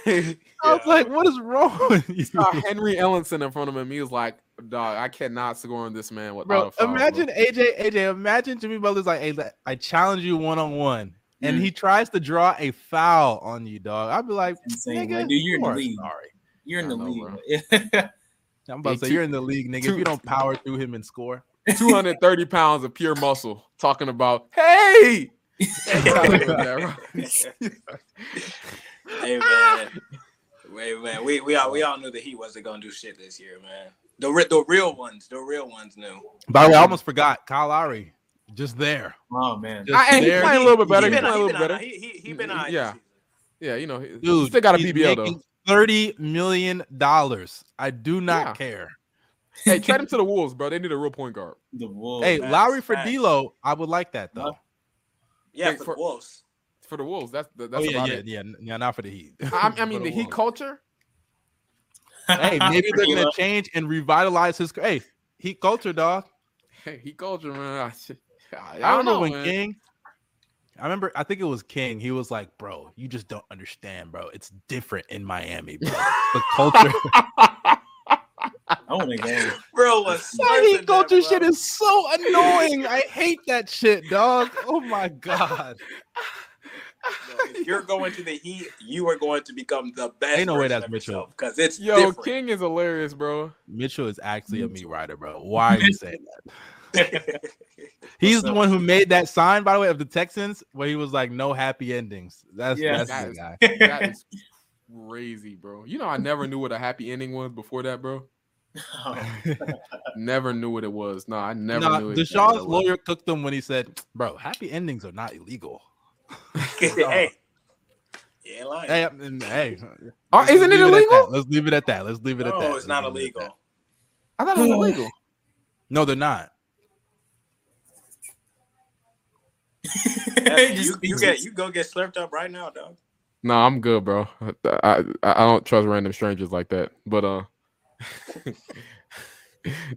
hey, I was like, what is wrong with you? saw Henry Ellenson in front of him. He was like, "Dog, I cannot score on this man without Bro, a foul." bro." imagine AJ, AJ, imagine Jimmy Butler's like, hey, I challenge you one on one. And he mm. tries to draw a foul on you, dog. I'd be like, Insane. nigga, Like, dude, you're in the league. Sorry. You're in I the know, league. (laughs) I'm about Hey, to say two- you're in the league, nigga. two- if you don't power through him and score, (laughs) 230 pounds of pure muscle talking about, hey, hey (laughs) man, wait man, we we all we all knew that he wasn't gonna do shit this year, man. The re- the real ones, the real ones knew. by the way, I almost forgot Kyle Lowry, just there. oh man. Just I- and he playing a little bit better. He He been, playing a little been, better. he, he, he been all right Yeah. Yeah, you know, he Dude, still got a he's PBL though. Thirty million dollars. I do not Yeah. care. Hey, trade him to the Wolves, bro. They need a real point guard. The Wolves. Hey, facts, Lowry for facts. D'Lo, I would like that though. Yeah, Hey, for, for- the Wolves. For the Wolves, that's that's oh yeah, about yeah, it. yeah, yeah, not for the Heat. I, I (laughs) mean, the Heat culture. Hey, (laughs) maybe they're gonna change and revitalize his. Hey, he culture, dog. Hey, Heat culture, man. I, shit- I, I, remember when man. King. I remember. I think it was King. He was like, "Bro, you just don't understand, bro. It's different in Miami, bro. The culture, (laughs) I want to go. Bro was that slurping Heat that, culture bro. shit is so annoying. I hate that shit, dog. Oh my god. (laughs) Bro, if you're (laughs) going to the Heat, you are going to become the best. Ain't no way that's Mitchell because it's Yo, different. King is hilarious, bro. Mitchell is actually a meat writer, bro. Why are you saying that? (laughs) He's the one who made that sign, by the way, of the Texans, where he was like, "No happy endings." That's Yeah. that's the guy. (laughs) That is crazy, bro. You know, I never knew what a happy ending was before that, bro. Never knew what it was. No, I never Nah, knew it. Deshaun's lawyer cooked them when he said, "Bro, happy endings are not illegal." (laughs) hey, you ain't lying. Hey, hey, Oh, let's isn't it leave illegal? that. Let's leave it at that. Let's leave it at that. no, it's not leave it illegal. I thought it was illegal. No, they're not. Yeah, (laughs) you, you get you go get slurped up right now, dog. No, I'm good, bro. I, I I don't trust random strangers like that. But uh, (laughs) talk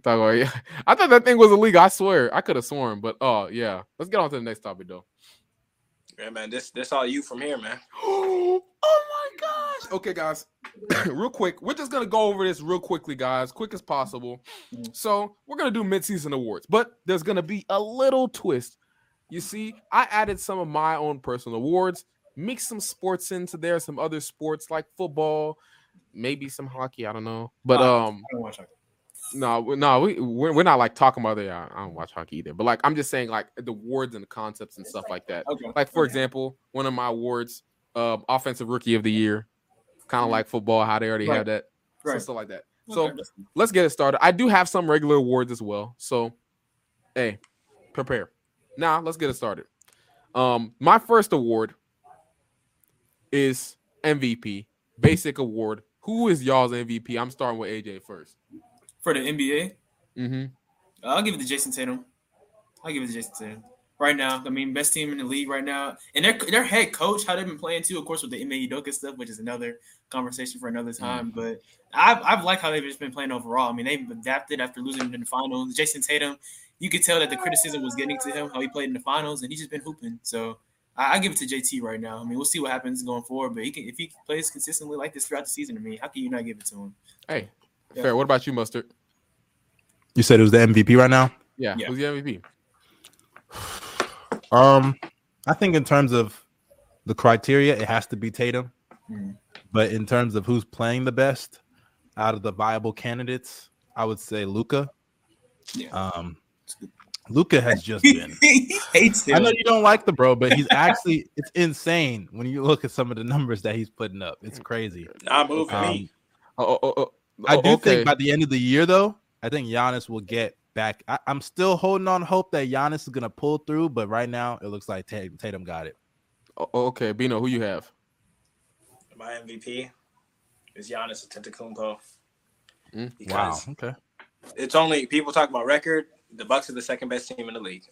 about yeah. I thought that thing was illegal. I swear, I could have sworn. But oh yeah, let's get on to the next topic though. Yeah, man, this this all you from here, man. (gasps) oh my gosh. Okay, guys, (coughs) real quick, we're just gonna go over this real quickly, guys, quick as possible. So we're gonna do mid-season awards, but there's gonna be a little twist. You see, I added some of my own personal awards, mixed some sports into there, some other sports like football, maybe some hockey. I don't know, but um, I don't watch hockey. No, no, we we're, we're not like talking about it. I, don't watch hockey either, but like I'm just saying like the awards and the concepts and stuff like that. Okay. Like for Okay. example, one of my awards, um, offensive rookie of the year, kind of like football, how they already Right. have that, so Right. stuff like that. So Okay. let's get it started. I do have some regular awards as well. So, hey, prepare. Now let's get it started. Um, my first award is MVP, basic award. Who is y'all's MVP? I'm starting with AJ first. For the NBA, Mm-hmm. I'll give it to Jayson Tatum. I'll give it to Jayson Tatum. Right now, I mean, best team in the league right now, and their their head coach, how they've been playing too, of course, with the Ime Udoka stuff, which is another conversation for another time. But I've I've liked how they've just been playing overall. I mean, they've adapted after losing in the finals. Jayson Tatum, you could tell that the criticism was getting to him how he played in the finals, and he's just been hooping. So I, I give it to JT right now. I mean, we'll see what happens going forward, but he can if he plays consistently like this throughout the season. I mean, how can you not give it to him? Hey, Yeah. fair. What about you, Mustard? You said it was the MVP right now. Yeah, Yeah. who's the MVP? (sighs) Um, I think in terms of the criteria, it has to be Tatum. Mm. But in terms of who's playing the best out of the viable candidates, I would say Luka. Yeah. Um, Luka has just (laughs) been. he hates I know you don't like the bro, but he's actually it's insane when you look at some of the numbers that he's putting up. It's (laughs) crazy. Nah, move for Um, me. Oh, oh, oh, I oh, do okay. think by the end of the year, though, I think Giannis will get back. I, I'm still holding on hope that Giannis is gonna pull through, but right now it looks like Tatum, Tatum got it. Oh, okay, Bino, who you have? My MVP is Giannis Antetokounmpo. Mm, Because Okay. it's only people talk about record. The Bucks are the second best team in the league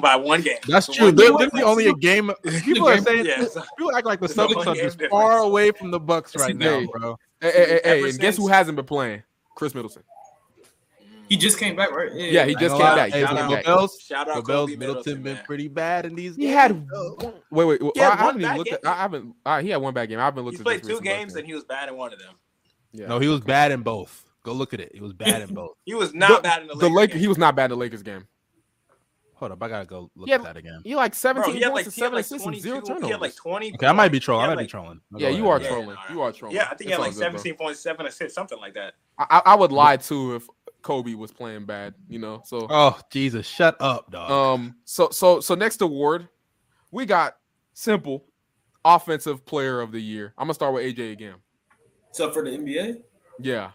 by one game. That's So true. one They're literally only a game. (laughs) People are saying Yeah. people act like the It's Celtics one are just difference. far away from the Bucks It's right now, bro. Hey, hey, hey, hey, Ever and guess who hasn't been playing? Khris Middleton. He just came back, right? Yeah, he just came gonna back. Hey, He Shout out. came back. Shout out Gobels, Kobe Middleton Middleton, been pretty bad in these. He games, had wait, wait. wait had I, I one haven't even bad looked at. game. I haven't. Uh, he had one bad game. I haven't looked He's at. played this two games and he was bad in one of them. Yeah. No, he was bad in both. Go look at it. He was bad in (laughs) both. He was not The- bad in the, the Lakers Lakers. game. He was not bad in the Lakers game. Hold up, I gotta go look Yeah, at that again. He like seventeen he had points like, and he had seven like assists and 22. zero He had like 20. Okay, I might be trolling. I had might be trolling. I'll Yeah, you are. Yeah, trolling. no, You are trolling. Yeah, I think he had like It's all good, bro. 17 points, seven assists, something like that. I, I- I would lie too if Kobe was playing bad. You know. So Oh Jesus, shut up, dog. um. So so so next award, we got simple, offensive player of the year. I'm gonna start with AJ again. So for the NBA, Yeah.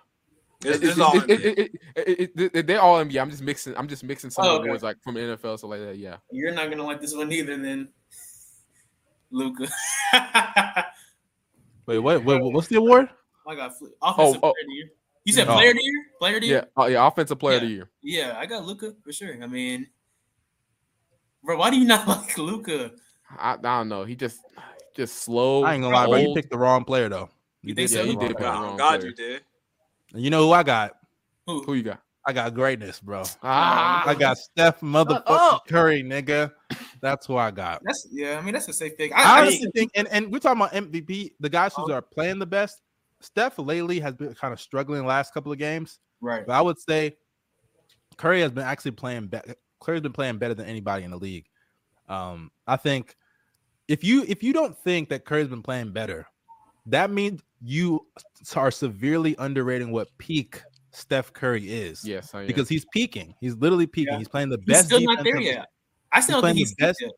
This, It- this all it- NBA. it- it- it- it- it- they're all NBA. I'm just mixing. I'm just mixing some Oh, of the okay. awards like from the NFL, so like that. Yeah. you're not gonna like this one either, then. Luka. (laughs) Wait, what, what? What's the award? Oh I got fl- offensive oh, oh. player of the year. You said Oh. player of the year? Player of the year. Yeah. Oh yeah. Offensive player of the Yeah. year. Yeah, I got Luka for sure. I mean, bro, why do you not (laughs) like Luka? I, I don't know. He just just slow. I ain't gonna lie, bro. You picked the wrong player though. You think pick so? the You did pick the God, wrong God, player. you did. And you know who I got? Who? Who you got? I got greatness, bro. Ah, I got Steph motherfucking up. Curry, nigga. That's who I got. That's yeah. I mean, that's a safe pick. I I, I honestly think, and, and we're talking about MVP, the guys who are playing the best. Steph lately has been kind of struggling the last couple of games, right. but I would say Curry has been actually playing better. Curry's been playing better than anybody in the league. Um, I think if you if you don't think that Curry's been playing better, that means you are severely underrating what peak Steph Curry is. yes, I am. because he's peaking. He's literally peaking. Yeah. He's playing the He's best. still not there yet. I still he's don't think he's the best- yet.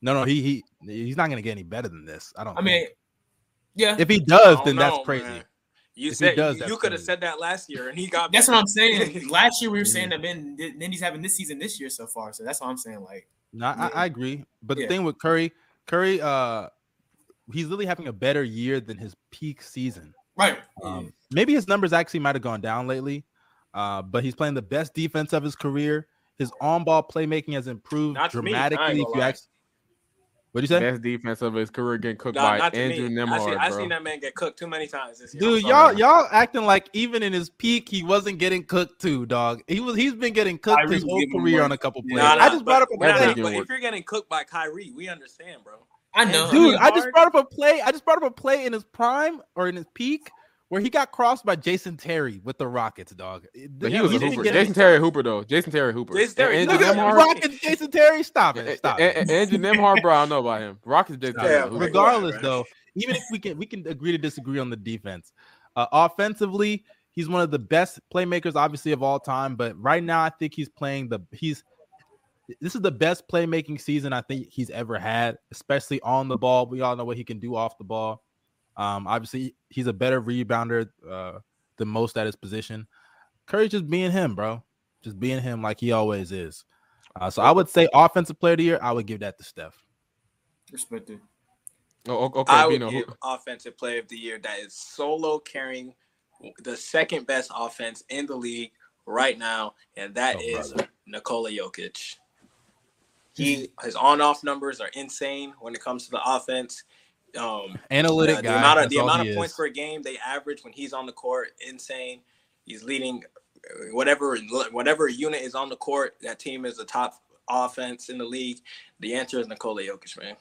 No, no, he he he's not gonna get any better than this. I don't. I mean, yeah, if he does, don't then that's crazy. man. You If said does, you, could have said that last year, and he got. that's what. I'm saying. (laughs) Last year we were saying that Ben, then he's having this season this year so far. So that's what I'm saying. Like, No, I, Yeah. I agree. But the thing with Curry, Curry, uh, he's literally having a better year than his peak season. right? Um, maybe his numbers actually might have gone down lately, uh, but he's playing the best defense of his career. His on-ball playmaking has improved Not to me, I ain't dramatically. If you actually, what do you say? best defense of his career getting cooked Nah, by Andrew me. I, Nembhard, seen, I seen that man get cooked too many times this year. Dude, y'all y'all acting like even in his peak, he wasn't getting cooked too, dog. He was he's been getting cooked Kyrie his whole career on a couple Yeah. plays. Nah, nah, I just brought up a but, nah, That's play. nah, making but if you're getting cooked by Kyrie, we understand, bro. I know, Dude, mean, I just brought up a play. I just brought up a play in his prime or in his peak where he got crossed by Jason Terry with the Rockets, dog. But he was a he didn't Hooper. Jason Terry Hooper though. Jason Terry Hooper. Jason Terry, And look Andrew at Nigga, Rockets, Jason Terry, stop it, stop and- it. and Andrew Nembhard, bro. I don't know about him. Rockets Jason Stop Terry. Yeah, Hooper. right. Regardless, right. though, even if we can we can agree to disagree on the defense. Uh, offensively, he's one of the best playmakers, obviously, of all time. But right now, I think he's playing the he's this is the best playmaking season I think he's ever had, especially on the ball. We all know what he can do off the ball. Um, obviously, he's a better rebounder uh, than most at his position. Curry just being him, bro, just being him like he always is. Uh, so I would say offensive player of the year. I would give that to Steph. respect it. Oh, okay, I would Bino. give offensive player of the year that is solo carrying the second best offense in the league right now, and that Oh, is brother. Nikola Jokic. He his on off numbers are insane when it comes to the offense. Um, Analytic the, guy. the amount of the amount of points is. per game they average when he's on the court, insane. He's leading uh, whatever whatever unit is on the court. That team is the top offense in the league. The answer is Nikola Jokic, man.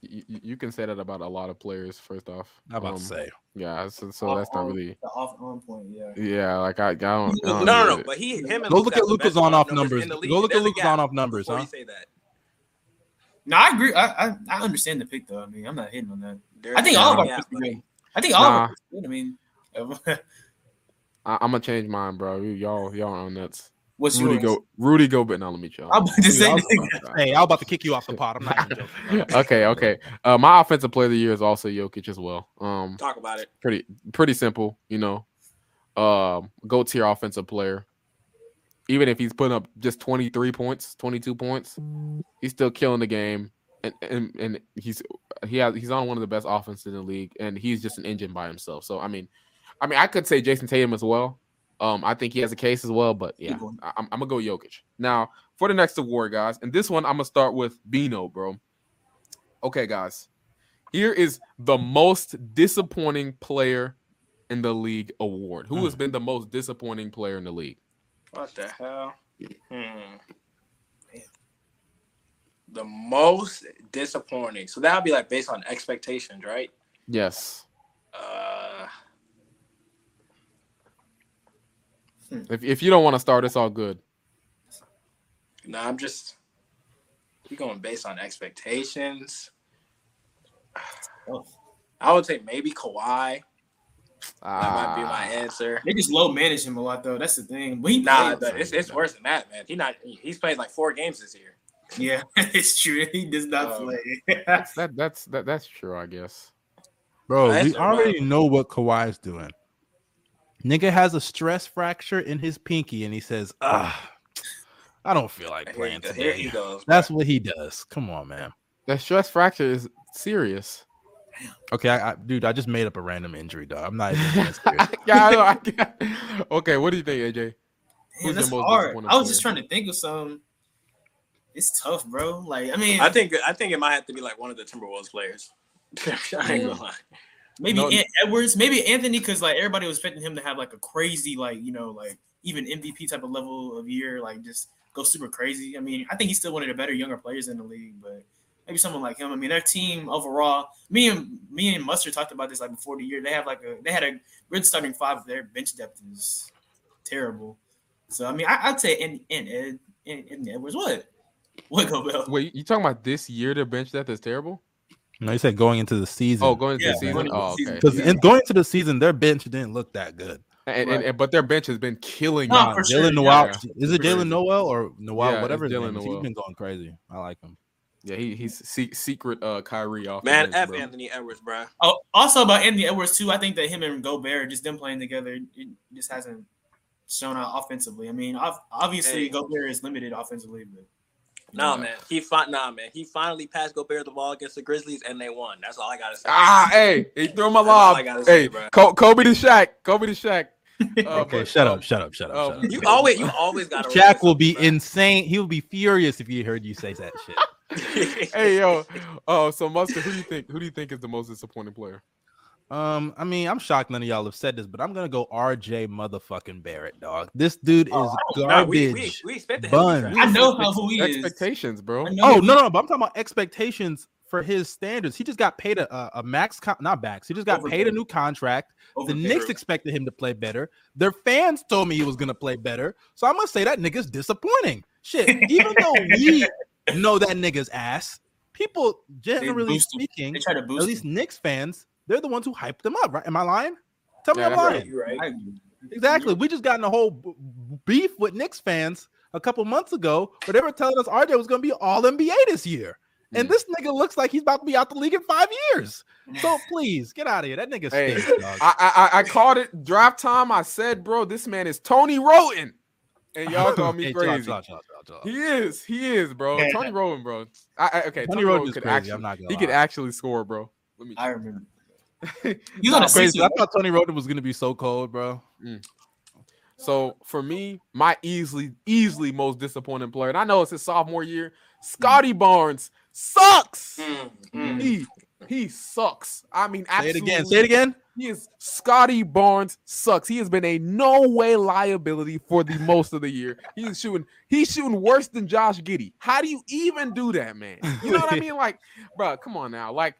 You, you- you can say that about a lot of players. First off, I'm about Um, to say. yeah. So, so Off- that's not really. the off on point. Yeah. Yeah, like I, I don't. I No, don't no, get no. But he, him, and Go Luka look at Luka's on off numbers numbers. in the league. Go look at There's a Luka's on off numbers, before huh? you say that. No, I agree. I, I I understand the pick though. I mean, I'm not hitting on that. There's I think all of our gap, picks are buddy. I think all Nah. of us. I mean, (laughs) I, I'm gonna change mine, bro. You, y'all, y'all are nuts. what's Rudy yours? go, Rudy go, but now let me chill. I'm about to Dude, say I was- that. Hey, I'm about to kick you off the pot. I'm not even joking. (laughs) okay, okay. Uh, my offensive player of the year is also Jokic as well. Um, Talk about it. pretty pretty simple, you know. Um, go tier offensive player. Even if he's putting up just 23 points, 22 points, he's still killing the game. And and, and he's he has he's on one of the best offenses in the league, and he's just an engine by himself. So I mean, I mean, I could say Jayson Tatum as well. Um, I think he has a case as well, but yeah, I'm, I'm gonna go Jokic now for the next award, guys. And this one I'm gonna start with Bino, bro. Okay, guys, here is the most disappointing player in the league award. Who has been the most disappointing player in the league? What the hell? Hmm. The most disappointing. So that would be like based on expectations, right? Yes. Uh, If, if you don't want to start, it's all good. no, I'm just you going based on expectations. (sighs) Oh. I would say maybe Kawhi. That might be my Ah. answer. They just low manage him a lot though. That's the thing. But he Nah, plays. but it's, it's worse than that, man. He not he's played like four games this year. yeah, (laughs) it's true. He does not Um, play. (laughs) That's, that, that's that, that's true, I guess. Bro, That's we already lot. know what Kawhi's doing. Nigga has a stress fracture in his pinky, and he says, "Ah, I don't feel like Here, playing he go- here he today." goes. That's what he does. Come on, man. That stress fracture is serious. Okay, I, I, dude, I just made up a random injury, dog. I'm not even (laughs) being yeah, I know. I get- okay, what do you think, AJ? Damn, Who's that's most hard. I was just trying to think of some. It's tough, bro. Like, I mean, I think I think it might have to be like one of the Timberwolves players. (laughs) I ain't gonna lie. maybe No- Ant- Edwards, maybe Anthony, because like everybody was expecting him to have like a crazy, like you know, like even MVP type of level of year, like just go super crazy. I mean, I think he's still one of the better younger players in the league, but maybe someone like him. I mean, their team overall, me and me and Mustard talked about this like before the year. They have like a they had a good starting five. Their bench depth is terrible. So I mean, I, I'd say and and Ed and, and Edwards. What? What go Bell? Wait, you talking about this year? The bench depth is terrible. no, you said going into the season. Oh, going into Yeah, the season. going Oh, okay. because in going into the season, their bench didn't look that good. And, Right. and, and- but their bench has been killing. Oh, no, y'all. for sure, Jalen yeah. Noel, is it Crazy. Jaylen Nowell or Noel? Yeah, whatever it's his Jalen name is. He's been going crazy. I like him. Yeah, he, he's se- secret uh Kyrie off. the Man, bench, F bro. Anthony Edwards, bro. Oh, also about Anthony Edwards too. I think that him and Gobert, just them playing together, it just hasn't shown out offensively. I mean, obviously Hey. Gobert is limited offensively, but Nah, Yeah. man. He fi- nah, man. He finally passed Gobert the ball against the Grizzlies, and they won. That's all I gotta say. Ah, hey, he threw him a That's lob. I gotta say, Hey, bro. Co- Kobe to Shaq. Kobe to Shaq. (laughs) Uh, Okay, but, shut um, up, shut up, shut up, um, shut up. You always, you always gotta. Shaq will be remember insane. He will be furious if he heard you say that shit. Something, (laughs) bro. Hey yo, oh so Mustard, who do you think? Who do you think is the most disappointing player? Um, I mean, I'm shocked none of y'all have said this, but I'm gonna go RJ motherfucking Barrett, dog. This dude is Oh, Nah, garbage. we, we, we expected him to be Bun. I know how who he is. Expectations, bro. I know Oh he- no, no, but I'm talking about expectations for his standards. He just got paid a, a, a max, con- not max. He just got paid a new contract. The overpaid. Knicks expected him to play better. Their fans told me he was gonna play better. So I'm gonna say that nigga's disappointing. Shit, even though we (laughs) know that nigga's ass, people generally speaking, They try to at least him. Knicks fans, they're the ones who hyped them up, right? Am I lying? Tell me Yeah, I'm lying. right. You're right. Exactly. We just got in a whole b- beef with Knicks fans a couple months ago where they were telling us RJ was going to be all NBA this year. And Mm. this nigga looks like he's about to be out the league in five years. So (laughs) please get out of here. That nigga Hey, stinks, dog. I, I I- I called it draft time. I said, bro, this man is Tony Wroten, and y'all call me Hey, crazy. chill out, chill chill chill. He is, he is, bro. Yeah. Tony Wroten, bro. I, I, okay, Tony Tony, Wroten Wroten is could crazy. actually, I'm not gonna he could actually score, bro. Let me. I remember. He's He's on a Crazy. I thought Tony Wroten was going to be so cold, bro. So for me, my easily, easily most disappointing player, and I know it's his sophomore year, Scotty Barnes sucks. Mm, mm. He he sucks. I mean, Say it again. Say it again. He is Scotty Barnes sucks. He has been a no way liability for the most of the year. (laughs) He's shooting. He's shooting worse than Josh Giddey. How do you even do that, man? You know what I mean? Like, (laughs) bro, come on now. Like,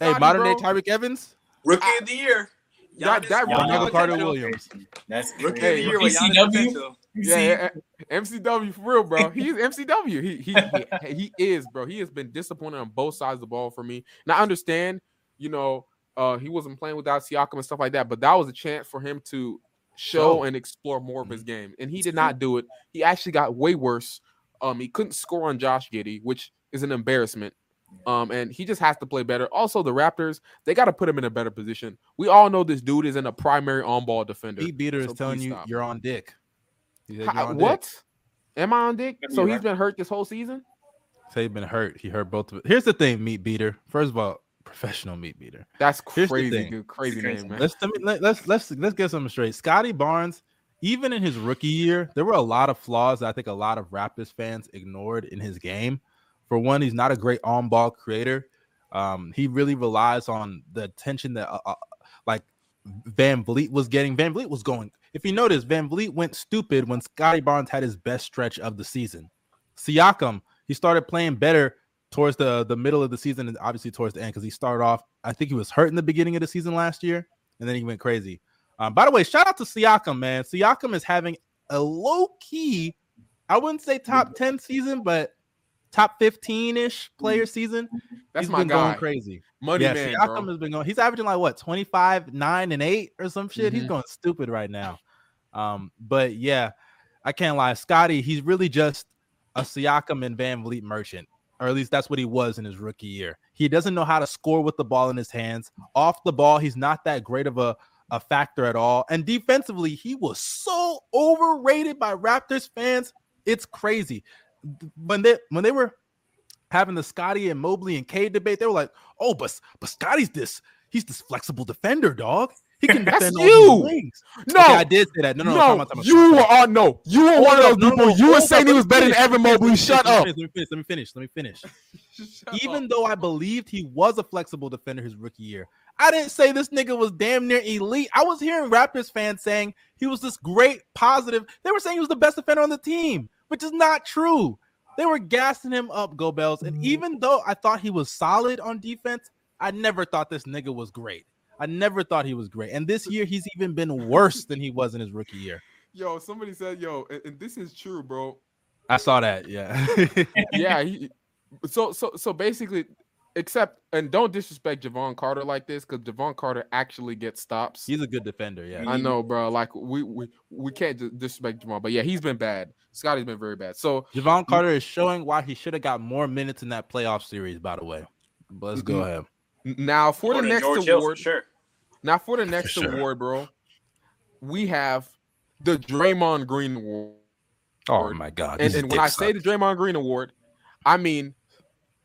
Hey, Scotty, modern day bro, Tyreke Evans, Rookie of the year. That- Giannis- that- Giannis Giannis Carter. Williams. That's Rookie Hey, of the year with ECW. Yeah, MCW for real, bro. He's MCW. He he he, he is, bro. He has been disappointed on both sides of the ball for me. Now I understand, you know, uh, he wasn't playing without Siakam and stuff like that. But that was a chance for him to show and explore more of his game, and he did not do it. He actually got way worse. Um, he couldn't score on Josh Giddey, which is an embarrassment. Um, and he just has to play better. Also, the Raptors, they got to put him in a better position. We all know this dude is in a primary on-ball defender. Pete Beater So is telling you stop. you're on dick. He said How- you're dick. what? Am I on dick? Maybe So you're he's right. been hurt this whole season. Say he's been hurt. He hurt both of it. Here's the thing, meat beater. First of all, professional meat beater. That's Here's crazy, dude. Crazy Crazy. name, man. Let's let me, let, let's let's let's get something straight. Scotty Barnes, even in his rookie year, there were a lot of flaws that I think a lot of Raptors fans ignored in his game. For one, he's not a great on-ball creator. Um, he really relies on the attention that uh, uh, like VanVleet was getting. VanVleet was going. If you notice, VanVleet went stupid when Scotty Barnes had his best stretch of the season. Siakam, he started playing better towards the the middle of the season and obviously towards the end because he started off. I think he was hurt in the beginning of the season last year, and then he went crazy. Um, by the way, shout out to Siakam, man. Siakam is having a low key, I wouldn't say top 10 season, but top 15 ish player season. That's He's my been guy. going crazy. Money yeah, man, Siakam bro. has been going. He's averaging like what 25, 9, and 8 or some shit. He's Mhm. going stupid right now. Um, but yeah, I can't lie. Scotty, he's really just a Siakam and VanVleet merchant, or at least that's what he was in his rookie year. He doesn't know how to score with the ball in his hands. Off the ball, he's not that great of a, a factor at all. And defensively, he was so overrated by Raptors fans. It's crazy. When they when they were having the Scotty and Mobley and K debate, they were like, "Oh, but but Scotty's this he's this flexible defender, dog. He can (laughs) defend all these wings." No, Okay, I did say that. No, no, no. no, time out, time out, you were on. No, you were one of those people. no, you were saying up, he was better than Evan Mobley. Shut up. Let me finish. Let me finish. Let me finish. (laughs) Even though I believed he was a flexible defender his rookie year, I didn't say this nigga was damn near elite. I was hearing Raptors fans saying he was this great positive. They were saying he was the best defender on the team, which is not true. They were gassing him up, Go Bells. And mm-hmm. even though I thought he was solid on defense, I never thought this nigga was great. I never thought he was great. And this year, he's even been worse than he was in his rookie year. (laughs) Yo, somebody said, yo, and, and this is true, bro. I saw that. Yeah. (laughs) yeah, he, so so so basically, except and don't disrespect Jevon Carter like this because Jevon Carter actually gets stops. he's a good defender. Yeah. I know, bro. Like we we we can't disrespect Jevon, but yeah, he's been bad. Scotty's been very bad. So Jevon Carter is showing why he should have got more minutes in that playoff series, by the way. But let's go Mhm. ahead. now for the next George Hill award, sure. now for the next sure. award, bro, we have the Draymond Green Award. Oh my god. And, and when dick I say the Draymond Green Award, I mean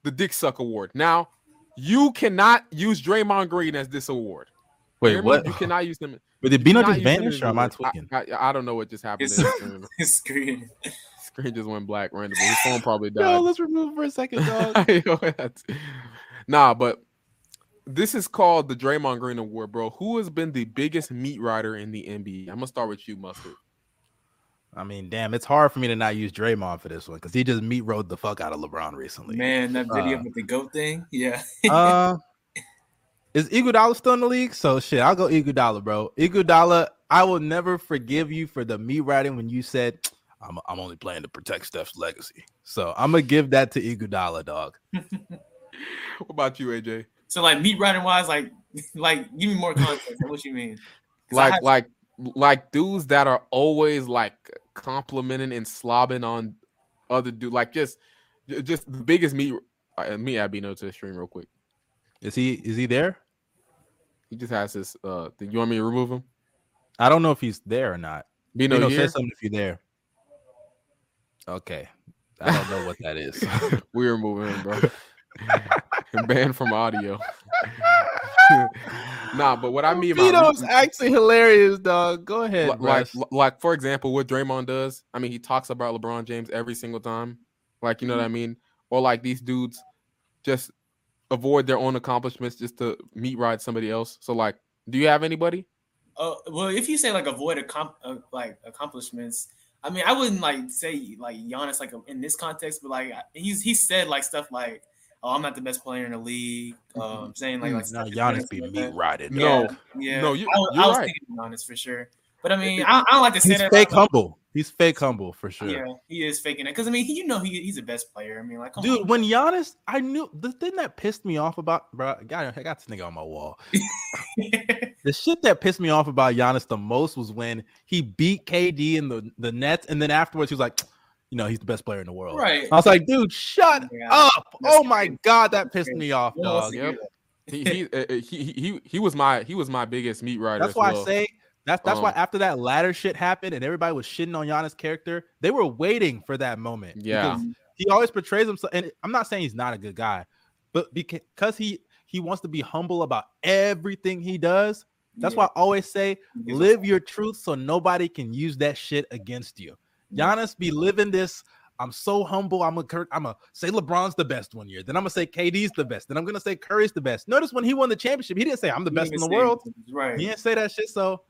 the Dick Suck Award. Now, you cannot use Draymond Green as this award. wait, Hear what? You cannot use them. But did the you Bino just use them vanish or am I award. tweaking? I, I, I don't know what just happened. His screen. (laughs) His screen. (laughs) screen just went black randomly. His phone probably (laughs) No, died. let's remove for a second, dog. Yo, nah, but this is called the Draymond Green Award, bro. Who has been the biggest meat rider in the NBA? I'm gonna start with you, Mustard. I mean, damn, it's hard for me to not use Draymond for this one because he just meat rode the fuck out of LeBron recently. Man, that video Uh, with the goat thing. Yeah. uh, (laughs) is Iguodala still in the league? So shit, I'll go Iguodala, bro. Iguodala, I will never forgive you for the meat riding when you said I'm, I'm only playing to protect Steph's legacy. So I'm gonna give that to Iguodala, dog. (laughs) What about you, AJ? So like meat riding wise, like (laughs) like give me more context. What you mean? Like, have- like, like dudes that are always like complimenting and slobbing on other dude, like just, just the biggest meat. Uh, me, Abino to the stream real quick. Is he is he there? He just has this. Uh, thing. you want me to remove him? I don't know if he's there or not. Bino, Bino, say something if you're there. Okay. I don't know what that is. (laughs) we are removing him, bro. And (laughs) banned from audio. (laughs) nah, but what I mean by Vito's meat- actually hilarious, dog. Go ahead, Li- like, Russ. like for example, what Draymond does. I mean, he talks about LeBron James every single time. Like, you know what I mean? Or like these dudes just avoid their own accomplishments just to meet ride somebody else. So, like, do you have anybody? Uh, well, if you say like avoid accom- uh, like accomplishments, I mean, I wouldn't like say like Giannis like in this context, but like he's he said like stuff like, "Oh, I'm not the best player in the league." Um, saying like like now stuff Giannis be that. meat riding. No, Yeah, no, you- I, was- you're I was right. thinking Giannis for sure. But I mean, I, I don't like to say He's that. fake about- humble. He's fake humble for sure. Yeah, he is faking it because I mean, he, you know, he, he's the best player. I mean, like, come Dude, on. when Giannis, I knew the thing that pissed me off about bro. I got, I got this nigga on my wall. (laughs) The shit that pissed me off about Giannis the most was when he beat KD in the, the Nets, and then afterwards he was like, you know, he's the best player in the world. right? I was like, dude, shut Yeah. up. That's Oh my crazy. god, that pissed me off, No one dog. Yep. he, he, uh, uh, he he he was my he was my biggest meat rider. That's why well. I say that's that's why Um, after that ladder shit happened and everybody was shitting on Giannis' character, they were waiting for that moment. Yeah. he always portrays himself, and I'm not saying he's not a good guy, but because he he wants to be humble about everything he does. That's Yeah. why I always say He gives a live your truth so nobody can use that shit against you. Yeah. Giannis be living this. I'm so humble. I'm a I'm a say LeBron's the best one year. Then I'm gonna say KD's the best. Then I'm gonna say Curry's the best. Notice when he won the championship, he didn't say I'm the He best in the world. say- Right. He didn't say that shit. So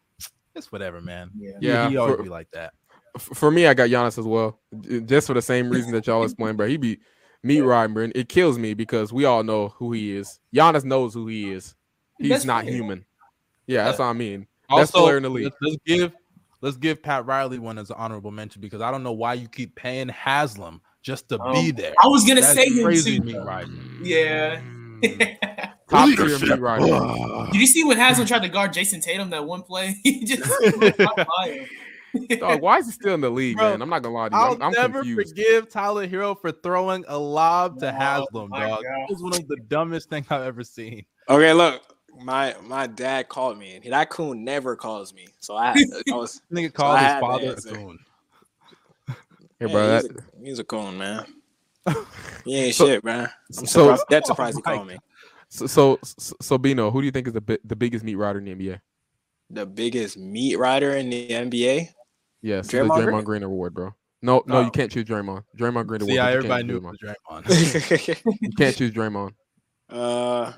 it's whatever, man. Yeah. He- Yeah, he, always for- be like that. For me, I got Giannis as well, just for the same reason that y'all explained, bro. He be meat riding, bro. and It kills me because we all know who he is. Giannis knows who he is. He's Best not human. Yeah, that's uh, what I mean. Best player in the league. let's, let's give let's give Pat Riley one as an honorable mention because I don't know why you keep paying Haslem just to be Um, there. I was gonna That's say him crazy too. to me, (laughs) right? Yeah. Mm. Top tier meat rider. Did you see when Haslem tried to guard Jayson Tatum that one play? (laughs) He just (laughs) went by. Dog, why is he still in the league, Bro, man? I'm not gonna lie to you. I'll I'm, I'm never confused. forgive Tyler Herro for throwing a lob to Oh, Haslem, dog. God. That was one of the dumbest things I've ever seen. Okay, look, my my dad called me, and that coon never calls me. So I, (laughs) I was, Nigga called I his father a coon. (laughs) Hey, yeah, bro, he's, that, a, he's a coon, man. (laughs) He ain't So- shit, man. I'm so- surprised, dead surprised he Oh my called me. so, so so so Bino, who do you think is the bi- the biggest meat rider in the NBA? The biggest meat rider in the NBA. Yes, the Draymond Draymond Green? Green Award, bro. No, no, Oh. you can't choose Draymond. Draymond Green Award. See how but everybody knew choose it Draymond. Draymond. You can't choose Draymond. uh,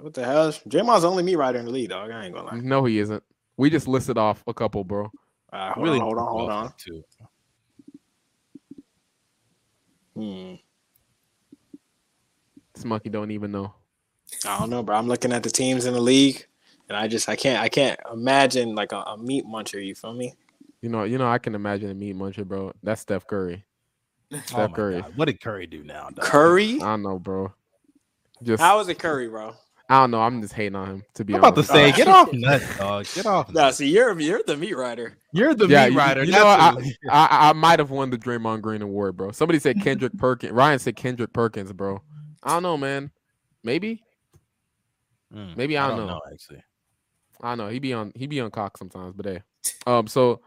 what the hell? Draymond's the only meat rider in the league, dog. I ain't gonna lie. No, he isn't. We just listed off a couple, bro. Uh, hold really on, hold on, hold love on. that too. Hmm. This monkey don't even know. I don't know, bro. I'm looking at the teams in the league, and I just I can't I can't imagine like a, a meat muncher. You feel me? You know, you know, I can imagine a meat muncher, bro. That's Steph Curry. (laughs) Oh Steph my Curry. God. What did Curry do now? dog? Curry? I don't know, bro. Just How is it Curry, bro? I don't know. I'm just hating on him to be I'm about to honest. say, get off (laughs) nuts, dog. Get off. Nah, see, you're you're the meat rider. You're the Yeah, meat you- rider. you know, I- I, I might have won the Draymond Green Award, bro. Somebody said Kendrick (laughs) Perkins. Ryan said Kendrick Perkins, bro. I don't know, man. Maybe. Mm, Maybe I don't know. actually. I know he be on he be on cock sometimes, but hey. Um so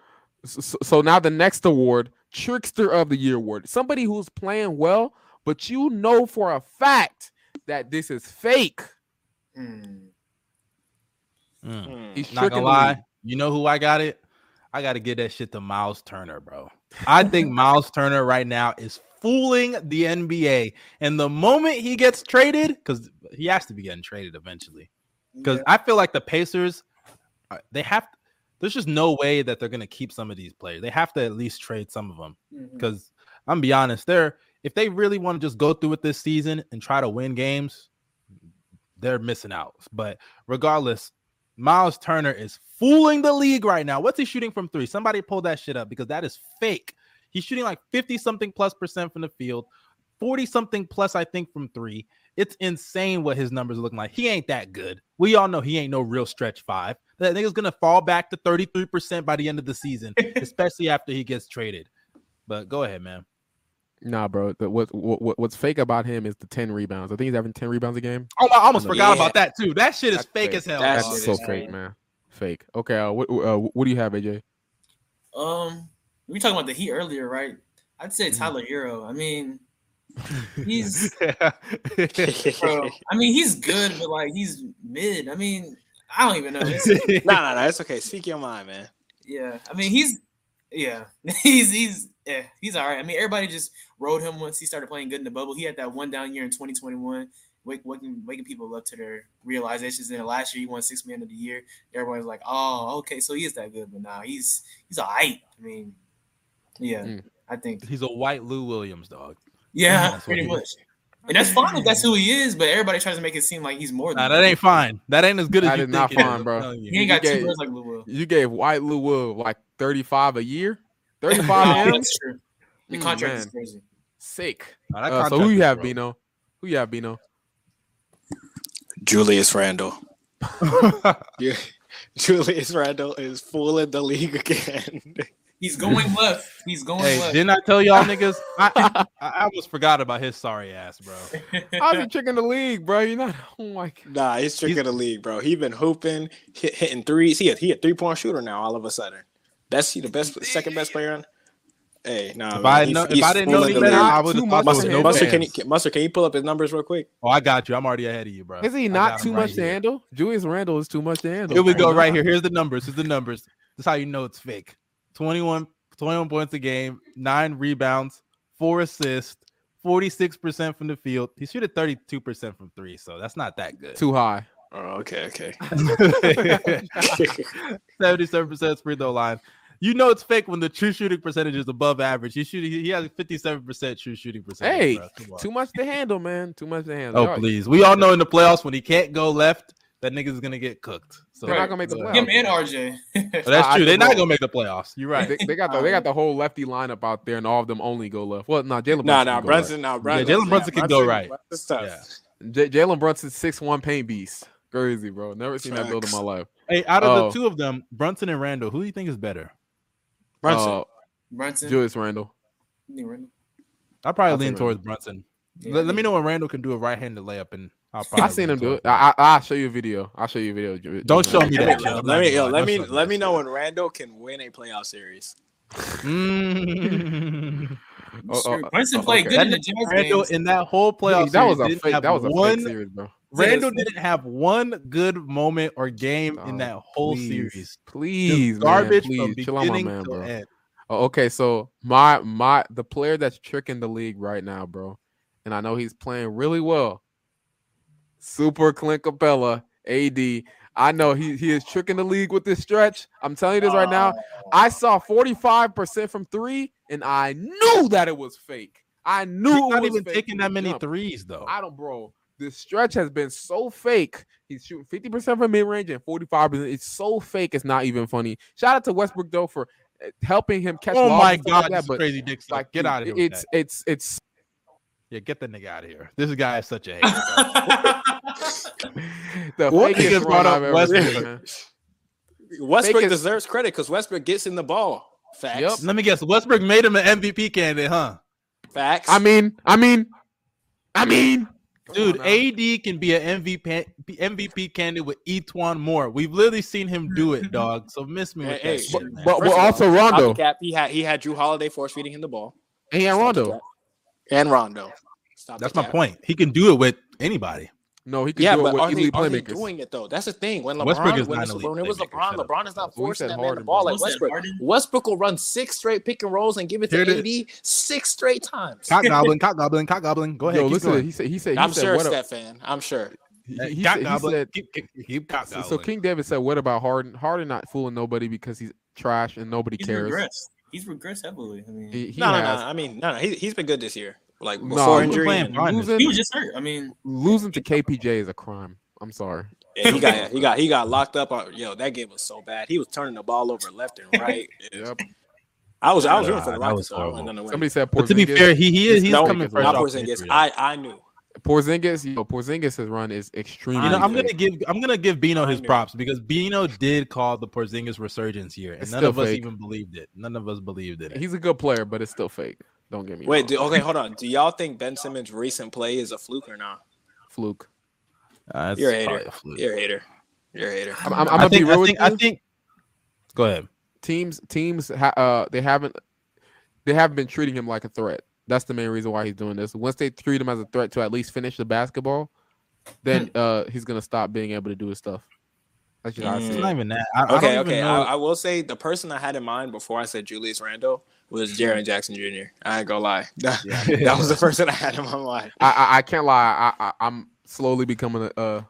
so, so now the next award, Trickster of the Year award. Somebody who's playing well, but you know for a fact that this is fake. Hmm. Mm. Hmm. He's Not gonna lie, league. you know who I got it? I got to get that shit to Miles Turner, bro. I think (laughs) Miles Turner right now is fooling the NBA. And the moment he gets traded, because he has to be getting traded eventually, because Yeah. I feel like the Pacers, uh, they have. There's just no way that they're gonna keep some of these players. They have to at least trade some of them. Because I'm gonna be honest, they're if they really want to just go through with this season and try to win games, they're missing out. But regardless, Miles Turner is fooling the league right now. What's he shooting from three? Somebody pull that shit up because that is fake. He's shooting like 50 something plus percent from the field, 40 something plus, I think, from three. It's insane what his numbers are looking like. He ain't that good. We all know he ain't no real stretch five. That nigga's gonna fall back to 33% by the end of the season, (laughs) especially after he gets traded. But go ahead, man. Nah, bro. The, what, what what's fake about him is the 10 rebounds. I think he's having 10 rebounds a game. Oh, I almost Yeah. forgot about that too. That shit is That's fake fake. as hell. That. That's so is fake, fake. man. Fake. Okay, uh, what uh, what do you have, AJ? Um, we were talking about the Heat earlier, right? I'd say Mhm. Tyler Herro. I mean, (laughs) he's (laughs) bro, I mean he's good, but like he's mid. I mean, I don't even know. It's- (laughs) nah, nah, nah. It's okay. Speak your mind, man. yeah, I mean he's yeah, he's he's yeah, he's all right. I mean everybody just rode him once he started playing good in the bubble. He had that one down year in 2021, waking waking people up to their realizations. And then last year he won six man of the year. Everybody's like, oh, okay, so he is that good, but now he's he's all right. I mean, yeah, Mm. I think He's a white Lou Williams dog. yeah, That's pretty much. is. And that's fine if that's who he is, but everybody tries to make it seem like he's more Nah, than that ain't fine. That ain't as good as you is not it fine, I'm bro. He ain't got You two gave- words like Lil Will. You gave White Lou Will like 35 a year? Oh, 35 (laughs) M's? that's true. The Mm, contract is crazy. Sick. Nah, Uh, so who you have, broke. Bino? Who you have, Bino? Julius Randle. (laughs) Yeah. Julius Randle is fooling the league again. He's going (laughs) left. He's going Hey, left. didn't I tell y'all niggas? I, I, I almost forgot about his sorry ass, bro. How's he tricking the league, bro? You're not. Oh my God. nah, he's tricking the league, bro. He been hooping, hit, hitting threes. He a, he a three point shooter now. All of a sudden, best he the best second best player on. Hey, nah. If I, he's- know, if I didn't know fooling the better. I would have Too thought much there was Mustard, no Mustard, can you, Mustard, can you pull up his numbers real quick? Oh, I got you. I'm already ahead of you, bro. Is he not too him right much to here. handle? Julius Randle is too much to handle. Here we go, right here. Here's the numbers. Here's the numbers. This is how you know it's fake. 21, 21 points a game, nine rebounds, four assists, 46% from the field. He shoot at 32% from three, so that's not that good. Too high. Oh, okay, okay. (laughs) (laughs) (laughs) 77% free throw line. You know it's fake when the true shooting percentage is above average. He shooting he has 57% true shooting percentage. Hey, bro. Come on. Too much to handle, man. Too much to handle. Oh, Y'all- please. We all know in the playoffs when he can't go left, that nigga's is gonna get cooked. So They're not gonna make the so- playoffs. Him and RJ. But oh, that's I- (laughs) I true. They're not gonna make the playoffs. You're right. They, they got the they got the whole lefty lineup out there, and all of them only go left. Well, no, Jalen. Nah, Brunson nah, can go Brunson, nah, Brunson. Jalen Brunson can go right. Brunson's tough. Yeah. J- Jalen Brunson's six one paint beast. Crazy, bro. Never seen that build in my life. Hey, out of Oh. the two of them, Brunson and Randle, who do you think is better? Brunson. Uh, Brunson. Julius Randle. Randle? I'll probably I'll lean take towards Brunson. Yeah, let, let me know when Randle can do a right-handed layup, and I'll probably. I seen lean him do it. I, I, I'll show you a video. I'll show you a video. Don't show me Randle. that. Yo, let me, yo, let me, let me know when Randle can win a playoff series. Mm. (laughs) Oh, oh, Brunson oh, played okay. good in the Jazz Randle games. in that whole playoff that was a didn't fake. That was a one. fake series, bro. Randle didn't have one good moment or game in oh, that whole please, series. Just Please, garbage man, from please, chill out, my beginning man, to bro. end. Oh, okay, so my my the player that's tricking the league right now, bro, and I know he's playing really well. Super Clint Capela, AD. I know he he is tricking the league with this stretch. I'm telling you this right now. I oh. saw 45% from three, and I knew that it was fake. I knew He's it not even fake taking that many jump. threes though. I don't, bro. This stretch has been so fake. He's shooting 50% from mid range and 45%. It's so fake. It's not even funny. Shout out to Westbrook though for uh, helping him catch. Oh lobs my god, like that, this but crazy dick stuff. like, Get out of here. with It's it's it's yeah, get the nigga out of here. This guy is such a hater. (laughs) the What? fakest run brought up I've ever Westbrook. seen. Westbrook Fake is- deserves credit because Westbrook gets in the ball. Facts. Yep. Let me guess. Westbrook made him an MVP candidate, huh? Facts. I mean, I mean, I mean, Come Dude. AD can be an MVP MVP candidate with E'Twaun Moore. We've literally seen him do it, (laughs) dog. So miss me with Hey, that shit, but, man. but, but of all, also Rondo cap. He had he had Jrue Holiday force feeding him the ball. and Stop Rondo. and Rondo. Stop That's my cap. point. He can do it with anybody. No, he can Yeah, do it but with are they, elite are they doing it though? That's the thing. When Westbrook LeBron, is when, not elite when it was. LeBron, LeBron is not We forcing that man the ball like Westbrook. Harden? Westbrook will run six straight pick and rolls and give it to Here it AD six straight times. Cock (laughs) goblin, cock goblin, cock goblin. Go ahead. Yo, keep listen, going. he said he said he I'm said sure, what a- Steph fan. I'm sure. he, Hey, he said, he goblin. said keep, keep, keep so, so King David said what about Harden? Harden not fooling nobody because he's trash and nobody He's cares. regressed. He's regressed heavily. I mean, He, he, he No, no, no. I mean, no, no. He, he's been good this year. Like No, before he's injury, playing and, fine. losing was just hurt. I mean, losing to KPJ is a crime. I'm sorry. yeah, he got he got he got locked up. On, yo, that game was so bad. He was turning the ball over left and (laughs) right. Yep. I was I was rooting for the that Rockets. so I wanted horrible. them to win. Somebody said But to be fair, he, he is he's No, coming fresh not Porzingis. I I knew. Porzingis, yo, Porzingis' run is extremely. You know, I'm fake. gonna give I'm gonna give Bino his props because Bino did call the Porzingis resurgence here, and It's none still of us fake. even believed it. None of us believed it. He's a good player, but it's still fake. Don't get me Wait, wrong. do, okay, hold on. Do y'all (laughs) think Ben Simmons' recent play is a fluke or not? Fluke. Uh, it's You're a hater. a fluke. You're a hater. You're a hater. I'm, I'm, I'm gonna think, be real I with think, you. I think. Go ahead. teams teams ha- uh they haven't they haven't been treating him like a threat. That's the main reason why he's doing this. Once they treat him as a threat to at least finish the basketball, then uh he's gonna stop being able to do his stuff. That's just how I see It's not even that. I, I Okay, don't okay. even I, I will say the person I had in mind before I said Julius Randle was Jaren Jackson Jr. I ain't gonna lie. That, (laughs) that was the person I had in my mind. I, I I can't lie. I, I I'm slowly becoming a uh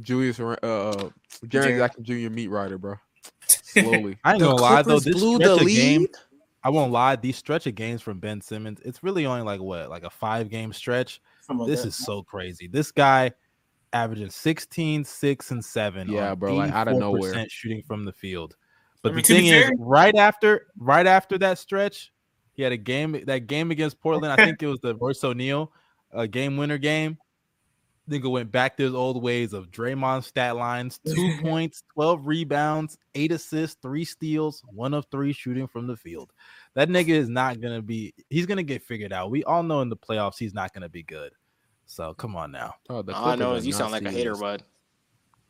Julius uh uh Jaren Jackson Jr. meat writer, bro. Slowly. (laughs) I ain't The gonna lie though. This blew stretch the of game, lead? I won't lie. These stretch of games from Ben Simmons, it's really only like what, like a five game stretch. Something like This that. is so crazy. This guy averaging 16, 6, and 7. Yeah, bro, like, out of nowhere. shooting from the field. But I the mean, to be thing is, fair- right after right after that stretch, he had a game that game against Portland. I think it was the Royce O'Neale, a game winner game. Nigga went back to his old ways of Draymond stat lines: (laughs) two points, twelve rebounds, eight assists, three steals, one of three shooting from the field. That nigga is not gonna be. He's gonna get figured out. We all know in the playoffs he's not gonna be good. So come on now. Oh, the All I know is you sound like a hater, bud.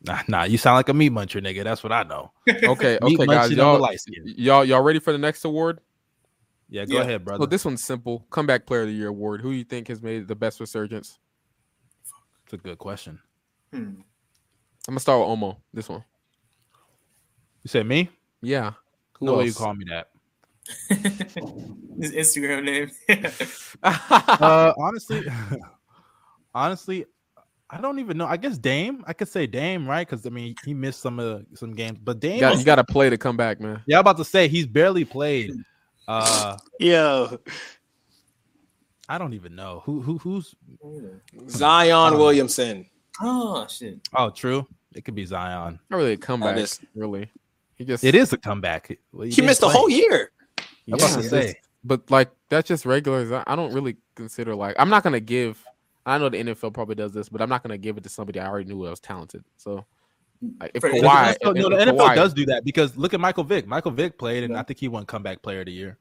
Nah, nah, you sound like a meat muncher, nigga. That's what I know. (laughs) Okay, okay, guys, munching on the y'all, y'all, y'all ready for the next award? Yeah, go Yeah. ahead, brother. So this one's simple. Comeback Player of the Year award. Who you think has made the best resurgence? It's a good question. Hmm. I'm gonna start with Omo. This one. You said me? Yeah. Who no way you call me that. (laughs) His Instagram name. (laughs) Uh, honestly, honestly, I don't even know. I guess Dame. I could say Dame, right? Because I mean, he missed some of the, some games, but Dame. you, got, was- you got to play to come back, man. yeah, I'm about to say he's barely played. Uh, Yeah, I don't even know who who who's. Zion Uh, Williamson. oh shit. Oh, true. It could be Zion. Not really a comeback, is- really. He just It is a comeback. Well, He didn't missed the play. whole year. I'm about to Yeah, say. but like that's just regular. I don't really consider like I'm not gonna give. I know the NFL probably does this, but I'm not gonna give it to somebody I already knew was talented. So like, if For- The Kawhi, NFL, no, the if NFL Kawhi- does do that because look at Michael Vick. Michael Vick played, and Yeah. I think he won comeback player of the year.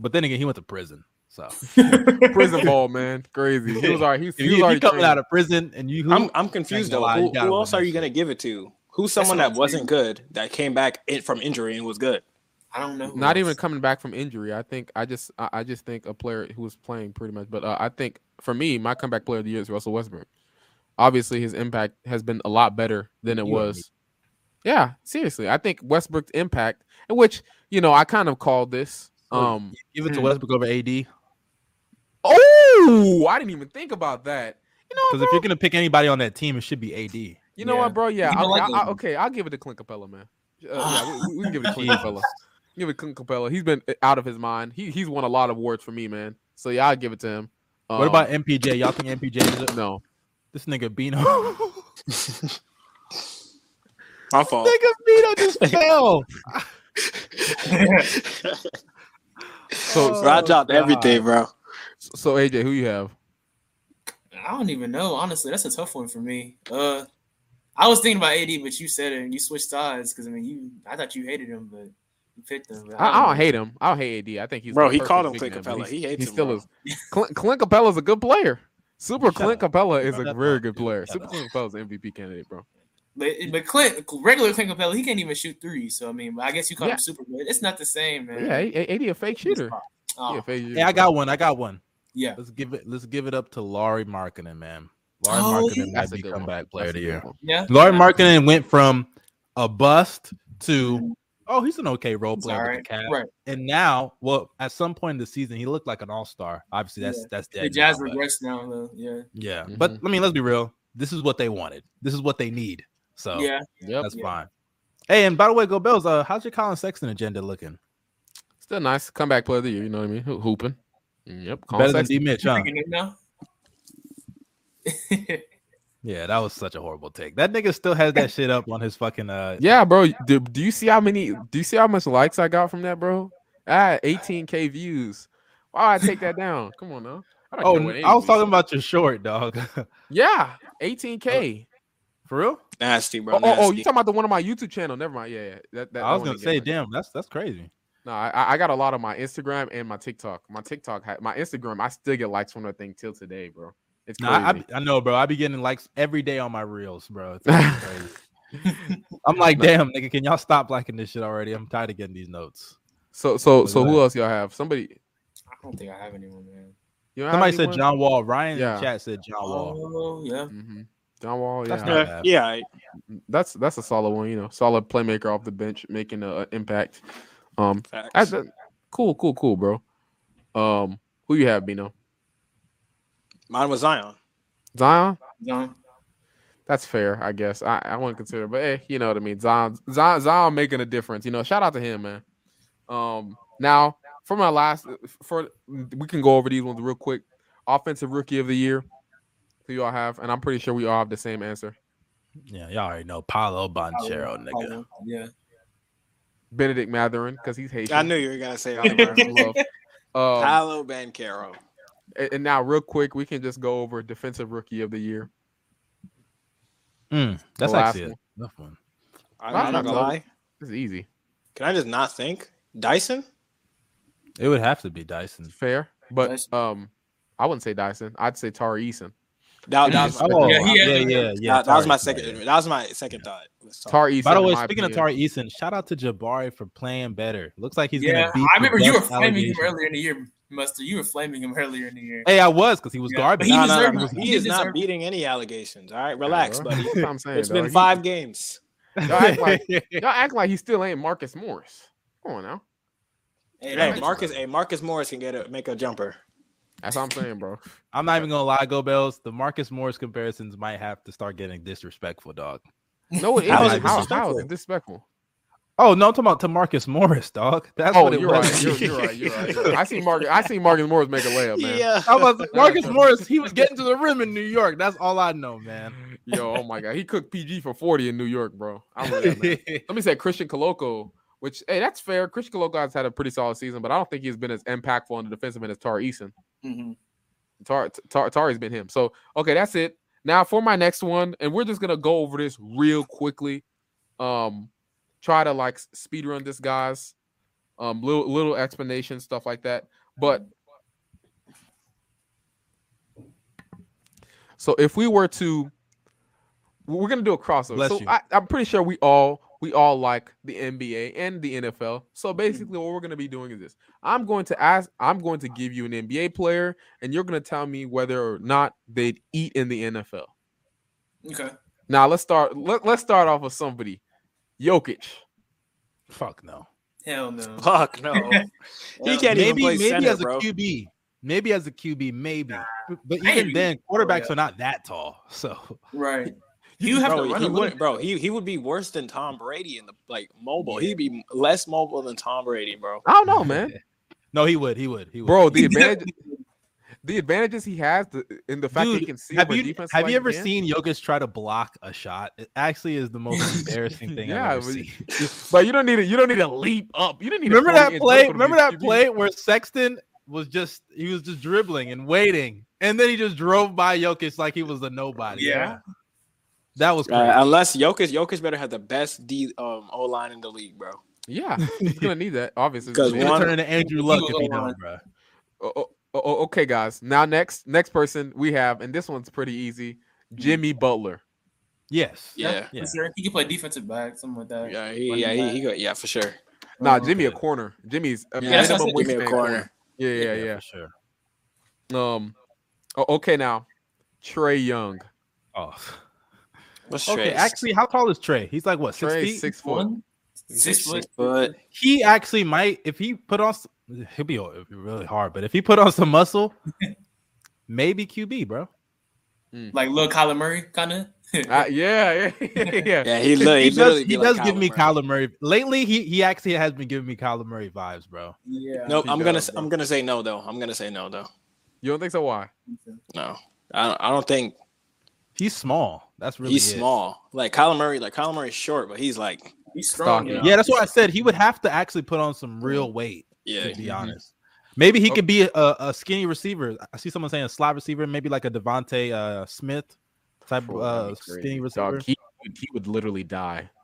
But then again, he went to prison. So (laughs) prison ball, man, crazy. He was (laughs) already. He, was- he was already coming trained. out of prison and you, I'm I'm confused though. Who, who else are you gonna give it to? Who's someone what that wasn't saying. good that came back in, from injury and was good? I don't know. not else. even coming back from injury. I think I just I, I just think a player who was playing pretty much. But uh, I think for me, my comeback player of the year is Russell Westbrook. Obviously, his impact has been a lot better than it You was. Yeah, seriously, I think Westbrook's impact, which you know I kind of called this. Um, give it to Hmm. Westbrook over AD. Oh, I didn't even think about that. You know, what, if you're gonna pick anybody on that team, it should be AD. you know Yeah. what, bro? Yeah, I'll, like I'll- I'll- okay, I'll give it to Clint Capela, man. Uh, yeah, we, we- we can give it to Clint Capela. Give it to Clint Capela. He's been out of his mind. He he's won a lot of awards for me, man. So yeah, I'll give it to him. What Um, about MPJ? Y'all think MPJ? Is it? no? This nigga Bino. (laughs) My fault. nigga Bino just (laughs) fell. So, Oh, Bro, I dropped God. everything, bro. so AJ, who you have? I don't even know. Honestly, that's a tough one for me. Uh, I was thinking about AD, but you said it and you switched sides because I mean, you. I thought you hated him, but you picked him. But I, I don't hate him. I don't hate AD. I think he's Bro, he called him Clint Capela. he's- He hates he him, still bro. is. Clint, Clint Capela's a good player. Super Shut Clint up. Capela is Shut a very good player. Shut Super up. Clint Capela's an MVP candidate, bro. But but Clint, regular Clint Capela, he can't even shoot three. So I mean, I guess you call Yeah. him super good. It's not the same, man. Yeah, A- AD a fake shooter. Oh, Yeah, fake shooter. Hey, I got one. I got one. yeah. Let's give it. Let's give it up to Lauri Markkanen, man. Lauri Oh, Markkanen yeah. might a be good one. comeback player of the year. Yeah. Lauri Markkanen went from a bust to oh, he's an okay role player all with right. the Cavs. Right. And now, well, at some point in the season, he looked like an all star. Obviously, that's Yeah. that's The. Jazz now, but- now, though. Yeah. yeah, Mhm. but I mean, let's be real. This is what they wanted. This is what they need. So Yeah. Yep. that's Yeah. fine. Hey, and by the way, go Bills. Uh, how's your Collin Sexton agenda looking? Still nice. Comeback player of the year. You know what I mean? Ho- Hooping. Yep. Collin Better than Sexton. D Mitch, You huh? (laughs) picking him now? Yeah, that was such a horrible take. That nigga still has that shit up on his fucking uh. (laughs) Yeah, bro. Do, do you see how many? Do you see how much likes I got from that, bro? I had 18k views. Why I take that down? (laughs) Come on now. I Oh, I was talking about your short, dog. (laughs) Yeah, 18k. For real? Nasty, bro. Oh, oh, oh, you talking about the one on my YouTube channel? Never mind. Yeah, yeah. That, that, I was gonna say, damn, that's that's crazy. No, I, I got a lot of my Instagram and my TikTok. My TikTok, my Instagram, I still get likes from that thing till today, bro. It's No. I, I, I know, bro. I be getting likes every day on my reels, bro. It's crazy. (laughs) I'm like, damn, nigga, can y'all stop liking this shit already? I'm tired of getting these notes. so, so, But so, go who else y'all have? Somebody. I don't think I have anyone, man. You don't Somebody said? John Wall. Ryan Yeah. in chat said John Wall. Oh, yeah. Mhm. John Wall. Yeah, That's Yeah, yeah. That's that's a solid one. You know, solid playmaker off the bench, making a, a impact. Um, facts. that's a- cool, cool, cool, bro. Um, who you have, Bino? Mine was Zion. Zion. Zion. That's fair, I guess. I, I wouldn't consider, but hey, you know what I mean. Zion, Zion, Zion making a difference. You know, shout out to him, man. Um, now for my last, for we can go over these ones real quick. Offensive Rookie of the Year. Who y'all have? And I'm pretty sure we all have the same answer. Yeah, y'all already know Paolo Banchero, nigga. Paolo, Yeah. Bennedict Mathurin, because he's Haitian. I knew you were gonna say Gotta learn some love. (laughs) Um, Paolo Banchero. And, and now, real quick, we can just go over defensive rookie of the year. Mm, that's The last actually a one. tough one. I'm Not not gonna lie. This is easy, Can I just not think? Dyson? It would have to be Dyson. fair, but Dyson. um, I wouldn't say Dyson. I'd say Tari Eason. That, that was, Oh, Yeah, yeah, yeah, yeah, yeah. that, that was my second. yeah. That was my second thought. was Tari. Tari Eason. By the way, in my speaking of opinion. Tari Eason, shout out to Jabari for playing better. Looks like he's yeah. gonna beat. I remember you were best flaming him earlier in the year, Mustard. You were flaming him (laughs) earlier in the year. Hey, I was because he was Yeah, garbage. but he No, no, no, no. He He is not deserved it. beating any allegations. All right, relax, bro. buddy. (laughs) That's what I'm saying. It's dog. been He- five games. (laughs) Y'all act like y'all act like he still ain't Marcus Morris. Come on now. Hey, Hey, Marcus. Hey, Marcus Morris can get a make a jumper. That's what I'm saying, bro. I'm not even gonna lie, Go Bells. The Marcus Morris comparisons might have to start getting disrespectful, dog. No, it How isn't. is it How, how disrespectful? is it disrespectful? Oh no, I'm talking about to Marcus Morris, dog. That's oh, what it you're was. right. You're, you're right. You're right. You're right. I see Marcus. I see Marcus Morris make a layup, man. Yeah. I was Marcus (laughs) Morris. He was getting to the rim in New York. That's all I know, man. Yo, oh my god, he cooked PG for 40 in New York, bro. I'm with that, man. Let me say Christian Koloko, which hey, that's fair. Christian Koloko has had a pretty solid season, but I don't think he's been as impactful on the defensive end as Tar Eason. Mhm. Tar, Tar Tari's been him. So okay, that's it. Now for my next one, and we're just gonna go over this real quickly. Um, try to like speed run this, guys. Um, little little explanation stuff like that. But so if we were to, we're gonna do a crossover. Bless so you. I, I'm pretty sure we all we all like the NBA and the NFL. So basically, what we're gonna be doing is this: I'm going to ask, I'm going to give you an NBA player, and you're gonna tell me whether or not they'd eat in the NFL. Okay. Now let's start. Let, let's start off with somebody, Jokic. Fuck no. Hell no. (laughs) Fuck no. (laughs) he can't even Maybe play maybe center, as a bro. QB. Maybe as a QB, maybe. But even ain't then, even- quarterbacks yeah. are not that tall. So Right. (laughs) You have bro, to run he a would, bro. He he would be worse than Tom Brady in the like mobile. He'd be less mobile than Tom Brady, bro. I don't know, man. no, he would. He would. He would. Bro, the advantage, the advantages he has the, in the fact that he can see have over you defense. have you ever he can. seen Jokic try to block a shot? It actually is the most (laughs) embarrassing thing Yeah, I've ever but- seen. (laughs) But you don't need to. You don't need to leap up. You don't need. Remember that play? Remember that play where Sexton was just he was just dribbling and waiting, and then he just drove by Jokic like he was a nobody. Yeah. that was Uh, unless Jokic, Jokic better have the best D um O line in the league, bro. Yeah, (laughs) he's gonna need that. Obviously, 'Cause He's Yeah. gonna one- turn into Andrew Luck if he don't, bro. Oh, oh, oh, okay, guys. Now next, next person we have, and this one's pretty easy. Jimmy Butler. Yes. Yeah. Yeah. For sure. He can play defensive back, something like that. Yeah, he, Running yeah, he, he go, yeah, for sure. Nah, Oh, Jimmy a corner. Jimmy's a Yeah, minimum what I said, Give me a wingspan corner. Yeah, yeah, yeah. for sure. Um, oh, okay, now Trae Young. Oh, What's okay. Trae? Actually, how tall is Trae? He's like what six Trae feet. six foot. One, He's six foot. foot. He actually might if he put on. S- He'll be it'll be really hard, but if he put on some muscle, maybe QB, bro. Like little Kyler Murray, kind of. Uh, yeah, (laughs) yeah, yeah. Yeah, he, li- He he does. He be does like give me Murray. Kyler Murray. Lately, he he actually has been giving me Kyler Murray vibes, bro. yeah. Nope, I'm gonna does. I'm gonna say no though. I'm gonna say no though. You don't think so? Why? No, I don't, I don't think He's small. That's really he's it. small. Like Kyler Murray, like Kyler Murray's short, but he's like He's strong. Stocky. Yeah. Yeah, that's what I said. He would have to actually put on some real weight. Yeah. To be honest, maybe he could be a, a skinny receiver. I see someone saying a slot receiver, maybe like a DeVonta uh, Smith type Bro, uh, that'd be crazy. skinny receiver. Dog, he, would- he would literally die. (laughs)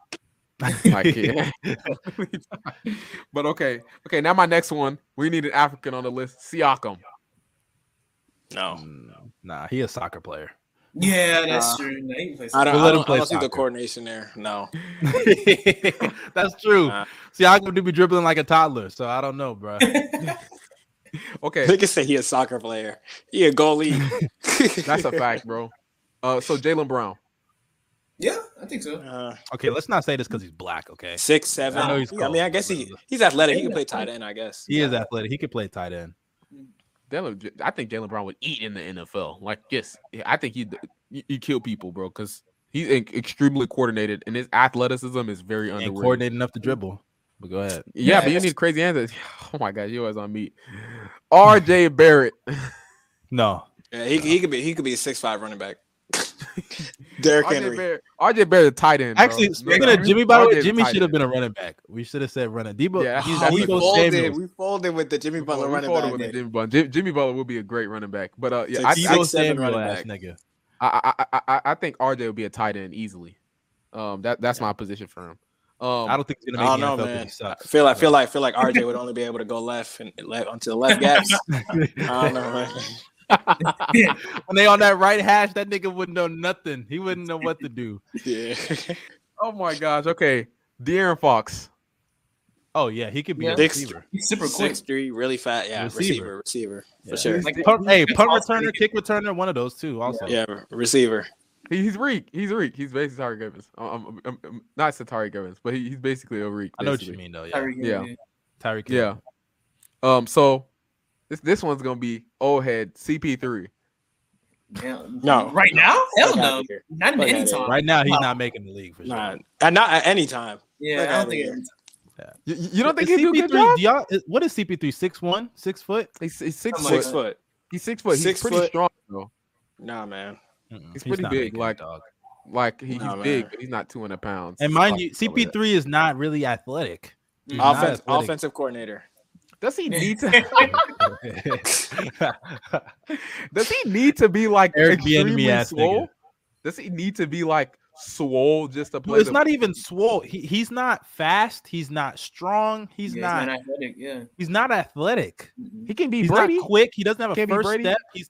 Like, (laughs) but okay, okay. Now my next one, we need an African on the list. Siakam. No, No, nah, he a soccer player. Yeah, that's Nah. true. Nah, play I don't. We'll I let him don't, I play don't see the soccer. coordination there. No, (laughs) (laughs) That's true. Nah. See, I could be dribbling like a toddler, so I don't know, bro. (laughs) Okay, they can say he a soccer player. He a goalie. that's a fact, bro. Uh, so Jaylen Brown. yeah, I think so. Uh, Okay, let's not say this because he's black. Okay, six seven. I know he's Yeah, I mean, I guess he he's athletic. He can play tight end. I guess. he is athletic. He could play tight end. Jaylen, I think Jaylen Brown would eat in the NFL. Like, yes, I think he he kill people, bro, because he's e- eh, extremely coordinated and his athleticism is very And underrated. coordinated enough to dribble. But go ahead. Yeah, Yeah, but you need crazy answers. (sighs) Oh my god, you always on meat. R.J. Barrett. (laughs) No, Yeah, he, he could be he could be a six five running back. (laughs) Derrick RJ Henry. Barrett, RJ Barrett, the tight end. bro. Actually, No speaking doubt. of Jimmy, by the way, RJ Jimmy should have been a running back. We should have said running. Deebo, Yeah, he's oh, we folded. Samuel. We folded with the Jimmy We Butler running folded back. with the. Jimmy Butler. Jim- Jimmy Butler will be a great running back, but uh, yeah, So I, Deebo I, seven Samuel running back. nigga. I, I, I, I think RJ will be a tight end easily. Um, that that's my position for him. Um, I don't think he's I gonna don't make know, the NFL. but man. He I sucks. feel like feel like feel like RJ would only be able to go left and left onto the left gaps. (laughs) I don't know, man. (laughs) when they on that right hash, that nigga wouldn't know nothing. He wouldn't know what to do. Yeah. (laughs) oh my gosh. Okay, De'Aaron Fox. Oh yeah, he could be Yeah. a Six- receiver. He's super quick. Six three, really fat. Yeah, Receiver. receiver, receiver, Yeah. for sure. Like, Punt, hey, punt also- returner, kick returner, one of those two. Also, Yeah, receiver. He- He's Reek. He's Reek. He's basically Tariq Evans. I'm, I'm, I'm, I'm- not Tariq Evans, but he, he's basically a Reek. I know what you mean though. Yeah, Tyreek Yeah. Tyreek. Yeah. Um. So this this one's gonna be old head CP3. Yeah. No. Right now? Hell no. Not in any time. Right now, he's not making the league for sure. Nah, and not at any time. Yeah, I don't think here. any You, you don't think Is he'll do good CP3 job? do y'all- is- what is CP3? Six one, six foot. He's, he's six I'm foot. Six foot. He's six foot. He's Six pretty foot. strong though. Nah, man. Mm-mm, He's pretty not big, like- dog. Like he, Nah, he's big, but he's not 200 pounds. And mind Like, you, some of that. CP3 is not really athletic. Mhm. Not Offense, athletic. offensive coordinator. Does he need to? (laughs) (laughs) does he need to be like Eric extremely Bieniemy swole? Does he need to be like swole just to play? Dude, it's the- not even swole. He, he's not fast. He's not strong. He's Yeah, not. not athletic. Yeah. he's not athletic. Mhm. He can be He's Brady. not quick. He doesn't have a Can't first step. He's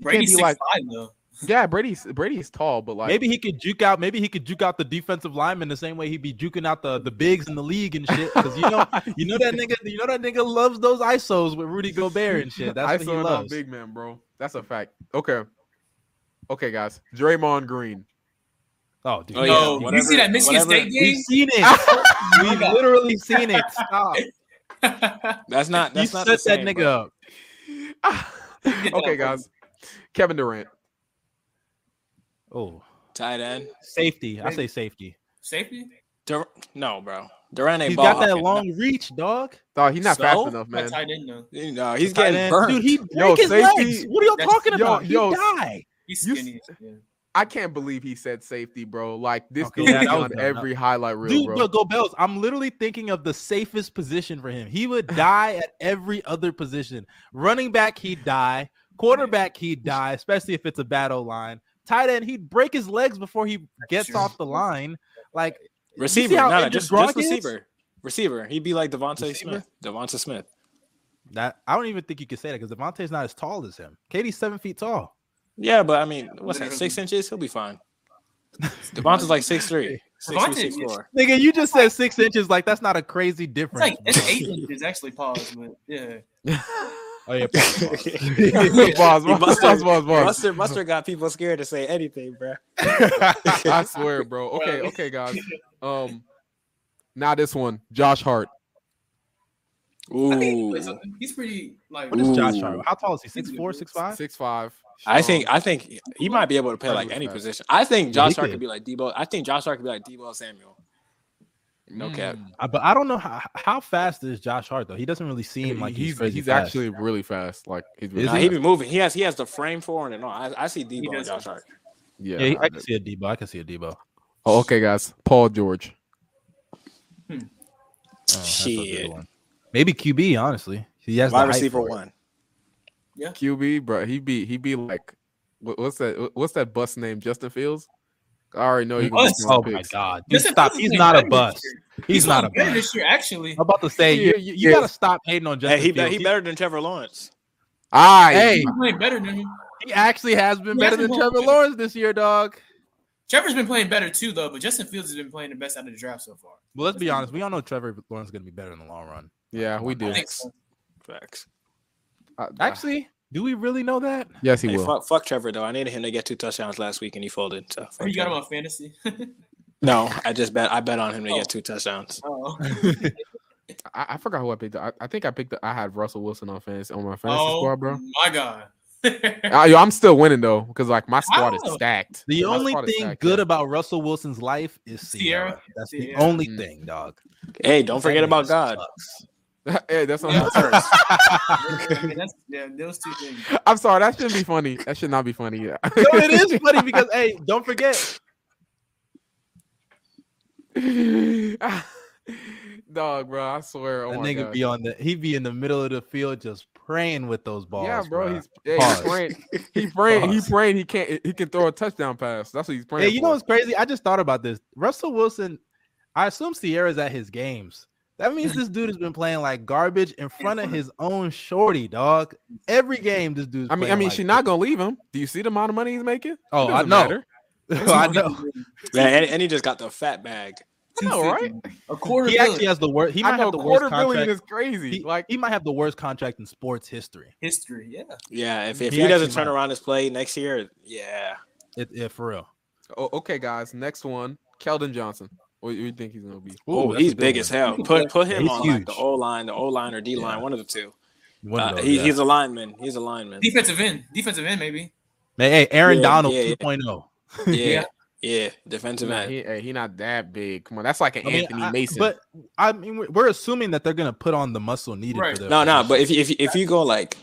Brady's be six like- five though. Yeah, Brady's Brady's tall, but like maybe he could juke out. Maybe he could juke out the defensive lineman the same way he'd be juking out the the bigs in the league and shit. Because you know, (laughs) you know that nigga. You know that nigga loves those isos with Rudy Gobert and shit. That's I what he loves. big man, bro. That's a fact. Okay, okay, guys. Draymond Green. Oh, dude. Oh, no, yeah, you see that Michigan whatever- State game? We've seen it. (laughs) We've literally seen it. Stop. (laughs) That's not. You That's not set the same, that nigga bro. up. okay, guys. Kevin Durant. Oh, Tight end. safety. I say safety. Safety? Dur- no, bro. Durant ain't He's ball got that hawking. long reach, dog. Dog, he's not fast enough, Not man. tight end though. You know, he's Tight getting end. burned. Dude, he Yo, his safety- legs. What are you That's- talking yo, about? yo, he die. He's You skinny. yeah. I can't believe he said safety, bro. Like this Okay, dude yeah, is was on dumb. every highlight reel, Dude, bro. yo, go Bells. I'm literally thinking of the safest position for him. He would die at every other position. Running back, he'd die. Quarterback, he'd die, especially if it's a battle line. Tight end, he'd break his legs before he gets true. off the line. Like receiver. how No, no, just, Gronk just is? receiver. Receiver. He'd be like DeVonta Receiver? Smith. DeVonta Smith. that, I don't even think you could say that because DeVonta's not as tall as him. KD's seven feet tall. Yeah, but I mean, what's that? Six inches? He'll be fine. (laughs) DeVonta's like six three. Six DeVonta three, six four. Nigga, you just said six inches. Like that's not a crazy It's difference. like it's eight inches actually pause, but yeah. (laughs) Oh yeah, (laughs) pause, (laughs) pause. Pause, He pause, must pause, have- pause, pause. Mustard, mustard got people scared to say anything, bro. (laughs) I swear, bro. Okay, okay, guys. Um, now this one, Josh Hart. I think he Ooh, plays something. he's pretty like What is Josh Hart? How tall is he? Six four, six five? Six. I think I think he might be able to play like any position. I think Josh he Hart could. could be like Deebo. I think Josh Hart could be like Deebo Samuel. No cap. Mm. Uh, but I don't know how, how fast is Josh Hart though. He doesn't really seem like he's he's he's fast. actually really fast. Like he's really Is Nah, he? he be moving. He has he has the frame for it and all. I, I see He Deebo and. Josh Hart. yeah. Yeah, he- I can see a Deebo. I can see a Deebo. Oh, okay, guys. Paul George. Oh, Shit. Maybe QB. Honestly, he has the Wide height receiver for it. one. QB, bro. He be he be like, what, what's that? What's that bus name? Justin Fields. I already know you're gonna Bus? Oh my god, Dude, stop! He's not a better bust. year. He's not a playing bust. this year, actually. I'm about to say you, you, you Yeah. gotta stop hating on Justin Hey, he, Fields. he better than Trevor Lawrence. Ah, Hey, He's playing better than him. he actually has been He better than Trevor playing- Lawrence this year, dog. Trevor's been playing better too, though. But Justin Fields has been playing the best out of the draft so far. Well, let's be honest. We all know Trevor Lawrence is gonna be better in the long run. yeah, we do. think so. Facts. I- I- Actually, do we really know that? yes, he Hey, will. fuck, fuck Trevor though. I needed him to get two touchdowns last week and he folded. So fuck You got him on fantasy. (laughs) No, I just bet I bet on him to Oh. get two touchdowns. oh. (laughs) (laughs) I, I forgot who I picked. I, I think I picked. The, I had Russell Wilson on fantasy on my fantasy oh squad, bro. my god. Uh, yo, I'm still winning though because like my squad is stacked. The My only thing stacked, good yeah. about Russell Wilson's life is Ciara. Ciara? That's the only Mm. thing, dog. Hey, don't forget about God. sucks. (laughs) hey, that's on Yeah. I'm. I mean, that's, yeah, those two things. I'm sorry, that shouldn't be funny. That should not be funny. Yeah. No, it is funny because hey, don't forget, (laughs) Dog, bro, I swear. Oh that my nigga God. be on the he be in the middle of the field just praying with those balls. yeah, bro. bruh. He's yeah, he's praying. He praying. He praying. He can't. He can throw a touchdown pass. That's what he's praying. Hey, you know what's crazy? I just thought about this. Russell Wilson, I assume Ciara's at his games. That means this dude has been playing like garbage in front of his own shorty, dog. Every game, this dude's. I mean, I mean, like she's not gonna leave him. Do you see the amount of money he's making? Oh, I know. matter. (laughs) I know. Man, and, and he just got the fat bag. I know, right? A quarter He billion actually has the worst. He might know have the worst quarter billion contract. is crazy. He, like, he might have the worst contract in sports history. history. Yeah. Yeah, if, if He he, doesn't turn might. around his play next year, yeah. It, it for real. oh, okay, guys. Next one, Keldon Johnson. What do you think he's gonna be? Oh, he's big one. as hell. Put put him He's on like the. O line, the O line or D line, Yeah. one of the two. One of Uh, those, he, yeah. He's a lineman. He's a lineman. Defensive end. Defensive end, maybe. Hey, hey, Aaron Yeah, Donald yeah, yeah. 2.0. Yeah, yeah, defensive Nah, end. he, hey, he not that big. Come on, that's like an I mean, Anthony I- Mason. But I mean, we're- we're assuming that they're gonna put on the muscle needed Right. for the No, no, but if you- if if you go like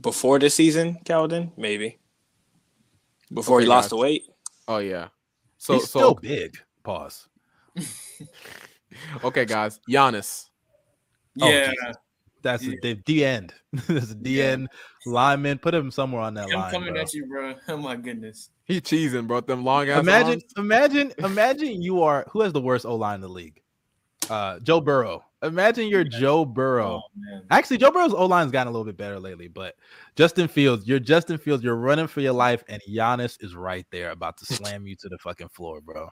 before this season, Calvin, maybe before he lost guys. the weight. oh yeah. So he's so still big. Pause. Okay, guys. Giannis. Oh, Yeah. Jesus. That's Yeah. the D end. (laughs) That's the D end lineman. Put him somewhere on that Him line. coming bro. at you, bro. (laughs) Oh my goodness. He cheesing, bro. Them long ass. Imagine, arms. imagine, imagine you are who has the worst O line in the league? Uh, Joe Burrow. Imagine you're Joe Burrow. Oh. Actually, Joe Burrow's O line's gotten a little bit better lately, but Justin Fields, you're Justin Fields, you're running for your life, and Giannis is right there about to slam you to the fucking floor, bro.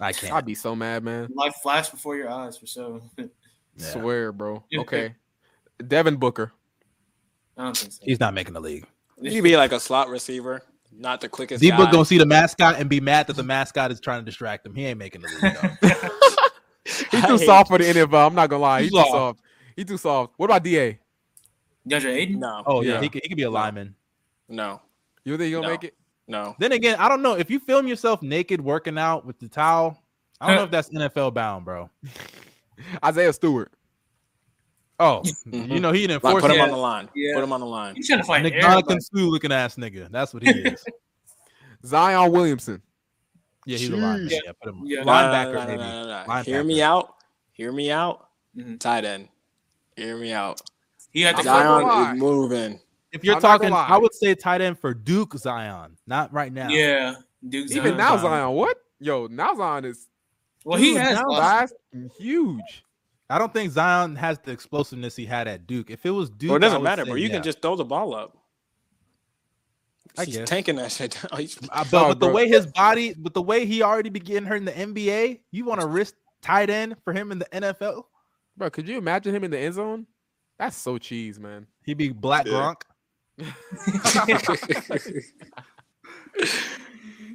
I (laughs) can't. I'd be so mad, man. Life flashed before your eyes for sure. (laughs) Yeah. Swear, bro. (laughs) Okay. Devin Booker. I don't think so. He's not making the league. He'd be like a slot receiver, not the quickest D guy. Book gonna see the mascot and be mad that the mascot is trying to distract him. He ain't making the league. Dog. He I too soft for the NFL. I'm not gonna lie. He's too soft. He's too soft. What about Da? Deandre Ayton? No, Oh yeah, Yeah. he could, he could be a lineman. no, You think he gonna No. make it? No. Then again, I don't know if you film yourself naked working out with the towel. I don't know if (laughs) that's NFL bound, bro. (laughs) Isaiah Stewart. Oh, Mhm. (laughs) you know he didn't Like, force put him on the line. Yeah. Put him on the line. He's trying to fight Nick air. Jonathan Sue looking ass nigga. That's what he is. Zion Williamson. Yeah, he's a lineman. Yeah. Yeah, put him Yeah. No, no, linebacker no, no, maybe. no, no, no. Linebacker. Hear me out. Hear me out. Mhm. Tight end. Hear me out. He had to I'm gonna Zion is moving. If you're I'm talking. I would say tight end for Duke Zion, not right now. Yeah. Duke Even now, Zion. Zion. What? Yo, now Zion is Well, he has now lost. huge. I don't think Zion has the explosiveness he had at Duke. If it was Duke, Well, it doesn't matter, say bro. You yeah. can just throw the ball up. I He's guess. tanking that shit down. (laughs) Uh, but Dog, with the way his body, with the way he already be getting hurt in the NBA, you want to risk tight end for him in the NFL? Bro, could you imagine him in the end zone? That's so cheese, man. He'd be Black Yeah. Gronk. (laughs)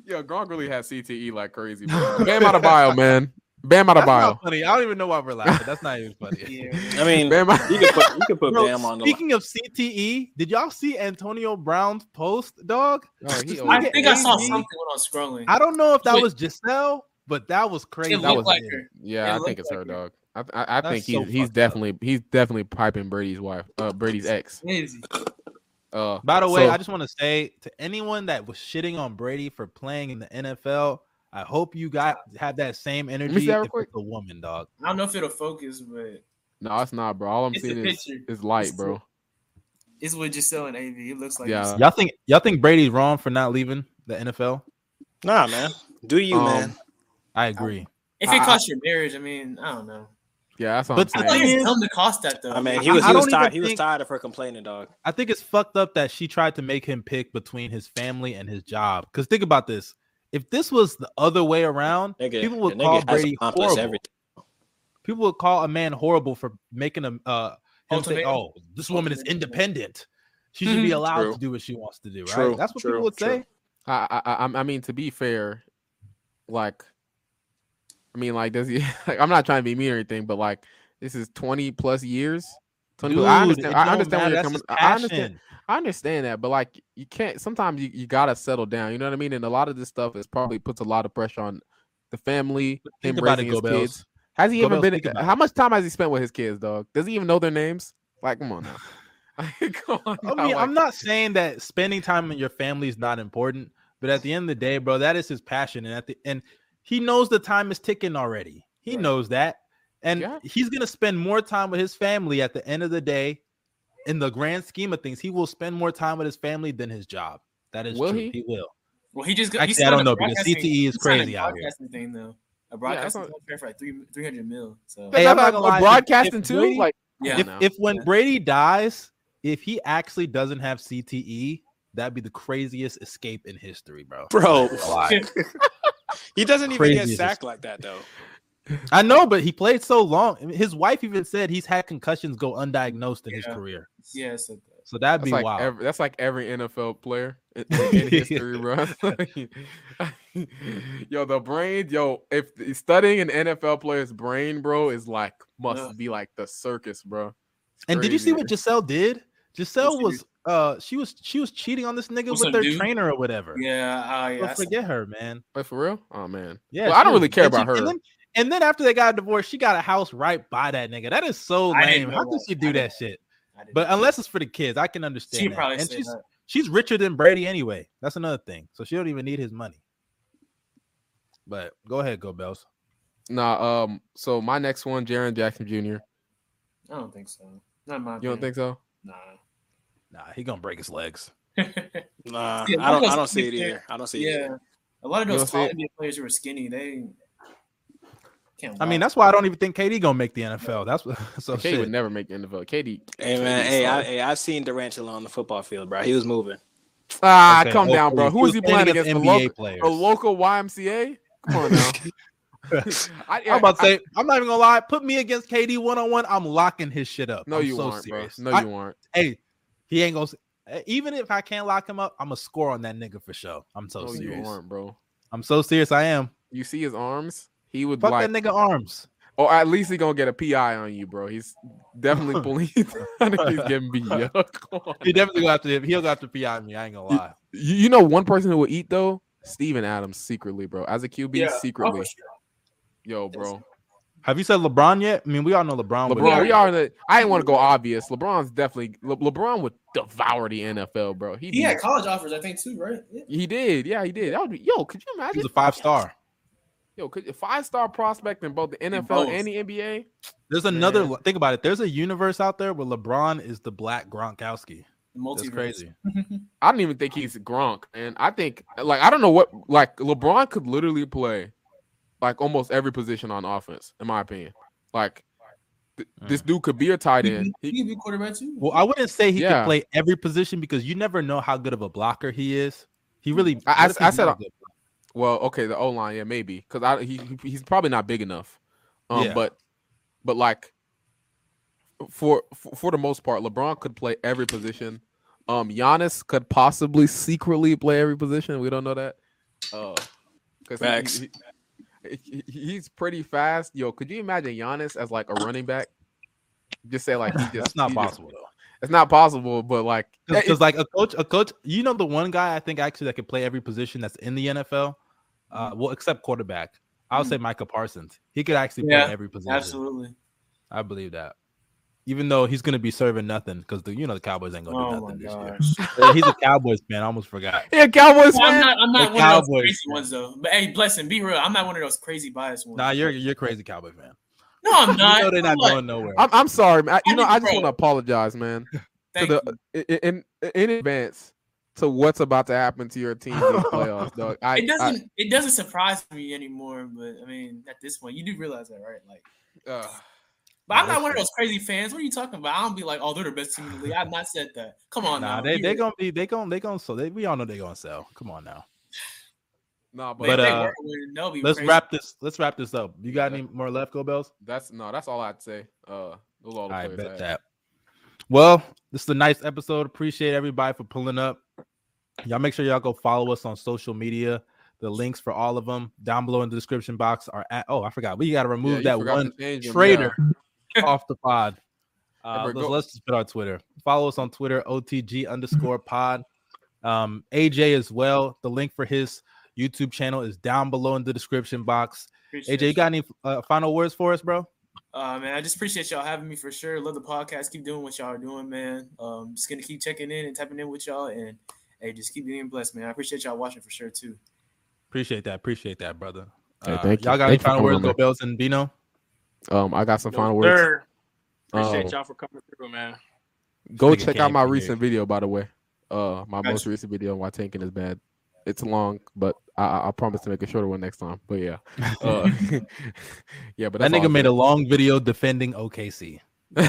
Yo, Gronk really has CTE like crazy. Bro. Bam out of bio, man. Bam out of That's bio. not funny. I don't even know why we're laughing. That's not even funny. Yeah. I mean, Bam out- you could put you could put Bro, Bam on the speaking of CTE, did y'all see Antonio Brown's post, dog? Oh, he I nigga think I saw something when I was scrolling. I don't know if that Wait. was Gisele, but that was crazy. it that was like her. Yeah, It I think it's her like her. dog. I I, I That's think so he's he's fucked up. definitely he's definitely piping Brady's wife, uh Brady's ex. Crazy. Uh, By the way, so- I just want to say to anyone that was shitting on Brady for playing in the NFL, I hope you got have that same see energy that real if quick. it's a woman, dog. I don't know if it'll focus, but no, it's not, bro. All I'm It's seeing is, picture. is light, It's bro. it's with Gisele and AV. It looks like Yeah. Y'all think y'all think Brady's wrong for not leaving the NFL? Nah, man. Do you, Um, man? I agree. If it I- costs your marriage, I mean, I don't know. Yeah, that's what But I'm I thought saying. he thing was dumb to cost that though. I mean, he was he was don't tired. He was tired of her complaining, dog. I think it's fucked up that she tried to make him pick between his family and his job. Because think about this: if this was the other way around, Nigga, people would call Brady horrible. everything. People would call a man horrible for making him uh him say, "Oh, this woman is independent. She should be allowed True. to do what she wants to do." Right? True, That's what true, people would true. say. I, I I I mean to be fair, like, I mean like does he? (laughs) Like, I'm not trying to be mean or anything, but like this is 20 plus years. 20 Dude, plus, I understand. I understand where you're coming. I understand. I understand that, but like you can't. Sometimes you, you gotta settle down. You know what I mean? And a lot of this stuff is probably puts a lot of pressure on the family, Think him about it, raising his Bells. kids, Has he Go even been? How much time has he spent with his kids, dog? Does he even know their names? Like, come on now. (laughs) come on I mean, like, I'm not saying that spending time with your family is not important, but at the end of the day, bro, that is his passion, and at the and he knows the time is ticking already. He Right. knows that, and Yeah. he's gonna spend more time with his family at the end of the day. In the grand scheme of things, he will spend more time with his family than his job. That is Will true. he? He will. Well, he just got. Actually, he I don't know, because CTE is he signed a crazy out here. broadcasting thing though. A broadcasting what- contract for like three three hundred mil. So Hey, Hey, I'm I'm not gonna lie, broadcasting if too. Brady- like, yeah, if now. if when Yeah. Brady dies, if he actually doesn't have CTE, that'd be the craziest escape in history, bro. Bro, Alive. (laughs) he doesn't even get sacked like that though. (laughs) I know, but he played so long. His wife even said he's had concussions go undiagnosed in his Yeah. career. yeah. So So that'd that's be like wild. every, that's like every NFL player in, in (laughs) history, bro. (laughs) yo, the brain, yo, if studying an NFL player's brain, bro, is like must Ugh. be like the circus, bro. It's and did you see what Gisele did? Gisele was uh she was she was cheating on this nigga With with their dude? trainer or whatever. yeah, uh, yeah. Don't I forget her, man. Wait, for real? Oh man. Yeah, Well, I don't really care and she- about her. And then, and then after they got a divorce, she got a house right by that nigga. That is so lame. How could she do didn't that shit? But unless it's for the kids, I can understand. she that. probably and said she's that. she's richer than Brady anyway. That's another thing. So she don't even need his money. But go ahead, go Bells. Nah, um, so my next one, Jaren Jackson Jr. I don't think so. Not my. You don't think so? Nah. Nah, he gonna break his legs. (laughs) Nah, Yeah, I don't. I don't see it skinny either. I don't see it. yeah, a lot of those tall? NBA players who are skinny, they can't. I mean, that's why I don't even think KD gonna make the NFL. That's what (laughs) so KD would shit. never make the NFL. KD. Hey man, KD's hey, I, hey, I've seen Durantula on the football field, bro. He was moving. ah, Okay, come down, bro. hopefully. Who is he playing against? The NBA local, players. the local YMCA? Come on now. (laughs) I, I'm about to say, I'm not even gonna lie. Put me against KD one on one. I'm locking his shit up. no, I'm you so aren't, serious. bro. No, I- you aren't. hey, he ain't gonna. eh, Even if I can't lock him up, I'm gonna score on that nigga for sure. I'm so No, you serious. aren't, bro. I'm so serious. I am. You see his arms? He would Fuck like, that nigga arms. or at least he gonna get a PI on you, bro. He's definitely (laughs) pulling. he's getting beat. Yo. (laughs) Come on. He definitely go after. He'll go after PI me. I ain't gonna lie. You, you know one person who will eat though? Steven Adams secretly, bro. As a QB, Yeah, oh, secretly. for sure. Yo, bro. Have you said LeBron yet? I mean, we all know LeBron. would- LeBron, we are in the. I didn't want to go obvious. LeBron's definitely. Le, LeBron would devour the NFL, bro. He He had college offers, I think, too, right? Yeah. He did. Yeah, he did. That would be. Yo, could you imagine? He's a five star. Yo, could a five star prospect in both the NFL and the NBA? There's another. Man. Think about it. There's a universe out there where LeBron is the Black Gronkowski. The That's crazy. I don't even think he's Gronk, and I think like I don't know what like LeBron could literally play like almost every position on offense, in my opinion. Like th- this dude could be a tight end. he He, could be quarterback too. Well, I wouldn't say he Yeah. can play every position because you never know how good of a blocker he is. He really. I- I- I said not well, okay, the O line, yeah, maybe because I he, he- he's probably not big enough. Um, Yeah. but but like for, for for the most part, LeBron could play every position. Um, Giannis could possibly secretly play every position. We don't know that. Uh, because he's pretty fast. Yo, could you imagine Giannis as like a running back? Just say like he (laughs) just That's not he just- possible though. it's not possible, but like Because like a coach, a coach, you know, the one guy I think actually that can play every position that's in the NFL, uh, well, except quarterback. I'll say Micah Parsons. He could actually play Yeah, every position. Absolutely. I believe that. Even though he's gonna be serving nothing because the you know the Cowboys ain't gonna Oh do nothing this year. Yeah, (laughs) He's a Cowboys fan. I almost forgot. yeah, Cowboys Well, I'm fan. not. I'm not The one of those Cowboys, crazy man. ones though. But hey, blessing, be real. I'm not one of those crazy biased ones. Nah, you're you're crazy Cowboy fan. No, I'm (laughs) You not. know they're not I'm like, going nowhere. I'm, I'm sorry, man. I- You I know, I just want to apologize, man. (laughs) to the you. in, in in advance to what's about to happen to your team in the playoffs, dog. I, It doesn't. it doesn't surprise me anymore. But I mean, at this point, you do realize that, right? Like, uh, but I'm not one of those crazy fans. What are you talking about? I don't be like, oh, they're the best team in the league. I've not said that. Come on, Nah, now. they Be they gonna be they gonna they gonna so they we all know they gonna sell. Come on now. no, but, But, But, uh, were to win, they'll be Let's crazy. wrap this. Let's wrap this up. You got any more left, go bells? that's no, that's all I'd say. Uh, those all the I bet had. that. Well, this is a nice episode. Appreciate everybody for pulling up. Y'all make sure y'all go follow us on social media. The links for all of them down below in the description box are at. Oh, I forgot. We got to remove you that one to change traitor off the pod. (laughs) Uh, let's, let's just put our Twitter. Follow us on Twitter, OTG underscore (laughs) pod. Um, AJ as well. The link for his YouTube channel is down below in the description box. Appreciate AJ, you got any uh, final words for us, bro? Uh, man, I just appreciate y'all having me for sure. Love the podcast. Keep doing what y'all are doing, man. Um, just gonna keep checking in and tapping in with y'all, and hey, just keep being blessed, man. I appreciate y'all watching for sure too. Appreciate that. Appreciate that, brother. Hey, Uh, thank you. Y'all got Thank any you final coming words, on, Go. Bells and Bino? Um, I got some No, final words. sir. Appreciate Um, y'all for coming through, man. Go Nigga check out my even hear recent video, by the way. Uh, my Gotcha. most recent video on why tanking is bad. It's long, but I, I I promise to make a shorter one next time. But yeah, (laughs) uh, (laughs) yeah. But That nigga I'm made a long video defending OKC. (laughs)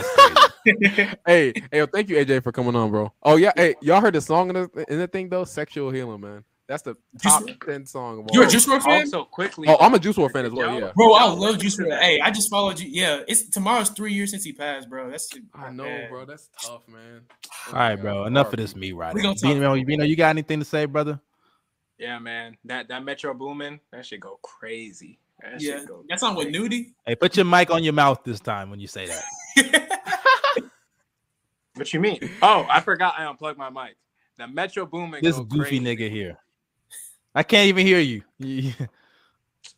Hey, hey, thank you, AJ, for coming on, bro. Oh yeah, hey, y'all heard the song in the, in the thing though? Sexual healing, man. That's the top Juice- ten song of all. You're a. Juice WRLD fan, Also, quickly. Oh, I'm a Juice WRLD fan as well. Yeah, bro. I love listen Juice to WRLD. Hey, I just followed you. Yeah, it's tomorrow's three years since he passed, bro. That's I know, man. bro. That's tough, man. Oh All my God. bro. Enough of this me right We gonna Bino, talk. Bino, you got anything to say, brother? Yeah, man. That that Metro Boomin, that should go crazy. That Yeah, go that song with crazy. Nudie. Hey, put your mic on your mouth this time when you say that. (laughs) What you mean? Oh, I forgot I unplugged my mic. The Metro Boomin. This go goofy crazy. nigga here. I can't even hear you. You-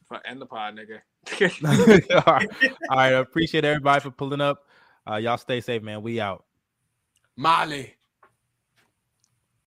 Fuck, End the pod, nigga. (laughs) All right. All right. I appreciate everybody for pulling up. Uh, y'all stay safe, man. We out. Molly.